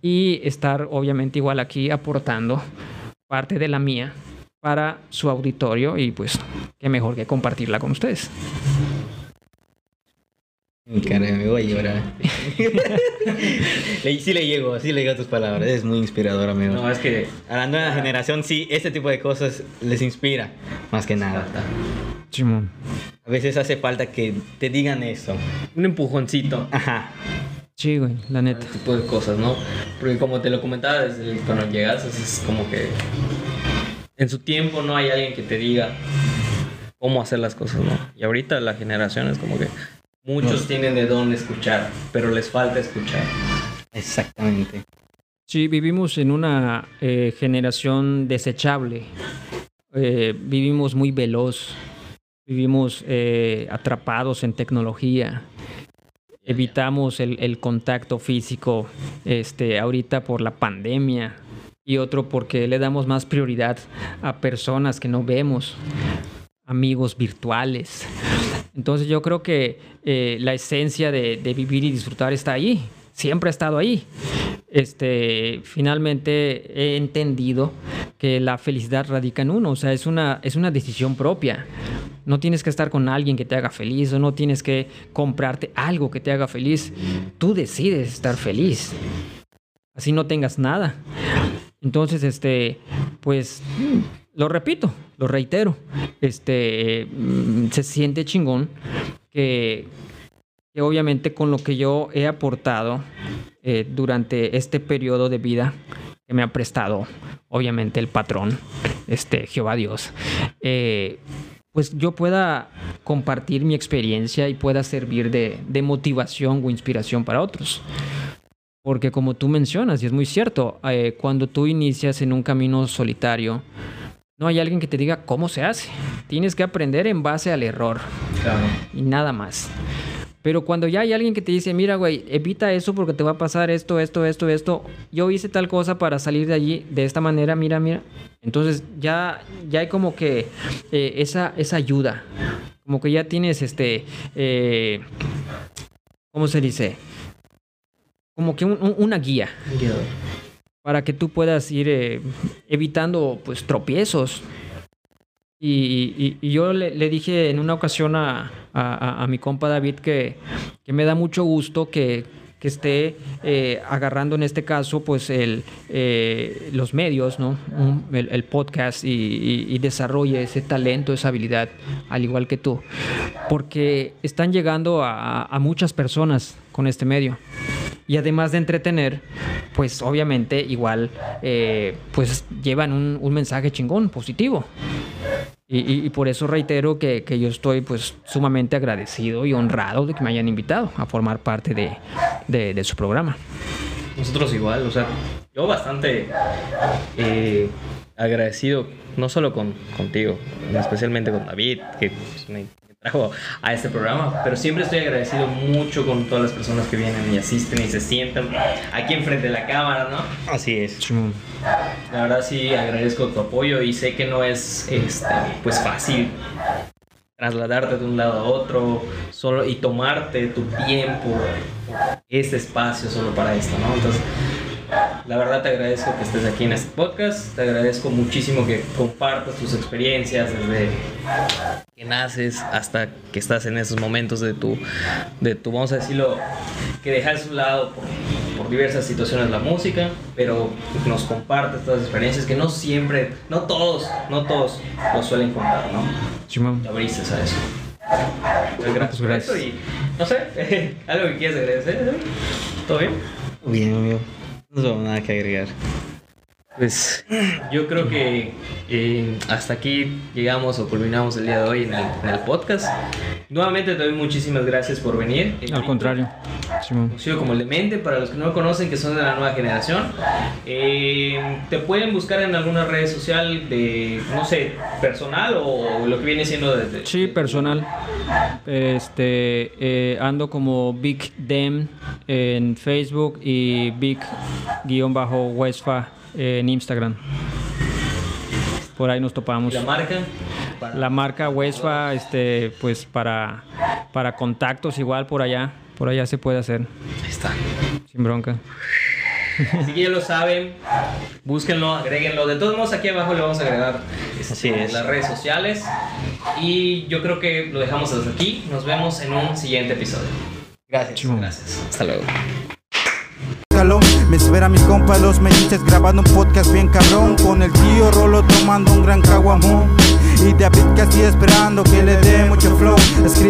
y estar obviamente igual aquí aportando parte de la mía para su auditorio y pues qué mejor que compartirla con ustedes. Cara, me voy a llorar. Sí le llego, sí le llego a tus palabras. Es muy inspirador, amigo. No, es que A la nueva generación, sí, este tipo de cosas les inspira, más que nada. Simón. A veces hace falta que te digan eso. un empujoncito. Ajá. Sí, güey, la neta. Este tipo de cosas, ¿no? Porque como te lo comentaba desde el- cuando llegas, es como que en su tiempo no hay alguien que te diga cómo hacer las cosas, ¿no? Y ahorita la generación es como que muchos tienen de dónde escuchar, pero les falta escuchar. Exactamente. Sí, vivimos en una eh, generación desechable. Eh, vivimos muy veloz. Vivimos eh, atrapados en tecnología. Evitamos el, el contacto físico este, ahorita por la pandemia y otro porque le damos más prioridad a personas que no vemos, amigos virtuales. Entonces yo creo que eh, la esencia de, de vivir y disfrutar está ahí, siempre ha estado ahí. Este, finalmente he entendido que la felicidad radica en uno, o sea, es una, es una decisión propia. No tienes que estar con alguien que te haga feliz o no tienes que comprarte algo que te haga feliz. Tú decides estar feliz. Así no tengas nada. Entonces, este, pues, lo repito, lo reitero. Este, mm, se siente chingón que, obviamente con lo que yo he aportado eh, durante este periodo de vida que me ha prestado, obviamente, el patrón, este, Jehová Dios, eh, pues yo pueda compartir mi experiencia y pueda servir de motivación o inspiración para otros. Porque como tú mencionas, y es muy cierto, eh, cuando tú inicias en un camino solitario, no hay alguien que te diga cómo se hace. Tienes que aprender en base al error Claro. y nada más. Pero cuando ya hay alguien que te dice, mira, güey, evita eso porque te va a pasar esto, esto, esto, esto. Yo hice tal cosa para salir de allí de esta manera, mira, mira. Entonces ya, ya hay como que eh, esa, esa ayuda. Como que ya tienes este. eh, ¿Cómo se dice? Como que un- un- una guía para que tú puedas ir eh, evitando pues tropiezos. Y, y- y yo le, le dije en una ocasión a, a- mi compa David que, que me da mucho gusto que, que esté eh, agarrando en este caso pues el, eh, los medios, ¿no? El, el podcast y, y- y desarrolle ese talento, esa habilidad, al igual que tú. Porque están llegando a, a muchas personas con este medio. Y además de entretener, pues obviamente igual eh, pues llevan un, mensaje chingón, positivo. Y, por eso reitero que, yo estoy pues sumamente agradecido y honrado de que me hayan invitado a formar parte de, su programa. Nosotros igual, o sea, yo bastante eh, agradecido, no solo con, contigo, especialmente con David, que pues, me trajo a este programa, pero siempre estoy agradecido mucho con todas las personas que vienen y asisten y se sientan aquí enfrente de la cámara, ¿no? Así es. La verdad sí agradezco tu apoyo y sé que no es este, pues fácil trasladarte de un lado a otro solo y tomarte tu tiempo, este espacio solo para esto, ¿no? Entonces, la verdad te agradezco que estés aquí en este podcast, te agradezco muchísimo que compartas tus experiencias desde que naces hasta que estás en esos momentos de tu, de tu vamos a decirlo, que dejas a un lado por, por diversas situaciones la música, pero nos compartes todas las experiencias que no siempre, no todos, no todos lo suelen contar, ¿no? Simón. Te abriste a eso. Pues gracias, gracias. y no sé, algo que quieras agradecer. ¿todo bien? Bien, amigo. Tengo nada que. Pues yo creo que eh, hasta aquí llegamos o culminamos el día de hoy en el, en el podcast. Nuevamente te doy muchísimas gracias por venir. Eh, Al contrario. Simón. Conocido como Lemente, para los que no lo conocen, que son de la nueva generación. Eh, te pueden buscar en alguna red social de, no sé, personal o lo que viene siendo de... de- Sí, personal. Este, eh, ando como Big Dem en Facebook y Big-Westfa en Instagram. Por ahí nos topamos. La marca. la marca Wesfa, este, pues para, para contactos igual por allá, por allá se puede hacer, Ahí está. sin bronca. Así que ya lo saben, búsquenlo, agréguenlo. De todos modos, aquí abajo le vamos a agregar este, Así es. las redes sociales. Y yo creo que lo dejamos hasta aquí. Nos vemos en un siguiente episodio. Gracias. Gracias. Hasta luego. Me espera mi compa los melices grabando un podcast bien cabrón Con el tío Rolo tomando un gran caguamón. Y David casi esperando que le dé mucho flow Escri-